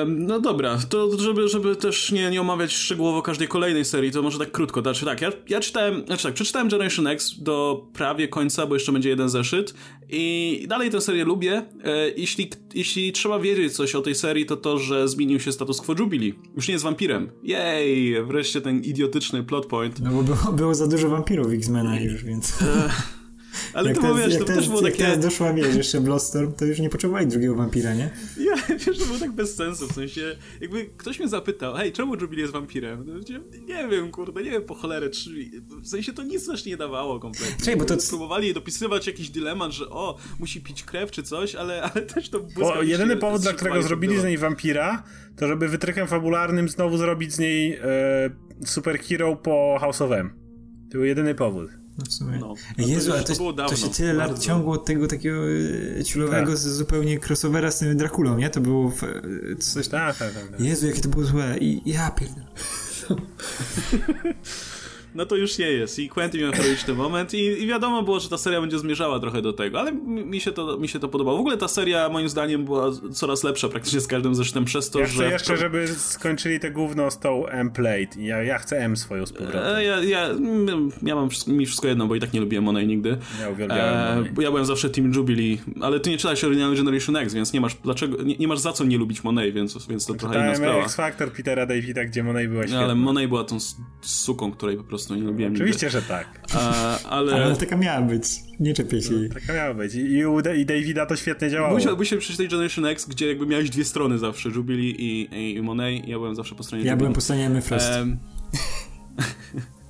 A: No dobra, to żeby, żeby też nie, nie omawiać szczegółowo każdej kolejnej serii, to może tak krótko. Znaczy tak, ja, ja czytałem, znaczy tak, przeczytałem Generation X do prawie końca, bo jeszcze będzie jeden zeszyt i dalej tę serię lubię. E, jeśli, jeśli trzeba wiedzieć coś o tej serii, to to, że zmienił się status quo Jubilee. Już nie jest wampirem. Jej, wreszcie ten idiotyczny plot point.
B: No bo było, było za dużo wampirów w X-Menach już, więc... E,
A: ale jak to teraz, wiesz, to też było takie...
B: Jak teraz doszła, wiesz, jeszcze Bloodstorm, to już nie potrzebowali drugiego wampira, nie?
A: Ja, wiesz, to było tak bez sensu, w sensie, jakby ktoś mnie zapytał, hej, czemu Jubilee jest wampirem? Nie wiem, kurde, nie wiem po cholerę, czy... w sensie to nic też nie dawało kompletnie. Czekaj, bo to... Próbowali dopisywać jakiś dylemat, że o, musi pić krew czy coś, ale, ale też to
C: było... Jedyny powód, dla którego zrobili z niej wampira, to żeby wytrychem fabularnym znowu zrobić z niej e, superhero po House of M. To był jedyny powód.
B: No w sumie. No, no Jezu, to, ale to, to, się tyle bardzo. lat ciągło od tego takiego e, ciulowego tak. zupełnie crossovera z tym Drakulą, nie? To było w, e, coś...
C: Tak, tak, tak, tak.
B: Jezu, jakie to było złe. I ja pierdolę.
A: no to już nie jest. I Quentin miał heroiczny moment i, i, wiadomo było, że ta seria będzie zmierzała trochę do tego, ale mi się to, mi się to podobało. W ogóle ta seria moim zdaniem była coraz lepsza praktycznie z każdym zeszytem przez to,
C: ja
A: że...
C: Chcę jeszcze, żeby skończyli te gówno z tą M-Plate. Ja, ja chcę M swoją z powrotem.
A: E, ja, ja, ja mam mi wszystko jedno, bo i tak nie lubiłem Monet nigdy.
C: Ja uwielbiałem
A: e, Ja byłem zawsze Team Jubilee, ale ty nie czytałeś oryginalny Generation X, więc nie masz, dlaczego, nie, nie masz za co nie lubić Monet, więc, więc to trochę inna sprawa.
C: X-Factor Petera Davida, gdzie Monet była świetna.
A: ale Monet była tą suką, której po prostu nie lubiłem
C: Oczywiście,
A: nigdy.
C: że tak.
A: A, ale...
B: ale taka miała być. Nie czepię się
C: no, Taka miała być. I, u i Davida to świetnie działało.
A: Musiałby się przeczytać Generation X, gdzie jakby miałeś dwie strony zawsze, Jubilee i, i, i Monet. Ja byłem zawsze po stronie
B: Ja
A: Jubilee.
B: byłem po stronie Myfrost. Um,
A: No,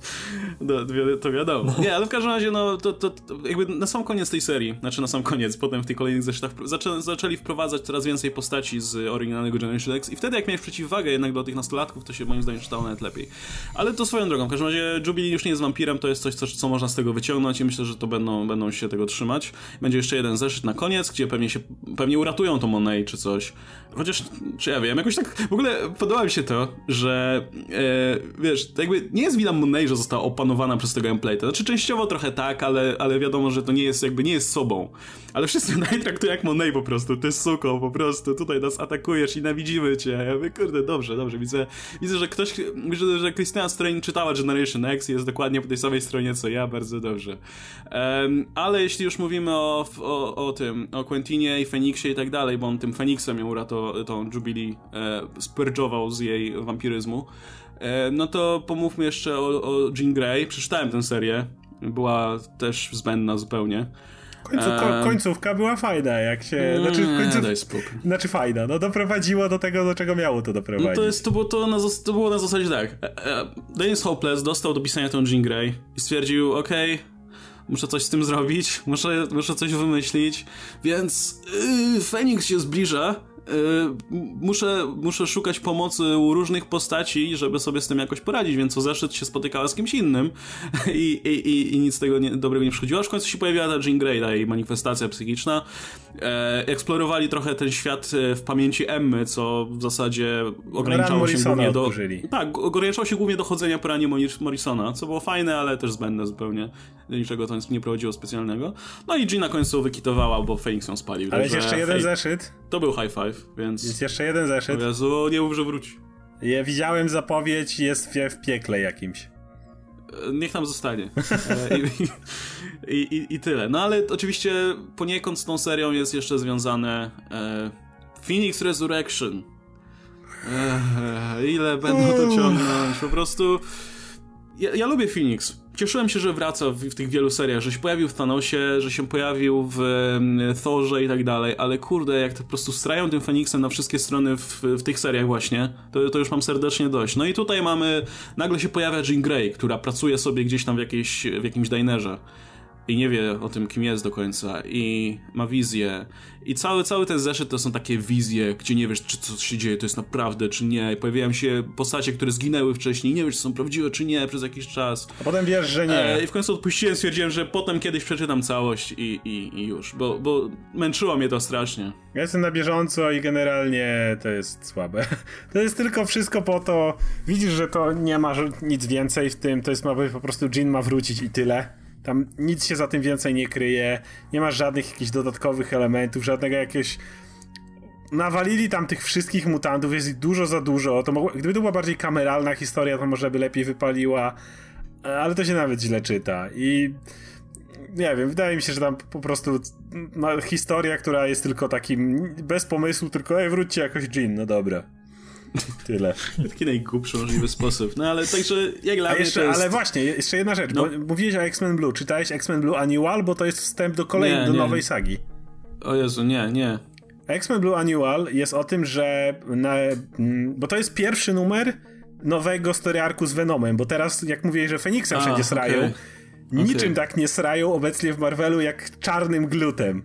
A: to wiadomo. Nie, ale w każdym razie, no, to, to, to, jakby na sam koniec tej serii, znaczy na sam koniec, potem w tych kolejnych zeszytach zaczę, zaczęli wprowadzać coraz więcej postaci z oryginalnego Generation X i wtedy jak miałeś przeciwwagę jednak do tych nastolatków, to się moim zdaniem czytało nawet lepiej. Ale to swoją drogą, w każdym razie Jubilee już nie jest wampirem, to jest coś, co, co można z tego wyciągnąć i myślę, że to będą, będą się tego trzymać. Będzie jeszcze jeden zeszyt na koniec, gdzie pewnie się, pewnie uratują to Monet czy coś. Chociaż, czy ja wiem, jakoś tak, w ogóle podoba mi się to, że e, wiesz, jakby nie jest wina Monet, że została opanowana przez tego gameplay. Znaczy częściowo trochę tak, ale, ale wiadomo, że to nie jest jakby nie jest sobą. Ale wszyscy naj traktują jak Monet po prostu. Ty suko, po prostu tutaj nas atakujesz i nienawidzimy cię. Ja mówię, kurde, dobrze, dobrze. Widzę, widzę że ktoś, że, że Christina Strain czytała Generation X jest dokładnie po tej samej stronie co ja, bardzo dobrze. Um, ale jeśli już mówimy o, o, o tym, o Quentinie i Feniksie i tak dalej, bo on tym Feniksem ją uratował, tą Jubilee e, z jej wampiryzmu, E, no to pomówmy jeszcze o, o Jean Grey. Przeczytałem tę serię. Była też zbędna zupełnie.
C: Końcu, ko, e, końcówka była fajna, jak się. Znaczy, końców, znaczy fajna, no doprowadziło do tego, do czego miało to doprowadzić. No
A: to, jest, to, było, to, na, to było na zasadzie tak. E, Dennis Hopeless dostał do pisania tą Jean Grey i stwierdził, okej, okay, muszę coś z tym zrobić, muszę, muszę coś wymyślić, więc yy, Feniks się zbliża muszę, muszę szukać pomocy u różnych postaci, żeby sobie z tym jakoś poradzić, więc co zeszedł się spotykała z kimś innym i, i, i nic z tego nie, dobrego nie przychodziło, aż w końcu się pojawiła ta Jean Grey, ta jej manifestacja psychiczna. E, eksplorowali trochę ten świat e, w pamięci Emmy, co w zasadzie ograniczało się głównie do...
C: Odkurzyli.
A: Tak, ograniczało się głównie do chodzenia po ranie Morrisona, co było fajne, ale też zbędne zupełnie. Niczego to nie prowadziło specjalnego. No i Jean na końcu wykitowała, bo Phoenix ją spalił.
C: Ale jest jeszcze jeden zeszyt.
A: To był high five, więc...
C: Jest jeszcze jeden zeszyt.
A: O Jezu, nie mów, że wróci.
C: Ja widziałem zapowiedź, jest w, w piekle jakimś.
A: E, niech tam zostanie. E, I, i, I, tyle. No ale oczywiście poniekąd z tą serią jest jeszcze związane e, Phoenix Resurrection. Ile będą to ciągnąć? Po prostu... Ja, ja lubię Phoenix cieszyłem się, że wraca w, w, tych wielu seriach, że się pojawił w Thanosie, że się pojawił w Thorze i tak dalej, ale kurde, jak to po prostu strają tym Feniksem na wszystkie strony w, w tych seriach właśnie, to, to już mam serdecznie dość. No i tutaj mamy, nagle się pojawia Jean Grey, która pracuje sobie gdzieś tam w, jakiejś, w jakimś dinerze i nie wie o tym, kim jest do końca i ma wizję. I cały, cały ten zeszyt to są takie wizje, gdzie nie wiesz, czy co się dzieje, to jest naprawdę, czy nie. Pojawiają się postacie, które zginęły wcześniej, nie wiesz, czy są prawdziwe, czy nie, przez jakiś czas.
C: A potem wiesz, że nie.
A: E, I w końcu odpuściłem, stwierdziłem, że potem kiedyś przeczytam całość i, i, i już, bo, bo męczyło mnie to strasznie.
C: Ja jestem na bieżąco i generalnie to jest słabe. To jest tylko wszystko po to, widzisz, że to nie ma nic więcej w tym, to jest ma po prostu Jean ma wrócić i tyle tam nic się za tym więcej nie kryje, nie masz żadnych jakichś dodatkowych elementów, żadnego jakiegoś nawalili tam tych wszystkich mutantów, jest ich dużo za dużo. To mogło, gdyby to była bardziej kameralna historia, to może by lepiej wypaliła, ale to się nawet źle czyta. I nie wiem, wydaje mi się, że tam po prostu ma historia, która jest tylko takim bez pomysłu, tylko ej, wróćcie jakoś Jean, no dobra. Tyle.
A: Taki najgłupszy możliwy sposób. No ale także jak dla mnie
C: jeszcze,
A: jest...
C: Ale właśnie, jeszcze jedna rzecz, no. bo mówiłeś o X-Men Blue. Czytałeś X-Men Blue Annual, bo to jest wstęp do kolejnej, nie, do nie. nowej sagi.
A: O Jezu, nie, nie.
C: X-Men Blue Annual jest o tym, że na, mm, bo to jest pierwszy numer nowego story arku z Venomem, bo teraz jak mówię, że Feniksa wszędzie srają, okay. niczym okay. tak nie srają obecnie w Marvelu jak czarnym glutem,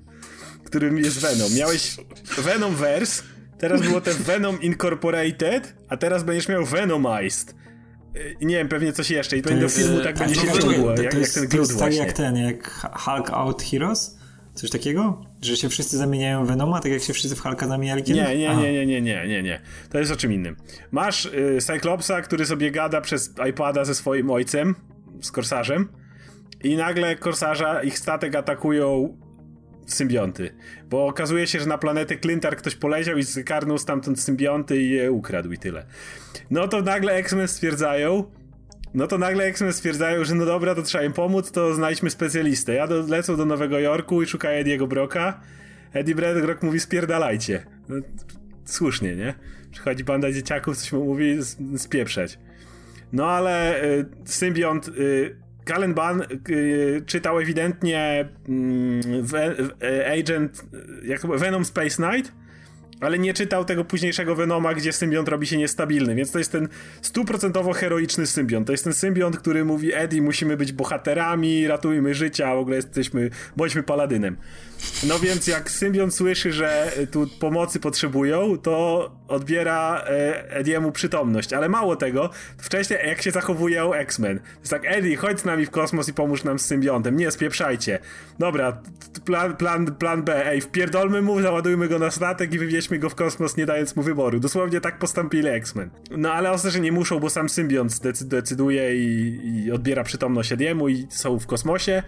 C: którym jest Venom. Miałeś Venomverse, Teraz było te Venom Incorporated, a teraz będziesz miał Venomized. I nie wiem, pewnie coś jeszcze. I pewnie do filmu tak będzie się ciągło, jak, jak ten glut
B: tak jak ten, jak Hulk Out Heroes? Coś takiego? Że się wszyscy zamieniają w Venoma, tak jak się wszyscy w Hulka zamieniali
C: kiedyś? Nie, nie, nie, nie, nie, nie, nie, nie. To jest o czym innym. Masz y, Cyclopsa, który sobie gada przez iPada ze swoim ojcem, z korsarzem i nagle korsarza, ich statek atakują symbionty. Bo okazuje się, że na planetę Clintar ktoś poleciał i zkarnął stamtąd symbionty i je ukradł i tyle. No to nagle X-Men stwierdzają, no to nagle X-Men stwierdzają, że no dobra, to trzeba im pomóc, to znajdźmy specjalistę. Ja do, lecą do Nowego Jorku i szukają Ediego Broka. Eddie Brock mówi spierdalajcie. No, słusznie, nie? Przychodzi banda dzieciaków, coś mu mówi, spieprzeć. No ale y, symbiont... Y, Kalen Ban y, czytał ewidentnie y, Agent, jak Venom Space Knight ale nie czytał tego późniejszego Venoma, gdzie symbiont robi się niestabilny, więc to jest ten stuprocentowo heroiczny symbiont. To jest ten symbiont, który mówi Eddie, musimy być bohaterami, ratujmy życia, w ogóle jesteśmy, bądźmy paladynem. No więc jak symbiont słyszy, że tu pomocy potrzebują, to odbiera e, Ediemu przytomność. Ale mało tego, wcześniej jak się zachowują X-Men. Jest tak, Eddie, chodź z nami w kosmos i pomóż nam z symbiontem. Nie, spieprzajcie. Dobra, plan, plan, plan B. Ej, wpierdolmy mu, załadujmy go na statek i wywieźmy go w kosmos, nie dając mu wyboru. Dosłownie tak postąpili X-Men. No ale ostatecznie nie muszą, bo sam symbiont decyduje i, i odbiera przytomność Ediemu i są w kosmosie.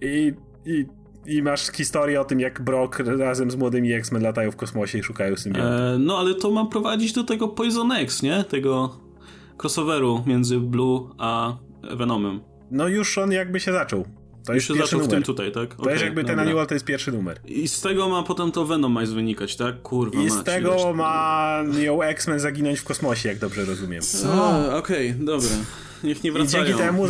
C: I, i i masz historię o tym, jak Brock razem z młodymi X-Men latają w kosmosie i szukają symbiontów. E,
A: no ale to ma prowadzić do tego Poison X, nie? Tego crossoveru między Blue a Venomem.
C: No już on jakby się zaczął.
A: To już jest się zaczął numer. w tym tutaj, tak?
C: To jest jakby dobra. ten annual to jest pierwszy numer.
A: I z tego ma potem to Venom ma wynikać, tak? Kurwa
C: I z tego ma ją X-Men zaginąć w kosmosie, jak dobrze rozumiem.
A: Co? Okej, okay, dobra. Niech nie wracają.
C: I dzięki temu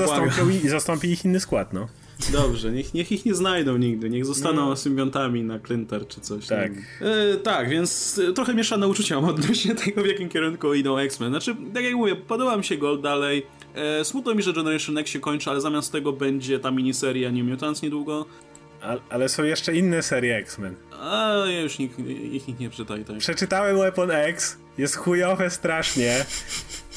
C: zastąpi ich inny skład, no.
A: Dobrze, niech, niech ich nie znajdą nigdy, niech zostaną no. symbiontami na Clintar czy coś.
C: Tak.
A: E, tak, więc e, trochę mieszane uczucia mam odnośnie tego, w jakim kierunku idą X-Men. Znaczy, tak jak mówię, podoba mi się Gold dalej. E, smutno mi, że Generation X się kończy, ale zamiast tego będzie ta miniseria New Mutants niedługo.
C: ale są jeszcze inne serie X-Men.
A: A ja już nikt, ich nikt nie czytaj. Tak.
C: Przeczytałem Weapon X, jest chujowe strasznie.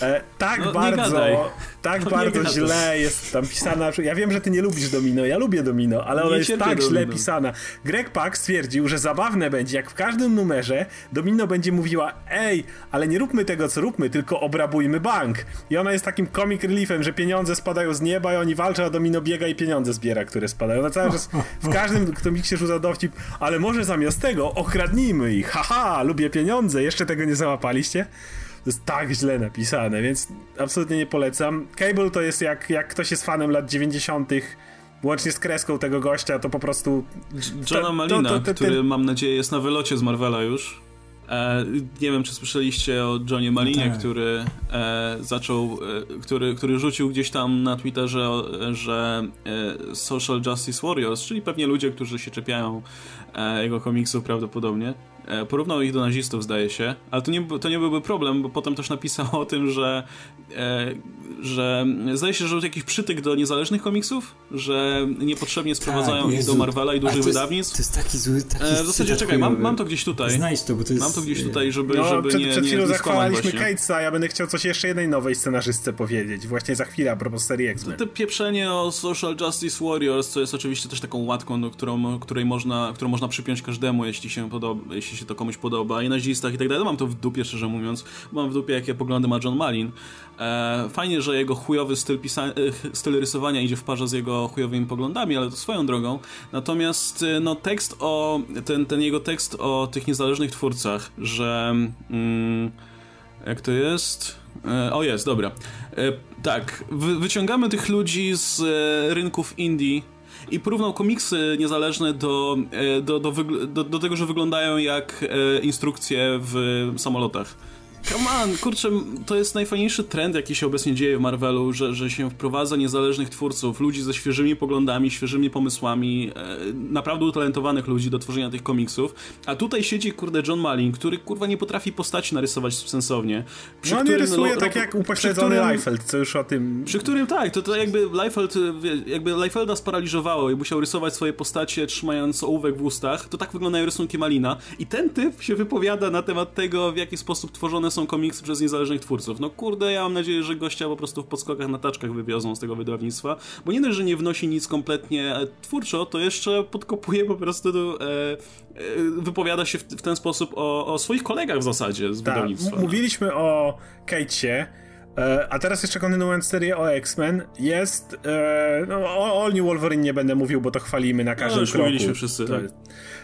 C: E, tak no, bardzo, tak no, bardzo źle jest tam pisana. Ja wiem, że ty nie lubisz Domino, ja lubię Domino, ale ona jest tak domino. źle pisana. Greg Pak stwierdził, że zabawne będzie, jak w każdym numerze Domino będzie mówiła, ej, ale nie róbmy tego, co róbmy, tylko obrabujmy bank. I ona jest takim comic reliefem, że pieniądze spadają z nieba i oni walczą, a Domino biega i pieniądze zbiera, które spadają. Na cały czas w każdym komiksie rzuca dowcip, ale może zamiast tego okradnijmy ich, haha, lubię pieniądze, jeszcze tego nie załapaliście? To jest tak źle napisane, więc absolutnie nie polecam. Cable to jest jak, jak ktoś jest fanem lat 90., łącznie z kreską tego gościa, to po prostu.
A: Johna Malina, to, to, to, który mam nadzieję jest na wylocie z Marvela już. E, nie wiem, czy słyszeliście o Johnie Malinie, tak. który e, zaczął, e, który, który rzucił gdzieś tam na Twitterze, że e, Social Justice Warriors, czyli pewnie ludzie, którzy się czepiają e, jego komiksów prawdopodobnie, porównał ich do nazistów, zdaje się, ale to nie, to nie byłby problem, bo potem też napisał o tym, że, e, że zdaje się, że był jakiś przytyk do niezależnych komiksów, że niepotrzebnie sprowadzają tak, ich do Marvela i dużych wydawnictw.
B: To jest taki zły, taki
A: e, W zasadzie, czekaj, mam, mam to gdzieś tutaj.
B: Znajdź to, bo to jest...
A: Mam to gdzieś tutaj, żeby, no, żeby
C: przed,
A: nie
C: Przed chwilą
A: nie
C: zachwalaliśmy Catesa, ja będę chciał coś jeszcze jednej nowej scenarzystce powiedzieć, właśnie za chwilę a propos serii X-Men.
A: To pieprzenie o Social Justice Warriors, co jest oczywiście też taką łatką, do którą, której można, którą można przypiąć każdemu, jeśli się, podoba, jeśli się to komuś podoba i nazistach i tak dalej. No mam to w dupie, szczerze mówiąc. Mam w dupie, jakie poglądy ma John Malin. E, fajnie, że jego chujowy styl, pisa- e, styl rysowania idzie w parze z jego chujowymi poglądami, ale to swoją drogą. Natomiast e, no, tekst o, ten, ten jego tekst o tych niezależnych twórcach, że... Mm, jak to jest? E, o, jest, dobra. Tak, wy, wyciągamy tych ludzi z rynków Indii i porównał komiksy niezależne do, do, do, do, do tego, że wyglądają jak instrukcje w samolotach. Come on, kurczę, to jest najfajniejszy trend, jaki się obecnie dzieje w Marvelu, że, że się wprowadza niezależnych twórców, ludzi ze świeżymi poglądami, świeżymi pomysłami, e, naprawdę utalentowanych ludzi do tworzenia tych komiksów. A tutaj siedzi, kurde, John Malin, który, kurwa, nie potrafi postaci narysować sensownie.
C: Przy no, którym, rysuje no, tak jak upośledzony Liefeld, co już o tym...
A: Przy którym, tak, to, to jakby Liefeld, jakby Liefelda sparaliżowało i musiał rysować swoje postacie trzymając ołówek w ustach, to tak wyglądają rysunki Malina. I ten typ się wypowiada na temat tego, w jaki sposób tworzone są komiksy przez niezależnych twórców. No kurde, ja mam nadzieję, że gościa po prostu w podskokach na taczkach wywiozą z tego wydawnictwa, bo nie dość, że nie wnosi nic kompletnie e, twórczo, to jeszcze podkopuje po prostu, e, e, wypowiada się w, w, ten sposób o, o swoich kolegach w zasadzie z tak, wydawnictwa.
C: Mówiliśmy o Kate'cie, E, a teraz jeszcze kontynuując serię o X-Men, jest. E, no, o All New Wolverine nie będę mówił, bo to chwalimy na każdym no, już kroku.
A: mówiliśmy wszyscy. Tak.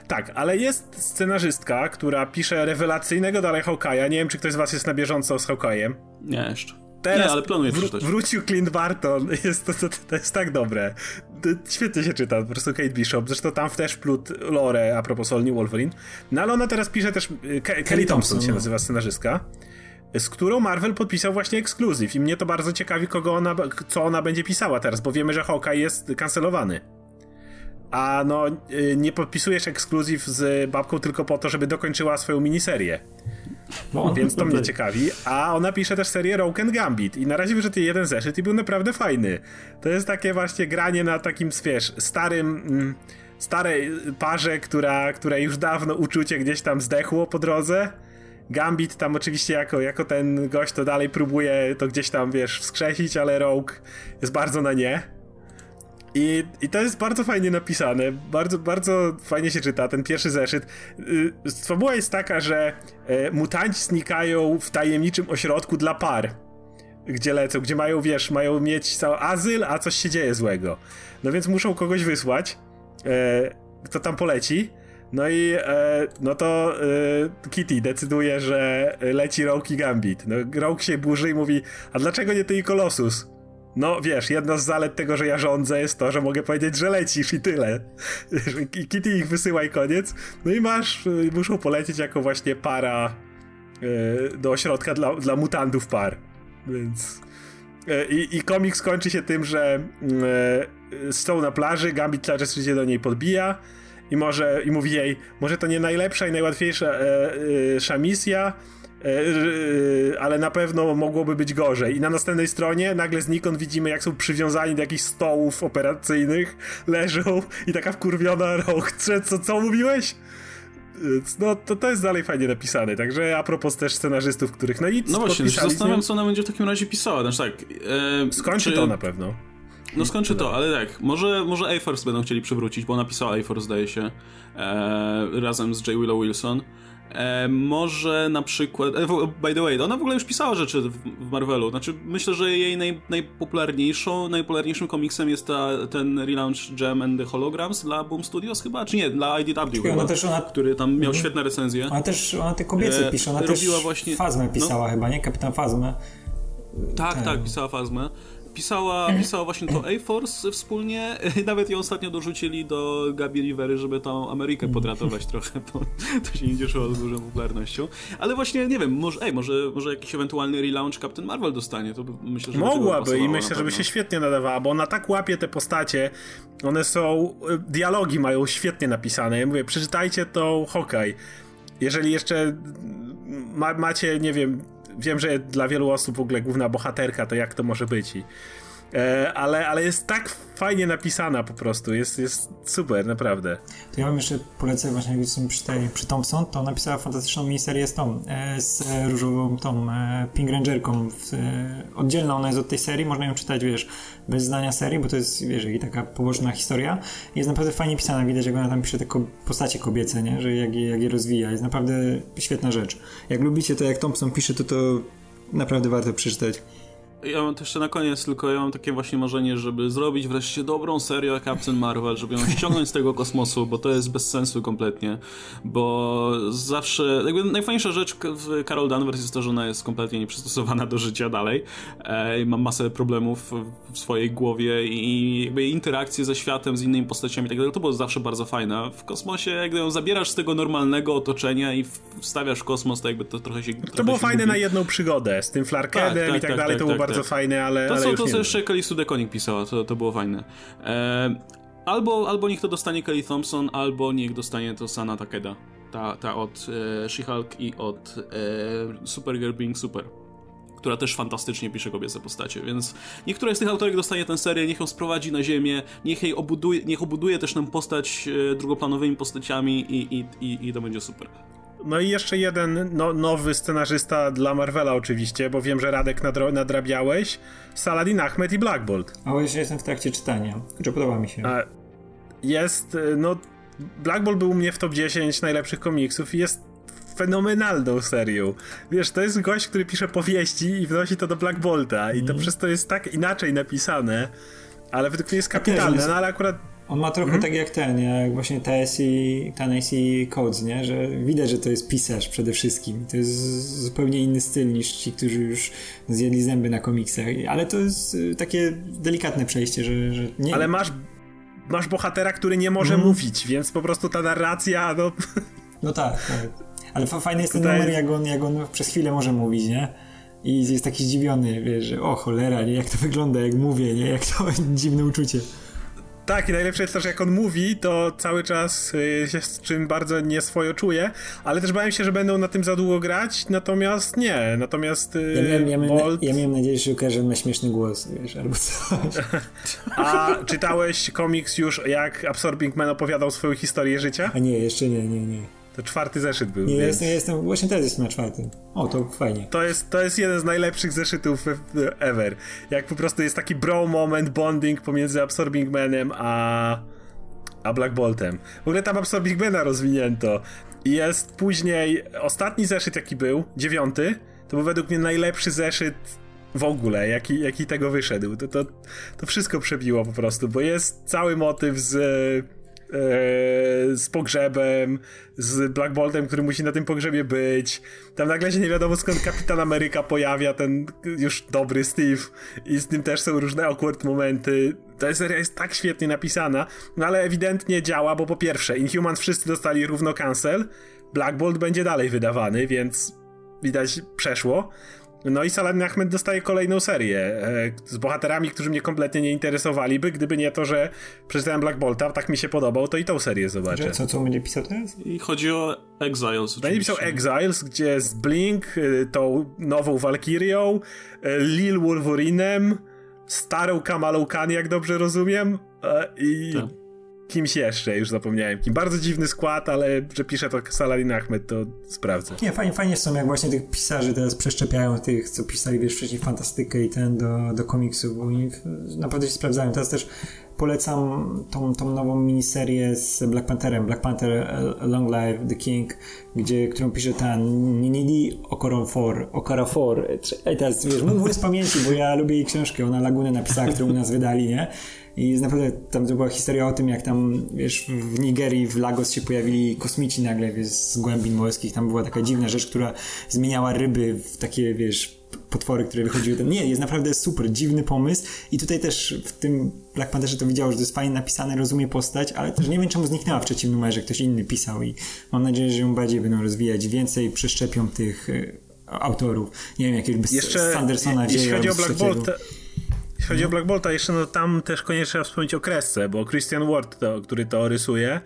C: Tak, ale jest scenarzystka, która pisze rewelacyjnego dalej Hawkeye'a. Nie wiem, czy ktoś z Was jest na bieżąco z Hawkeye'em.
A: Nie, jeszcze. Teraz nie, ale planuję wr-
C: Wrócił Clint Barton, jest to, to, to, jest tak dobre. To świetnie się czyta, po prostu Kate Bishop. Zresztą tam też plut lore a propos All New Wolverine. No ale ona teraz pisze też. Ke- Kelly, Kelly Thompson się nazywa scenarzystka z którą Marvel podpisał właśnie ekskluzyw i mnie to bardzo ciekawi, kogo ona, co ona będzie pisała teraz, bo wiemy, że Hawkeye jest kancelowany. A no, y, nie podpisujesz ekskluzyw z babką tylko po to, żeby dokończyła swoją miniserię. No, Więc to mnie ciekawi. A ona pisze też serię Rogue and Gambit i na razie wyszedł jeden zeszyt i był naprawdę fajny. To jest takie właśnie granie na takim, wiesz, starym... Mm, starej parze, która, która już dawno uczucie gdzieś tam zdechło po drodze Gambit tam oczywiście jako, jako ten gość to dalej próbuje to gdzieś tam, wiesz, wskrzesić, ale Rogue jest bardzo na nie. I, I to jest bardzo fajnie napisane, bardzo, bardzo fajnie się czyta, ten pierwszy zeszyt. Y, fabuła jest taka, że e, mutanci znikają w tajemniczym ośrodku dla par, gdzie lecą, gdzie mają, wiesz, mają mieć cały azyl, a coś się dzieje złego. No więc muszą kogoś wysłać, e, kto tam poleci. No i e, no to e, Kitty decyduje, że leci Rogue i Gambit. No, Rogue się burzy i mówi, a dlaczego nie ty i Kolosus? No wiesz, jedna z zalet tego, że ja rządzę jest to, że mogę powiedzieć, że lecisz i tyle. Kitty ich wysyła i koniec. No i masz, muszą polecieć jako właśnie para e, do ośrodka dla, dla mutantów par. Więc... E, I, I komiks kończy się tym, że e, są na plaży, Gambit czas się do niej podbija, i może i mówi jej, może to nie najlepsza i najłatwiejsza e, e, misja, ale na pewno mogłoby być gorzej. I na następnej stronie nagle znikąd widzimy, jak są przywiązani do jakichś stołów operacyjnych, leżą i taka wkurwiona rok, co, co mówiłeś? No to, to jest dalej fajnie napisane, także a propos też scenarzystów, których no i
A: No właśnie, zastanawiam co ona będzie w takim razie pisała, znaczy tak...
C: E, Skończy czy... to na pewno.
A: No skończy to, ale tak, może, może A-Force będą chcieli przywrócić, bo napisała A-Force, zdaje się, e, razem z J. Willow Wilson. E, może na przykład. E, by the way, ona w ogóle już pisała rzeczy w, w Marvelu. Znaczy, myślę, że jej naj, najpopularniejszą, najpopularniejszym komiksem jest ta, ten relaunch Gem and the Holograms dla Boom Studios chyba, czy nie, dla IDW, chyba, ona też ona... który tam miał mhm. świetne recenzje.
B: Ona też, ona te kobiece e, pisze, ona robiła też właśnie... Fazmę pisała no. chyba, nie? Kapitan Fazmę.
A: Tak, Ten... tak, pisała Fazmę. Pisała, pisała właśnie to A-Force wspólnie. Nawet ją ostatnio dorzucili do Gabi Rivery, żeby tą Amerykę podratować trochę, bo to się nie cieszyło z dużą popularnością. Ale właśnie, nie wiem, może, ej, może, może jakiś ewentualny relaunch Captain Marvel dostanie. To myślę, że
C: Mogłaby i myślę, żeby się świetnie nadawała, bo ona tak łapie te postacie. One są. Dialogi mają świetnie napisane. Ja mówię, przeczytajcie to Hawkeye. Jeżeli jeszcze ma, macie, nie wiem, wiem, że dla wielu osób w ogóle główna bohaterka to jak to może być. I, ale, ale jest tak fajnie napisana po prostu, jest, jest super, naprawdę.
B: To ja bym jeszcze polecę właśnie przy, tej, przy Thompson, to napisała fantastyczną miniserię z tą, e, z różową tą e, Pink Rangerką. E, oddzielna ona jest od tej serii, można ją czytać, wiesz, bez znania serii, bo to jest, wiesz, taka poboczna historia. Jest naprawdę fajnie pisana, widać jak ona tam pisze te postacie kobiece, nie? Że jak jak je rozwija. Jest naprawdę świetna rzecz. Jak lubicie to, jak Thompson pisze, to to naprawdę warto przeczytać.
A: Ja mam jeszcze na koniec, tylko ja mam takie właśnie marzenie, żeby zrobić wreszcie dobrą serię Captain Marvel, żeby ją ściągnąć z tego kosmosu, bo to jest bez sensu kompletnie, bo zawsze, jakby najfajniejsza rzecz w Carol Danvers jest to, że ona jest kompletnie nieprzystosowana do życia dalej e, mam masę problemów w swojej głowie i jakby interakcje ze światem, z innymi postaciami i tak dalej, to było zawsze bardzo fajne. W kosmosie, jak ją zabierasz z tego normalnego otoczenia i wstawiasz w kosmos, to jakby to trochę się... To
C: trochę było fajne gubi. na jedną przygodę, z tym Flarkedem tak, tak, i tak, tak dalej, to tak, było bardzo bardzo fajne, ale.
A: To,
C: ale
A: co, to co jeszcze Kelly Sue DeConnick pisała, to, to było fajne. E, albo, albo niech to dostanie Kelly Thompson, albo niech dostanie to Sana Takeda. Ta, ta od e, She-Hulk i od e, Supergirl Being Super która też fantastycznie pisze kobiece postacie, więc niektóre z tych autorek dostanie tę serię, niech ją sprowadzi na ziemię, niech jej obuduje, niech obuduje też nam postać e, drugoplanowymi postaciami i, i, i, i to będzie super.
C: No i jeszcze jeden no, nowy scenarzysta dla Marvela oczywiście, bo wiem, że Radek nadrabiałeś. Saladin Ahmed i Black Bolt.
B: A jeszcze jestem w trakcie czytania, że podoba mi się. A
C: jest, no Black Bolt był u mnie w top 10 najlepszych komiksów i jest fenomenalną serią. Wiesz, to jest gość, który pisze powieści i wnosi to do Black Bolta i to mm. przez to jest tak inaczej napisane, ale według mnie jest kapitalne, no ale akurat
B: on ma trochę hmm? tak jak ten, jak właśnie TSI, TNSI Codes, nie? że widać, że to jest pisarz przede wszystkim. To jest zupełnie inny styl niż ci, którzy już zjedli zęby na komiksach, ale to jest y, takie delikatne przejście, że, że nie...
C: Ale masz, masz bohatera, który nie może hmm. mówić, więc po prostu ta narracja, no...
B: No tak, tak. Ale fajny jest ten Tutaj... numer, jak on, jak on przez chwilę może mówić, nie? I jest taki zdziwiony, wiesz, że o cholera, nie? jak to wygląda, jak mówię, nie? Jak to dziwne uczucie.
C: Tak, i najlepsze jest to, że jak on mówi, to cały czas y, się z czym bardzo nieswojo czuje, ale też bałem się, że będą na tym za długo grać, natomiast nie, natomiast y,
B: ja miałem, ja miałem, Bolt... ja miałem nadzieję, że ukaże ma śmieszny głos, wiesz, albo coś.
C: A czytałeś komiks już, jak Absorbing Man opowiadał swoją historię życia?
B: A nie, jeszcze nie, nie, nie.
C: To czwarty zeszyt był.
B: Nie, więc... jestem, jestem, właśnie teraz jestem na czwartym. O, to fajnie.
C: To jest, to jest jeden z najlepszych zeszytów ever. Jak po prostu jest taki bro moment, bonding pomiędzy Absorbing Manem a, a Black Boltem. W ogóle tam Absorbing Mana rozwinięto. I jest później ostatni zeszyt, jaki był, dziewiąty, to był według mnie najlepszy zeszyt w ogóle, jaki, jaki tego wyszedł. To, to, to wszystko przebiło po prostu, bo jest cały motyw z E, z pogrzebem, z Black Boltem, który musi na tym pogrzebie być. Tam nagle się nie wiadomo skąd Kapitan Ameryka pojawia, ten już dobry Steve i z tym też są różne awkward momenty. Ta seria jest tak świetnie napisana, no ale ewidentnie działa, bo po pierwsze Inhumans wszyscy dostali równo cancel, Black Bolt będzie dalej wydawany, więc widać przeszło. No i Saladin Ahmed dostaje kolejną serię e, z bohaterami, którzy mnie kompletnie nie interesowaliby, gdyby nie to, że przeczytałem Black Bolta, tak mi się podobał, to i tą serię zobaczę.
B: Co, co będzie pisał teraz?
A: I chodzi o Exiles.
C: Będzie pisał Exiles, gdzie z Blink, e, tą nową Valkyrią, e, Lil Wolverinem, starą Kamalą Khan, jak dobrze rozumiem, i... Tak kimś jeszcze, już zapomniałem kim. Bardzo dziwny skład, ale że pisze to Saladin Ahmed, to sprawdzę.
B: Nie, fajnie, fajnie są, jak właśnie tych pisarzy teraz przeszczepiają tych, co pisali, wiesz, wcześniej fantastykę i ten do, do komiksu, bo oni naprawdę się sprawdzają. Teraz też polecam tą, tą nową miniserię z Black Pantherem, Black Panther Long Live the King, gdzie, którą pisze ten Nini Okorafor, Okorafor. Ej, teraz, wiesz, mówię z pamięci, bo ja lubię jej książkę, ona Lagunę napisała, którą u nas wydali, nie? I jest naprawdę tam to była historia o tym, jak tam, wiesz, w Nigerii, w Lagos się pojawili kosmici nagle, wiesz, z głębin morskich. Tam była taka dziwna rzecz, która zmieniała ryby w takie, wiesz, potwory, które wychodziły. Tam. Nie, jest naprawdę super, dziwny pomysł. I tutaj też w tym Black Pantherze to widziało, że to jest fajnie napisane, rozumie postać, ale też nie wiem, czemu zniknęła w trzecim numerze, ktoś inny pisał i mam nadzieję, że ją bardziej będą rozwijać, więcej przeszczepią tych y, autorów. Nie wiem, jakiegoś
C: Jeszcze, Sandersona Jeśli chodzi o Black Bolt, jeśli chodzi o Black Bolta, jeszcze no tam też koniecznie trzeba wspomnieć o kresce, bo Christian Ward, to, który to rysuje,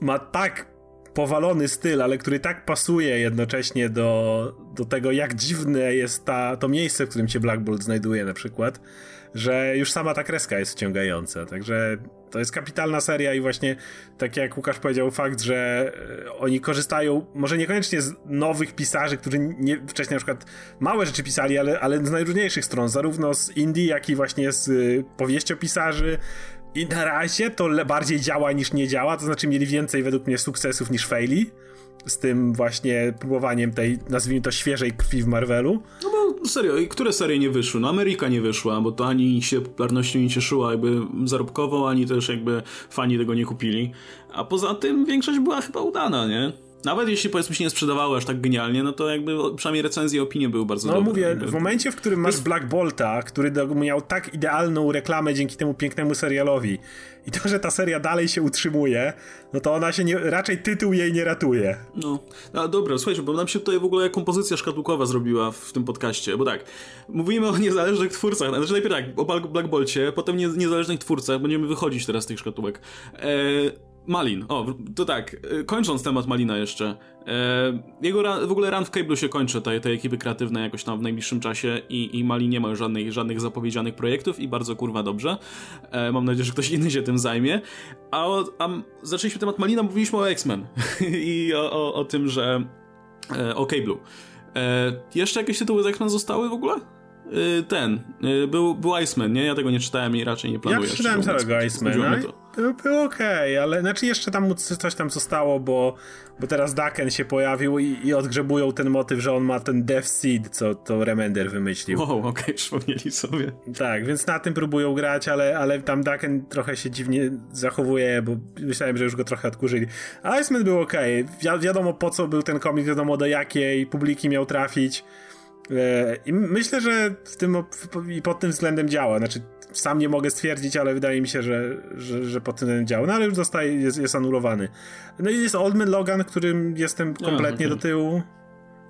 C: ma tak powalony styl, ale który tak pasuje jednocześnie do, do tego, jak dziwne jest ta, to miejsce, w którym się Black Bolt znajduje na przykład, że już sama ta kreska jest wciągająca. Także to jest kapitalna seria i właśnie tak jak Łukasz powiedział, fakt, że e, oni korzystają może niekoniecznie z nowych pisarzy, którzy nie, wcześniej na przykład małe rzeczy pisali, ale, ale z najróżniejszych stron, zarówno z indie, jak i właśnie z y, powieściopisarzy, i na razie to bardziej działa niż nie działa, to znaczy mieli więcej według mnie sukcesów niż faili z tym właśnie próbowaniem tej, nazwijmy to, świeżej krwi w Marvelu.
A: No bo serio, i które serie nie wyszły? No Ameryka nie wyszła, bo to ani się popularnością nie cieszyła jakby zarobkowo, ani też jakby fani tego nie kupili. A poza tym większość była chyba udana, nie? Nawet jeśli powiedzmy się nie sprzedawały aż tak genialnie, no to jakby przynajmniej recenzje i opinie były bardzo
C: no,
A: dobre.
C: No mówię, w momencie, w którym masz Black Bolta, który miał tak idealną reklamę dzięki temu pięknemu serialowi i to, że ta seria dalej się utrzymuje, no to ona się nie, raczej tytuł jej nie ratuje.
A: No, no dobra, słuchajcie, bo nam się tutaj w ogóle kompozycja szkatułkowa zrobiła w tym podcaście, bo tak, mówimy o niezależnych twórcach, znaczy najpierw tak, o Black Bolcie, potem nie, niezależnych twórcach, będziemy wychodzić teraz z tych szkatułek. Eee, Malin, o, to tak, e, kończąc temat Malina jeszcze. E, jego run, w ogóle run w Cable się kończy, tej, tej ekipy kreatywnej jakoś tam w najbliższym czasie i, i Malin nie ma już żadnych, żadnych zapowiedzianych projektów i bardzo kurwa dobrze. E, mam nadzieję, że ktoś inny się tym zajmie. A, o, a zaczęliśmy temat Malina, mówiliśmy o X-Men i o, o, o, tym, że... E, o Cable'u. Jeszcze jakieś tytuły z X-Men zostały w ogóle? Y, ten, y, był, był Iceman, nie? Ja tego nie czytałem i raczej nie planuję.
C: Ja czytałem całego Icemana to było okej, okay, ale znaczy jeszcze tam coś tam zostało, bo, bo teraz Daken się pojawił i, i odgrzebują ten motyw, że on ma ten Death Seed, co to Remender wymyślił.
A: Wow, okej, okay, przypomnieli sobie.
C: Tak, więc na tym próbują grać, ale, ale tam Daken trochę się dziwnie zachowuje, bo myślałem, że już go trochę odkurzyli. A Iceman był okej, okay. Wi wiadomo po co był ten komik, wiadomo do jakiej publiki miał trafić. E, I myślę, że w tym pod tym względem działa. Znaczy, sam nie mogę stwierdzić, ale wydaje mi się, że, że, że pod tym działa. No ale już zostaje, jest, jest anulowany. No i jest Oldman Logan, którym jestem kompletnie okay. do tyłu.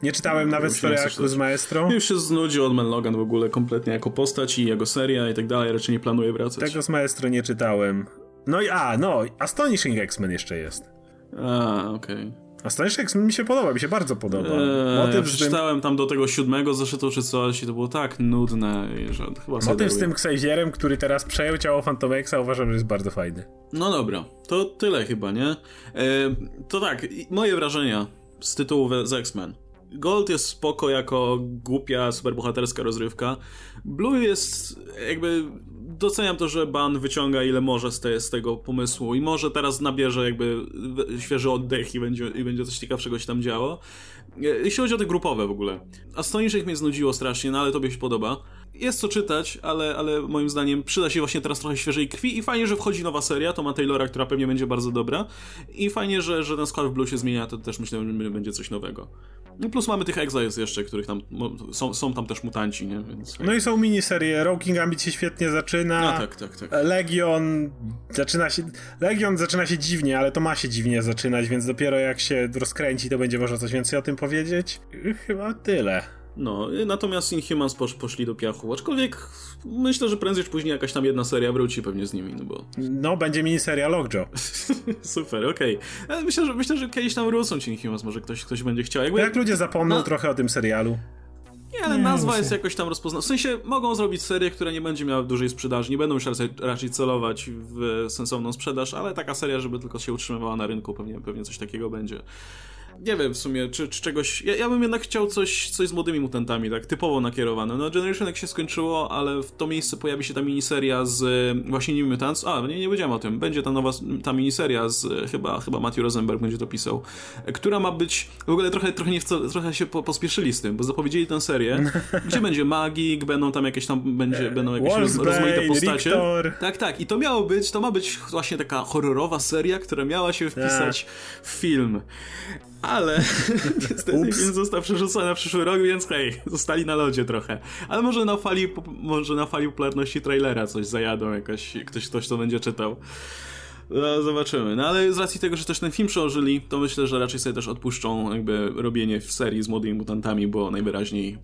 C: Nie czytałem no, nawet Story z Maestro.
A: Już się znudził Oldman Logan w ogóle kompletnie jako postać i jego seria i tak dalej. Raczej nie planuję wracać.
C: Tego z Maestro nie czytałem. No i a, no, Astonishing X-Men jeszcze jest.
A: A, okej. Okay.
C: A Stanisek mi się podoba, mi się bardzo podoba.
A: Eee, Motyw przeczytałem tym... tam do tego siódmego zeszytu czy coś i to było tak nudne, że chyba
C: Motyw z tym Xavierem, który teraz przejął ciało Fantomexa uważam, że jest bardzo fajny.
A: No dobra, to tyle chyba, nie? Eee, to tak, moje wrażenia z tytułu z X-Men. Gold jest spoko jako głupia, superbohaterska rozrywka. Blue jest jakby doceniam to, że Ban wyciąga ile może z, te, z, tego pomysłu i może teraz nabierze jakby świeży oddech i będzie, i będzie coś ciekawszego się tam działo. E, jeśli chodzi o te grupowe w ogóle. Astonishing mnie znudziło strasznie, no ale tobie się podoba. Jest co czytać, ale, ale moim zdaniem przyda się właśnie teraz trochę świeżej krwi i fajnie, że wchodzi nowa seria, to ma Taylora, która pewnie będzie bardzo dobra i fajnie, że, że ten skład w Blue się zmienia, to też myślę, że będzie coś nowego. No plus mamy tych Exiles jeszcze, których tam są, są tam też mutanci, nie? Więc...
C: No i są miniserie. Rogue Gambit się świetnie zaczyna.
A: No tak, tak, tak.
C: Legion zaczyna się. Legion zaczyna się dziwnie, ale to ma się dziwnie zaczynać, więc dopiero jak się rozkręci, to będzie można coś więcej o tym powiedzieć. Chyba tyle.
A: No, natomiast Inhumans posz, poszli do piachu, aczkolwiek myślę, że prędzej czy później jakaś tam jedna seria wróci pewnie z nimi, no bo...
C: No, będzie miniseria Lockjaw.
A: Super, okej. Okay. Myślę, że, myślę, że kiedyś tam wrócą ci Inhumans, może ktoś, ktoś będzie chciał.
C: Jakby... Jak ludzie zapomną no. trochę o tym serialu.
A: Nie, ale nie, nazwa jest jakoś tam rozpoznana. W sensie mogą zrobić serię, która nie będzie miała dużej sprzedaży, nie będą już raczej, raczej celować w sensowną sprzedaż, ale taka seria, żeby tylko się utrzymywała na rynku, pewnie, pewnie coś takiego będzie nie wiem w sumie, czy, czy czegoś. Ja, ja, bym jednak chciał coś, coś z młodymi mutantami, tak typowo nakierowane. No, Generation jak się skończyło, ale w to miejsce pojawi się ta miniseria z właśnie New Mutants. A, nie, nie wiedziałem o tym. Będzie ta nowa, ta miniseria z chyba, chyba Matthew Rosenberg będzie to pisał, która ma być. W ogóle trochę, trochę, nie trochę się po, pospieszyli z tym, bo zapowiedzieli tę serię, gdzie będzie magik, będą tam jakieś tam, będzie, będą jakieś rozmaite postacie. Rictor. Tak, tak. I to miało być, to ma być właśnie taka horrorowa seria, która miała się wpisać w film ale niestety film został przerzucony na przyszły rok, więc hej, zostali na lodzie trochę. Ale może na fali, może na fali popularności trailera coś zajadą, jakoś, ktoś, ktoś to będzie czytał. No, zobaczymy. No ale z racji tego, że też ten film przełożyli, to myślę, że raczej sobie też odpuszczą jakby robienie w serii z młodymi mutantami, bo najwyraźniej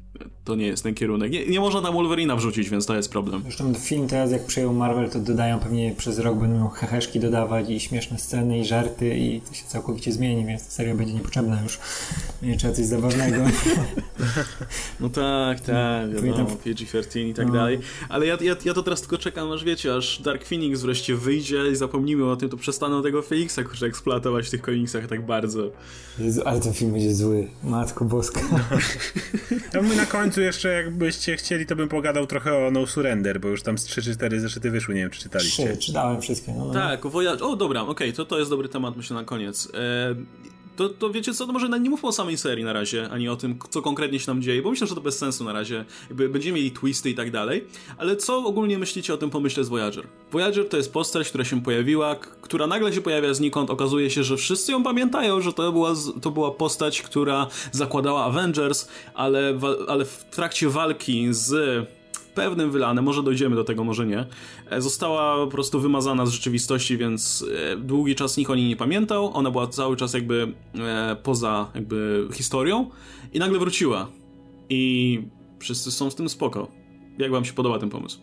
A: to nie jest ten kierunek. Nie, nie można tam Wolverina wrzucić, więc to jest problem.
B: Zresztą film teraz jak przejął Marvel, to dodają pewnie przez rok będą heheszki dodawać i śmieszne sceny i żarty i to się całkowicie zmieni, więc seria będzie niepotrzebna już. Nie trzeba coś zabawnego.
A: no tak, tak, wiadomo, PG-13 i tak no. dalej. Ale ja, ja, ja to teraz tylko czekam, aż wiecie, aż Dark Phoenix wreszcie wyjdzie i zapomnimy o tym, to przestaną tego Felixa kurczę eksploatować w tych komiksach tak bardzo.
B: Jezu, ale ten film będzie zły. Matko boska.
C: Ja bym na końcu jeszcze, jakbyście chcieli, to bym pogadał trochę o No Surrender, bo już tam z 3-4 zeszyty wyszły, nie wiem, czy czytaliście.
B: Trzy, czytałem wszystkie. No,
A: no. Tak, Voyage... O, dobra, okej, okay, to, to jest dobry temat, myślę, na koniec. E to, to wiecie co, to może nie mówmy o samej serii na razie, ani o tym, co konkretnie się nam dzieje, bo myślę, że to bez sensu na razie. Jakby będziemy mieli twisty i tak dalej, ale co ogólnie myślicie o tym pomyśle z Voyager? Voyager to jest postać, która się pojawiła, która nagle się pojawia znikąd, okazuje się, że wszyscy ją pamiętają, że to była, to była postać, która zakładała Avengers, ale, ale w trakcie walki z pewnym wylanem, może dojdziemy do tego, może nie, e, została po prostu wymazana z rzeczywistości, więc e, długi czas nikt o niej nie pamiętał, ona była cały czas jakby e, poza jakby historią i nagle wróciła. I wszyscy są z tym spoko. Jak wam się podoba ten pomysł?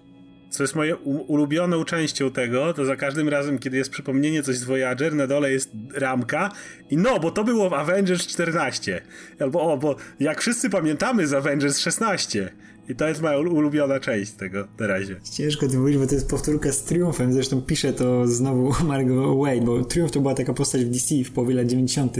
C: co jest moją ulubioną częścią tego, to za każdym razem, kiedy jest przypomnienie coś z Voyager, na dole jest ramka i no, bo to było w Avengers 14. Albo o, bo jak wszyscy pamiętamy z Avengers 16. I to jest moja ulubiona część tego na razie.
B: Ciężko to mówić, bo to jest powtórka z Triumfem. Zresztą pisze to znowu Margot Wade, bo Triumf to była taka postać w DC w połowie lat 90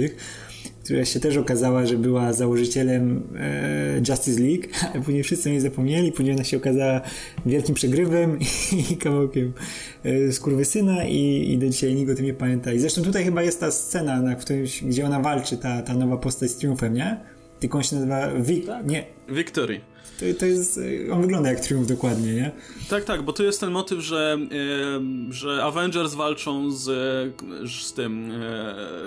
B: która się też okazała, że była założycielem e, Justice League, a później wszyscy o niej zapomnieli, później ona się okazała wielkim przegrywem i, i kawałkiem e, skurwysyna i, i do dzisiaj nikt o tym nie pamięta. I zresztą tutaj chyba jest ta scena, na którymś, gdzie ona walczy, ta, ta nowa postać z triumfem, nie? Tylko on się nazywa Vic... Nie.
A: Victory.
B: To, to jest, on wygląda jak triumf dokładnie, nie?
A: Tak, tak, bo tu jest ten motyw, że, e, że Avengers walczą z, z tym...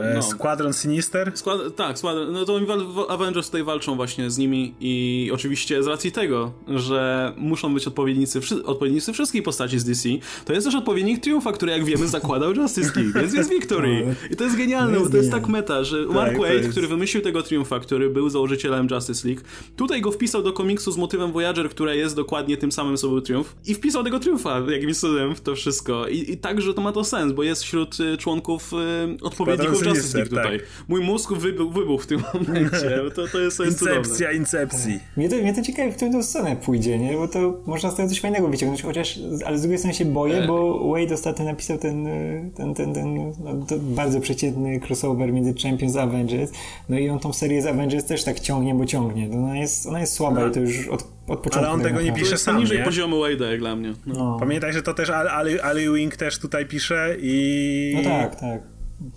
C: E, no. Squadron Sinister?
A: Skład, tak, Squadron, no to Avengers tutaj walczą właśnie z nimi i oczywiście z racji tego, że muszą być odpowiednicy, odpowiednicy wszystkich postaci z DC, to jest też odpowiednik Triumfa, który jak wiemy zakładał Justice League, więc jest Victory. No, I to jest genialne, bo to jest tak meta, że Mark tak, Wade, jest... który wymyślił tego Triumfa, który był założycielem Justice League, tutaj go wpisał do komiksu z motywem Voyager, która jest dokładnie tym samym, co był Triumph i wpisał tego Triumfa jakimś cudem w to wszystko. I, i także to ma to sens, bo jest wśród y, członków y, odpowiedników Justice League tutaj. Tak. Mój mózg wybuchł, wybuchł w tym momencie. To, to jest, to jest
C: Incepcja cudowne. incepcji.
B: Mnie to, mnie to ciekawe, w którą stronę pójdzie, nie? Bo to można z tego coś fajnego wyciągnąć, chociaż, ale z drugiej strony się boję, e. bo Wade ostatnio napisał ten, y, ten, ten, ten no, bardzo przeciętny crossover między Champions a Avengers, no i on tą serię z Avengers też tak ciągnie, bo ciągnie. No, ona, jest, ona jest słaba no. i to już od od początku.
C: Ale on tego nie pisze sam,
A: niżej poziomu Wade'a jak dla mnie. No.
C: No. Pamiętaj, że to też Ali, Ali Wing też tutaj pisze i...
B: No tak, tak.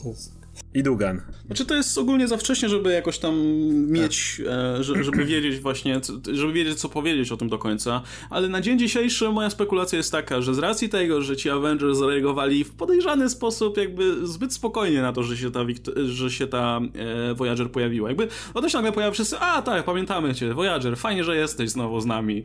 B: To jest
C: i Dugan.
A: Znaczy to jest ogólnie za wcześnie, żeby jakoś tam mieć, e, żeby wiedzieć właśnie, żeby wiedzieć co powiedzieć o tym do końca, ale na dzień dzisiejszy moja spekulacja jest taka, że z racji tego, że ci Avengers zareagowali w podejrzany sposób jakby zbyt spokojnie na to, że się ta, że się ta e, Voyager pojawiła. Jakby ona się nagle pojawia wszyscy, a tak, pamiętamy cię, Voyager, fajnie, że jesteś znowu z nami.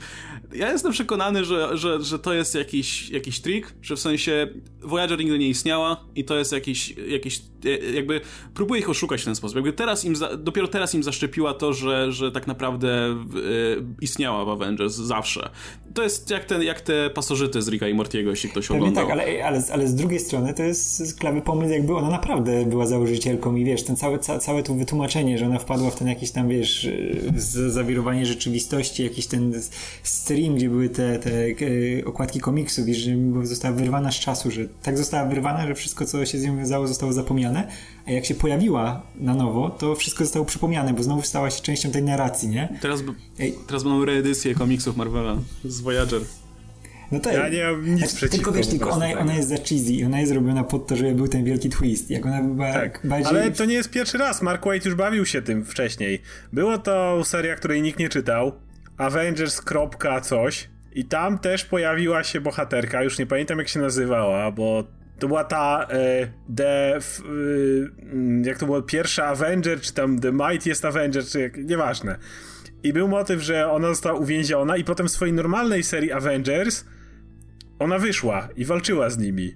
A: Ja jestem przekonany, że, że, że to jest jakiś, jakiś trik, że w sensie Voyager nigdy nie istniała i to jest jakiś, jakiś e, jakby próbuje ich oszukać w ten sposób. Jakby teraz im, za, dopiero teraz im zaszczepiła to, że, że tak naprawdę y, istniała w Avengers zawsze. To jest jak te, jak te pasożyty z Ricka i Mortiego, jeśli ktoś Pewnie oglądał.
B: tak, ale, ale, ale z drugiej strony to jest klawy pomysł, jakby ona naprawdę była założycielką i wiesz, ten całe, ca, całe to wytłumaczenie, że ona wpadła w ten jakiś tam, wiesz, zawirowanie rzeczywistości, jakiś ten stream, gdzie były te, te okładki komiksów i że została wyrwana z czasu, że tak została wyrwana, że wszystko, co się z nią wiązało, zostało zapomniane, jak się pojawiła na nowo, to wszystko zostało przypomniane, bo znowu stała się częścią tej narracji, nie?
A: Teraz, teraz będą reedycje komiksów Marvela z Voyager.
C: No to ja nie mam nic znaczy, przeciwko.
B: Tylko wiesz, tylko ona, ona jest za cheesy i ona jest robiona pod to, żeby był ten wielki twist. Jak ona była tak. bardziej...
C: Ale to nie jest pierwszy raz. Mark Waid już bawił się tym wcześniej. Było to seria, której nikt nie czytał. Avengers. coś. I tam też pojawiła się bohaterka, już nie pamiętam jak się nazywała, bo to była ta e, The, f, e, jak to było, pierwsza Avenger, czy tam The Mightiest Avenger, czy jak, nieważne. I był motyw, że ona została uwięziona i potem w swojej normalnej serii Avengers ona wyszła i walczyła z nimi.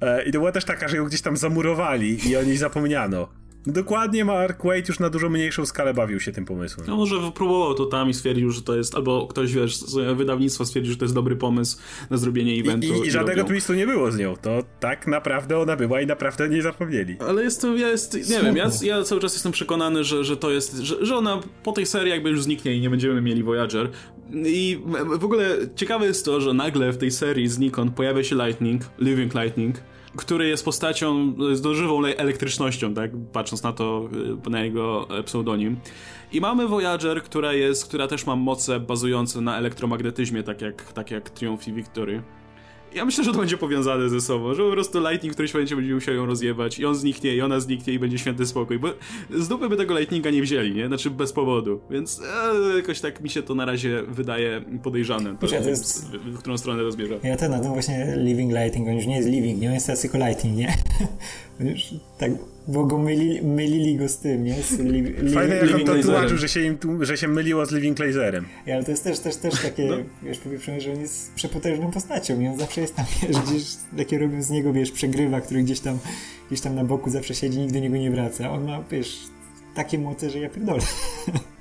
C: E, I to była też taka, że ją gdzieś tam zamurowali i o niej zapomniano. Dokładnie Mark Wade już na dużo mniejszą skalę bawił się tym pomysłem.
A: No może wypróbował to tam i stwierdził, że to jest, albo ktoś, wiesz, z wydawnictwa stwierdził, że to jest dobry pomysł na zrobienie eventu.
C: I, i, i żadnego twistu nie było z nią. To tak naprawdę ona była i naprawdę nie zapomnieli.
A: Ale jestem, ja jest, nie wiem, ja, ja, cały czas jestem przekonany, że, że to jest, że, że ona po tej serii jakby już zniknie i nie będziemy mieli Voyager. I w ogóle ciekawe jest to, że nagle w tej serii znikąd pojawia się Lightning, Living Lightning, który jest postacią z dożywą elektrycznością, tak? Patrząc na to, y, na jego e, pseudonim. I mamy Voyager, która jest, która też ma moce bazujące na elektromagnetyzmie, tak jak, tak jak Triumph i Victory. Ja myślę, że to będzie powiązane ze sobą, że po prostu Lightning w którymś momencie będzie musiał ją rozjebać i on zniknie, i ona zniknie i będzie święty spokój, bo z dupy by tego Lightninga nie wzięli, nie? Znaczy bez powodu, więc e, jakoś tak mi się to na razie wydaje podejrzane, to, to jest... w, w, którą stronę to zmierza.
B: Ja ten na tym właśnie Living Lightning, on już nie jest Living, nie? On jest tylko Lightning, nie? już tak bo go myli, mylili go z tym, nie? Z li,
C: li, Fajne jak on to tłumaczył, że się, im, że się myliło z Living Laserem.
B: Ja, ale to jest też, też, też takie, no. wiesz, powiedzmy, że on jest przepotężną postacią i on zawsze jest tam, wiesz, gdzieś takie robią z niego, wiesz, przegrywa, który gdzieś tam, gdzieś tam na boku zawsze siedzi, nigdy do niego nie wraca. On ma, wiesz, takie moce, że ja pierdolę.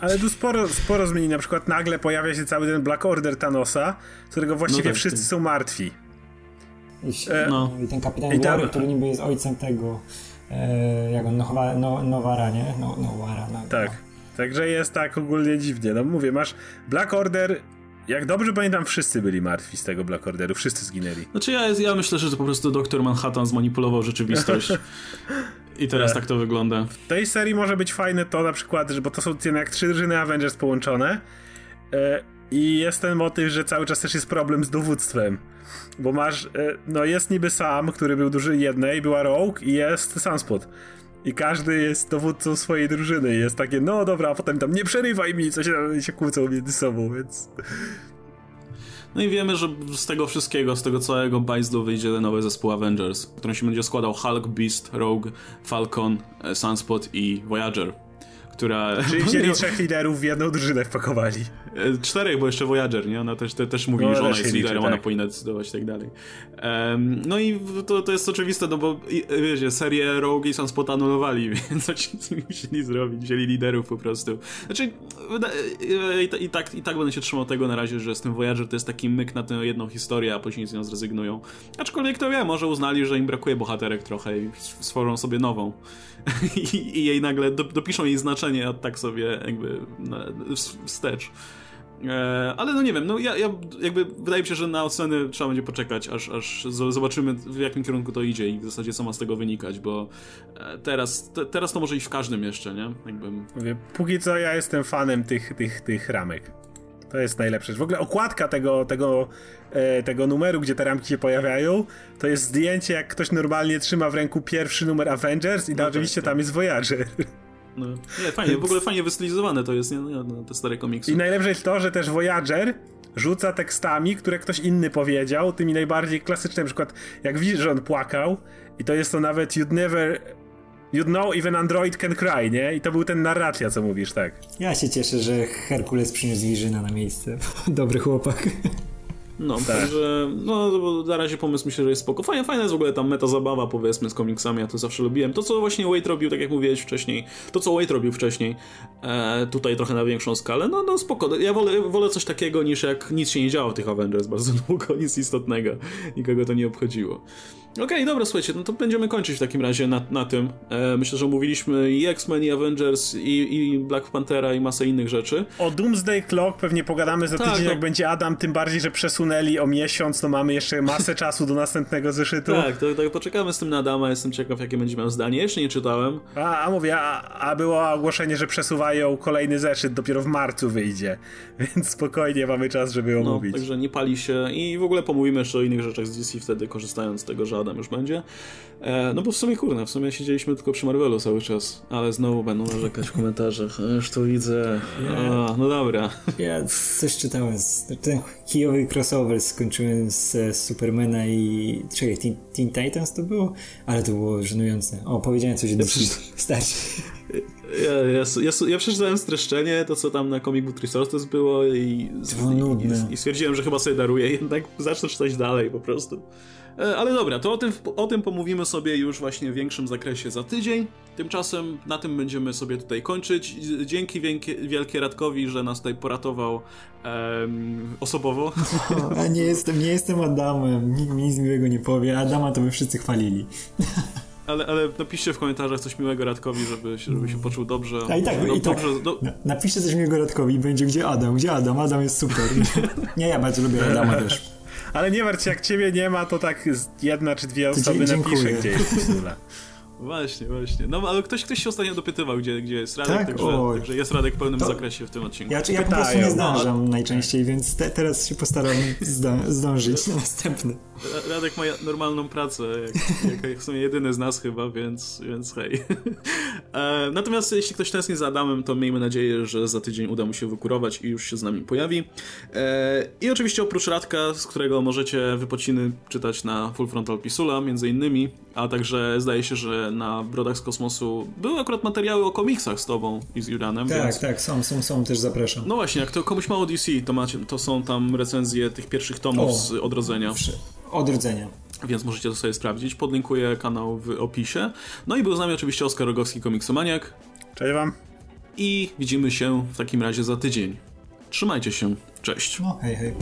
C: Ale tu sporo, sporo zmieni. Na przykład nagle pojawia się cały ten Black Order Thanosa, którego właściwie no tak, wszyscy są martwi.
B: I, e, no. I ten kapitan I tam... który niby jest ojcem tego, e, jak on, Nowa, no, Nowara, nie? No, Nowara. No,
C: tak. No. Także jest tak ogólnie dziwnie. No mówię, masz Black Order jak dobrze pamiętam, wszyscy byli martwi z tego Black Orderu, wszyscy zginęli.
A: Znaczy ja, ja myślę, że to po prostu doktor Manhattan zmanipulował rzeczywistość I teraz e, tak to wygląda.
C: W tej serii może być fajne to na przykład, że, bo to są jak trzy drużyny Avengers połączone e, i jest ten motyw, że cały czas też jest problem z dowództwem. Bo masz, e, no jest niby Sam, który był duży jednej, była Rogue i jest Sunspot. I każdy jest dowódcą swojej drużyny. Jest takie, no dobra, a potem tam nie przerywaj mi, coś się, się kłócą między sobą, więc...
A: No i wiemy, że z tego wszystkiego, z tego całego bajzdu wyjdzie nowy zespół Avengers, który się będzie składał Hulk, Beast, Rogue, Falcon, e, Sunspot i Voyager która...
C: Czyli wzięli trzech liderów w jedną drużynę wpakowali.
A: E, czterech, bo jeszcze Voyager, nie? Ona też, te, też mówi, no, że ona jest liderem, tak. ona powinna decydować i tak dalej. Um, no i to, to jest oczywiste, no bo wiecie, serię Rogue i Sunspot anulowali, więc coś musieli zrobić, wzięli liderów po prostu. Znaczy, i, i, tak, i tak będę się trzymał tego na razie, że z tym Voyager to jest taki myk na tę jedną historię, a później z nią zrezygnują. Aczkolwiek to wie, może uznali, że im brakuje bohaterek trochę i stworzą sobie nową. I, i jej nagle do, dopiszą jej znaczenie, a tak sobie jakby wstecz. E, ale no nie wiem, no ja, ja jakby wydaje mi się, że na oceny trzeba będzie poczekać, aż, aż zobaczymy w jakim kierunku to idzie i w zasadzie co ma z tego wynikać, bo e, teraz, te, teraz to może iść w każdym jeszcze, nie? Jakby...
C: Mówię, póki co ja jestem fanem tych, tych, tych ramek. To jest najlepsze. W ogóle okładka tego, tego, e, tego numeru, gdzie te ramki się pojawiają, to jest zdjęcie, jak ktoś normalnie trzyma w ręku pierwszy numer Avengers i no oczywiście tak, tam jest Voyager.
A: No. Nie, fajnie, w ogóle fajnie wystylizowane to jest, nie? No, te stare komiksy.
C: I najlepsze jest to, że też Voyager rzuca tekstami, które ktoś inny powiedział, tymi najbardziej klasycznymi, na przykład jak widzisz, że on płakał i to jest to nawet you'd never You'd know even Android can cry, nie? I to był ten narracja, co mówisz, tak?
B: Ja się cieszę, że Herkules przyniósł Wirzyna na miejsce. Dobry chłopak.
A: No, tak. także, no, na razie pomysł myślę, że jest spoko. Fajna, fajna jest w ogóle ta meta zabawa, powiedzmy, z komiksami, ja to zawsze lubiłem. To, co właśnie Wade robił, tak jak mówiłeś wcześniej, to, co Wade robił wcześniej, e, tutaj trochę na większą skalę, no, no spoko. Ja wolę, wolę coś takiego, niż jak nic się nie działo w tych Avengers bardzo długo, nic istotnego. Nikogo to nie obchodziło. Okej, okay, dobra, słuchajcie, no to będziemy kończyć w takim razie na, na tym. E, myślę, że omówiliśmy i X-Men, i Avengers, i, i Black Panthera, i masę innych rzeczy.
C: O Doomsday Clock pewnie pogadamy za tak, tydzień, no. jak będzie Adam, tym bardziej, że przesunęli o miesiąc, no mamy jeszcze masę czasu do następnego zeszytu.
A: Tak, to, to poczekamy z tym na Adama, jestem ciekaw, jakie będzie miał zdanie. Jeszcze nie czytałem.
C: A, a mówię, a, a było ogłoszenie, że przesuwają kolejny zeszyt, dopiero w marcu wyjdzie, więc spokojnie mamy czas, żeby ją
A: no, Także nie pali się i w ogóle pomówimy jeszcze o innych rzeczach z DC wtedy, korzystając z tego, że Adam już będzie. E, no bo w sumie kurna, w sumie siedzieliśmy tylko przy Marvelu cały czas, ale znowu będą narzekać w komentarzach. Już to widzę. A, no dobra.
B: Ja coś czytałem. Ten kijowy crossover skończyłem z, z Supermana i... Czekaj, Teen, Teen Titans to było? Ale to było żenujące. O, powiedziałem coś do Starczy.
A: Ja, ja, ja, ja, przeczytałem streszczenie, to co tam na Comic Book Resources było i, i, i, stwierdziłem, że chyba sobie daruję, jednak zacznę czytać dalej po prostu. E, ale dobra, to o tym, o tym pomówimy sobie już właśnie w większym zakresie za tydzień. Tymczasem na tym będziemy sobie tutaj kończyć. Dzięki wielkie, wielkie Radkowi, że nas tutaj poratował um, osobowo.
B: A nie jestem, nie jestem Adamem, nikt mi nic miłego nie powie. Adama to by wszyscy chwalili.
A: Ale, ale napiszcie w komentarzach coś miłego Radkowi, żeby, żeby się poczuł dobrze.
B: A i tak, no, i tak. dobrze, do... napiszcie coś miłego Radkowi i będzie gdzie Adam, gdzie Adam, Adam jest super. nie, ja bardzo lubię Adama też.
C: Ale nie martw się, jak ciebie nie ma, to tak jedna czy dwie osoby napisze gdzieś
A: Właśnie, właśnie. No ale ktoś, ktoś się ostatnio dopytywał, gdzie, gdzie jest Radek, tak? także, także, jest Radek w pełnym to... zakresie w tym odcinku.
B: Ja, ja po prostu nie zdążam no, najczęściej, więc te, teraz się postaram zdążyć na następny.
A: Radek ma normalną pracę, jak, jak w sumie jedyny z nas chyba, więc, więc hej. E, natomiast jeśli ktoś tęskni za Adamem, to miejmy nadzieję, że za tydzień uda mu się wykurować i już się z nami pojawi. E, I oczywiście oprócz Radka, z którego możecie wypociny czytać na Full Frontal Pisula, między innymi, a także zdaje się, że na Brodach z Kosmosu były akurat materiały o komiksach z tobą i z Juranem.
B: Tak,
A: więc...
B: tak, są, są, są, też zapraszam.
A: No właśnie, jak to komuś mało DC, to, macie, to są tam recenzje tych pierwszych tomów o, z Odrodzenia.
B: Odrodzenia.
A: Więc możecie to sobie sprawdzić. Podlinkuję kanał w opisie. No i był z nami oczywiście Oskar Rogowski, komiksomaniak.
C: Cześć wam.
A: I widzimy się w takim razie za tydzień. Trzymajcie się. Cześć.
B: No, hej, hej.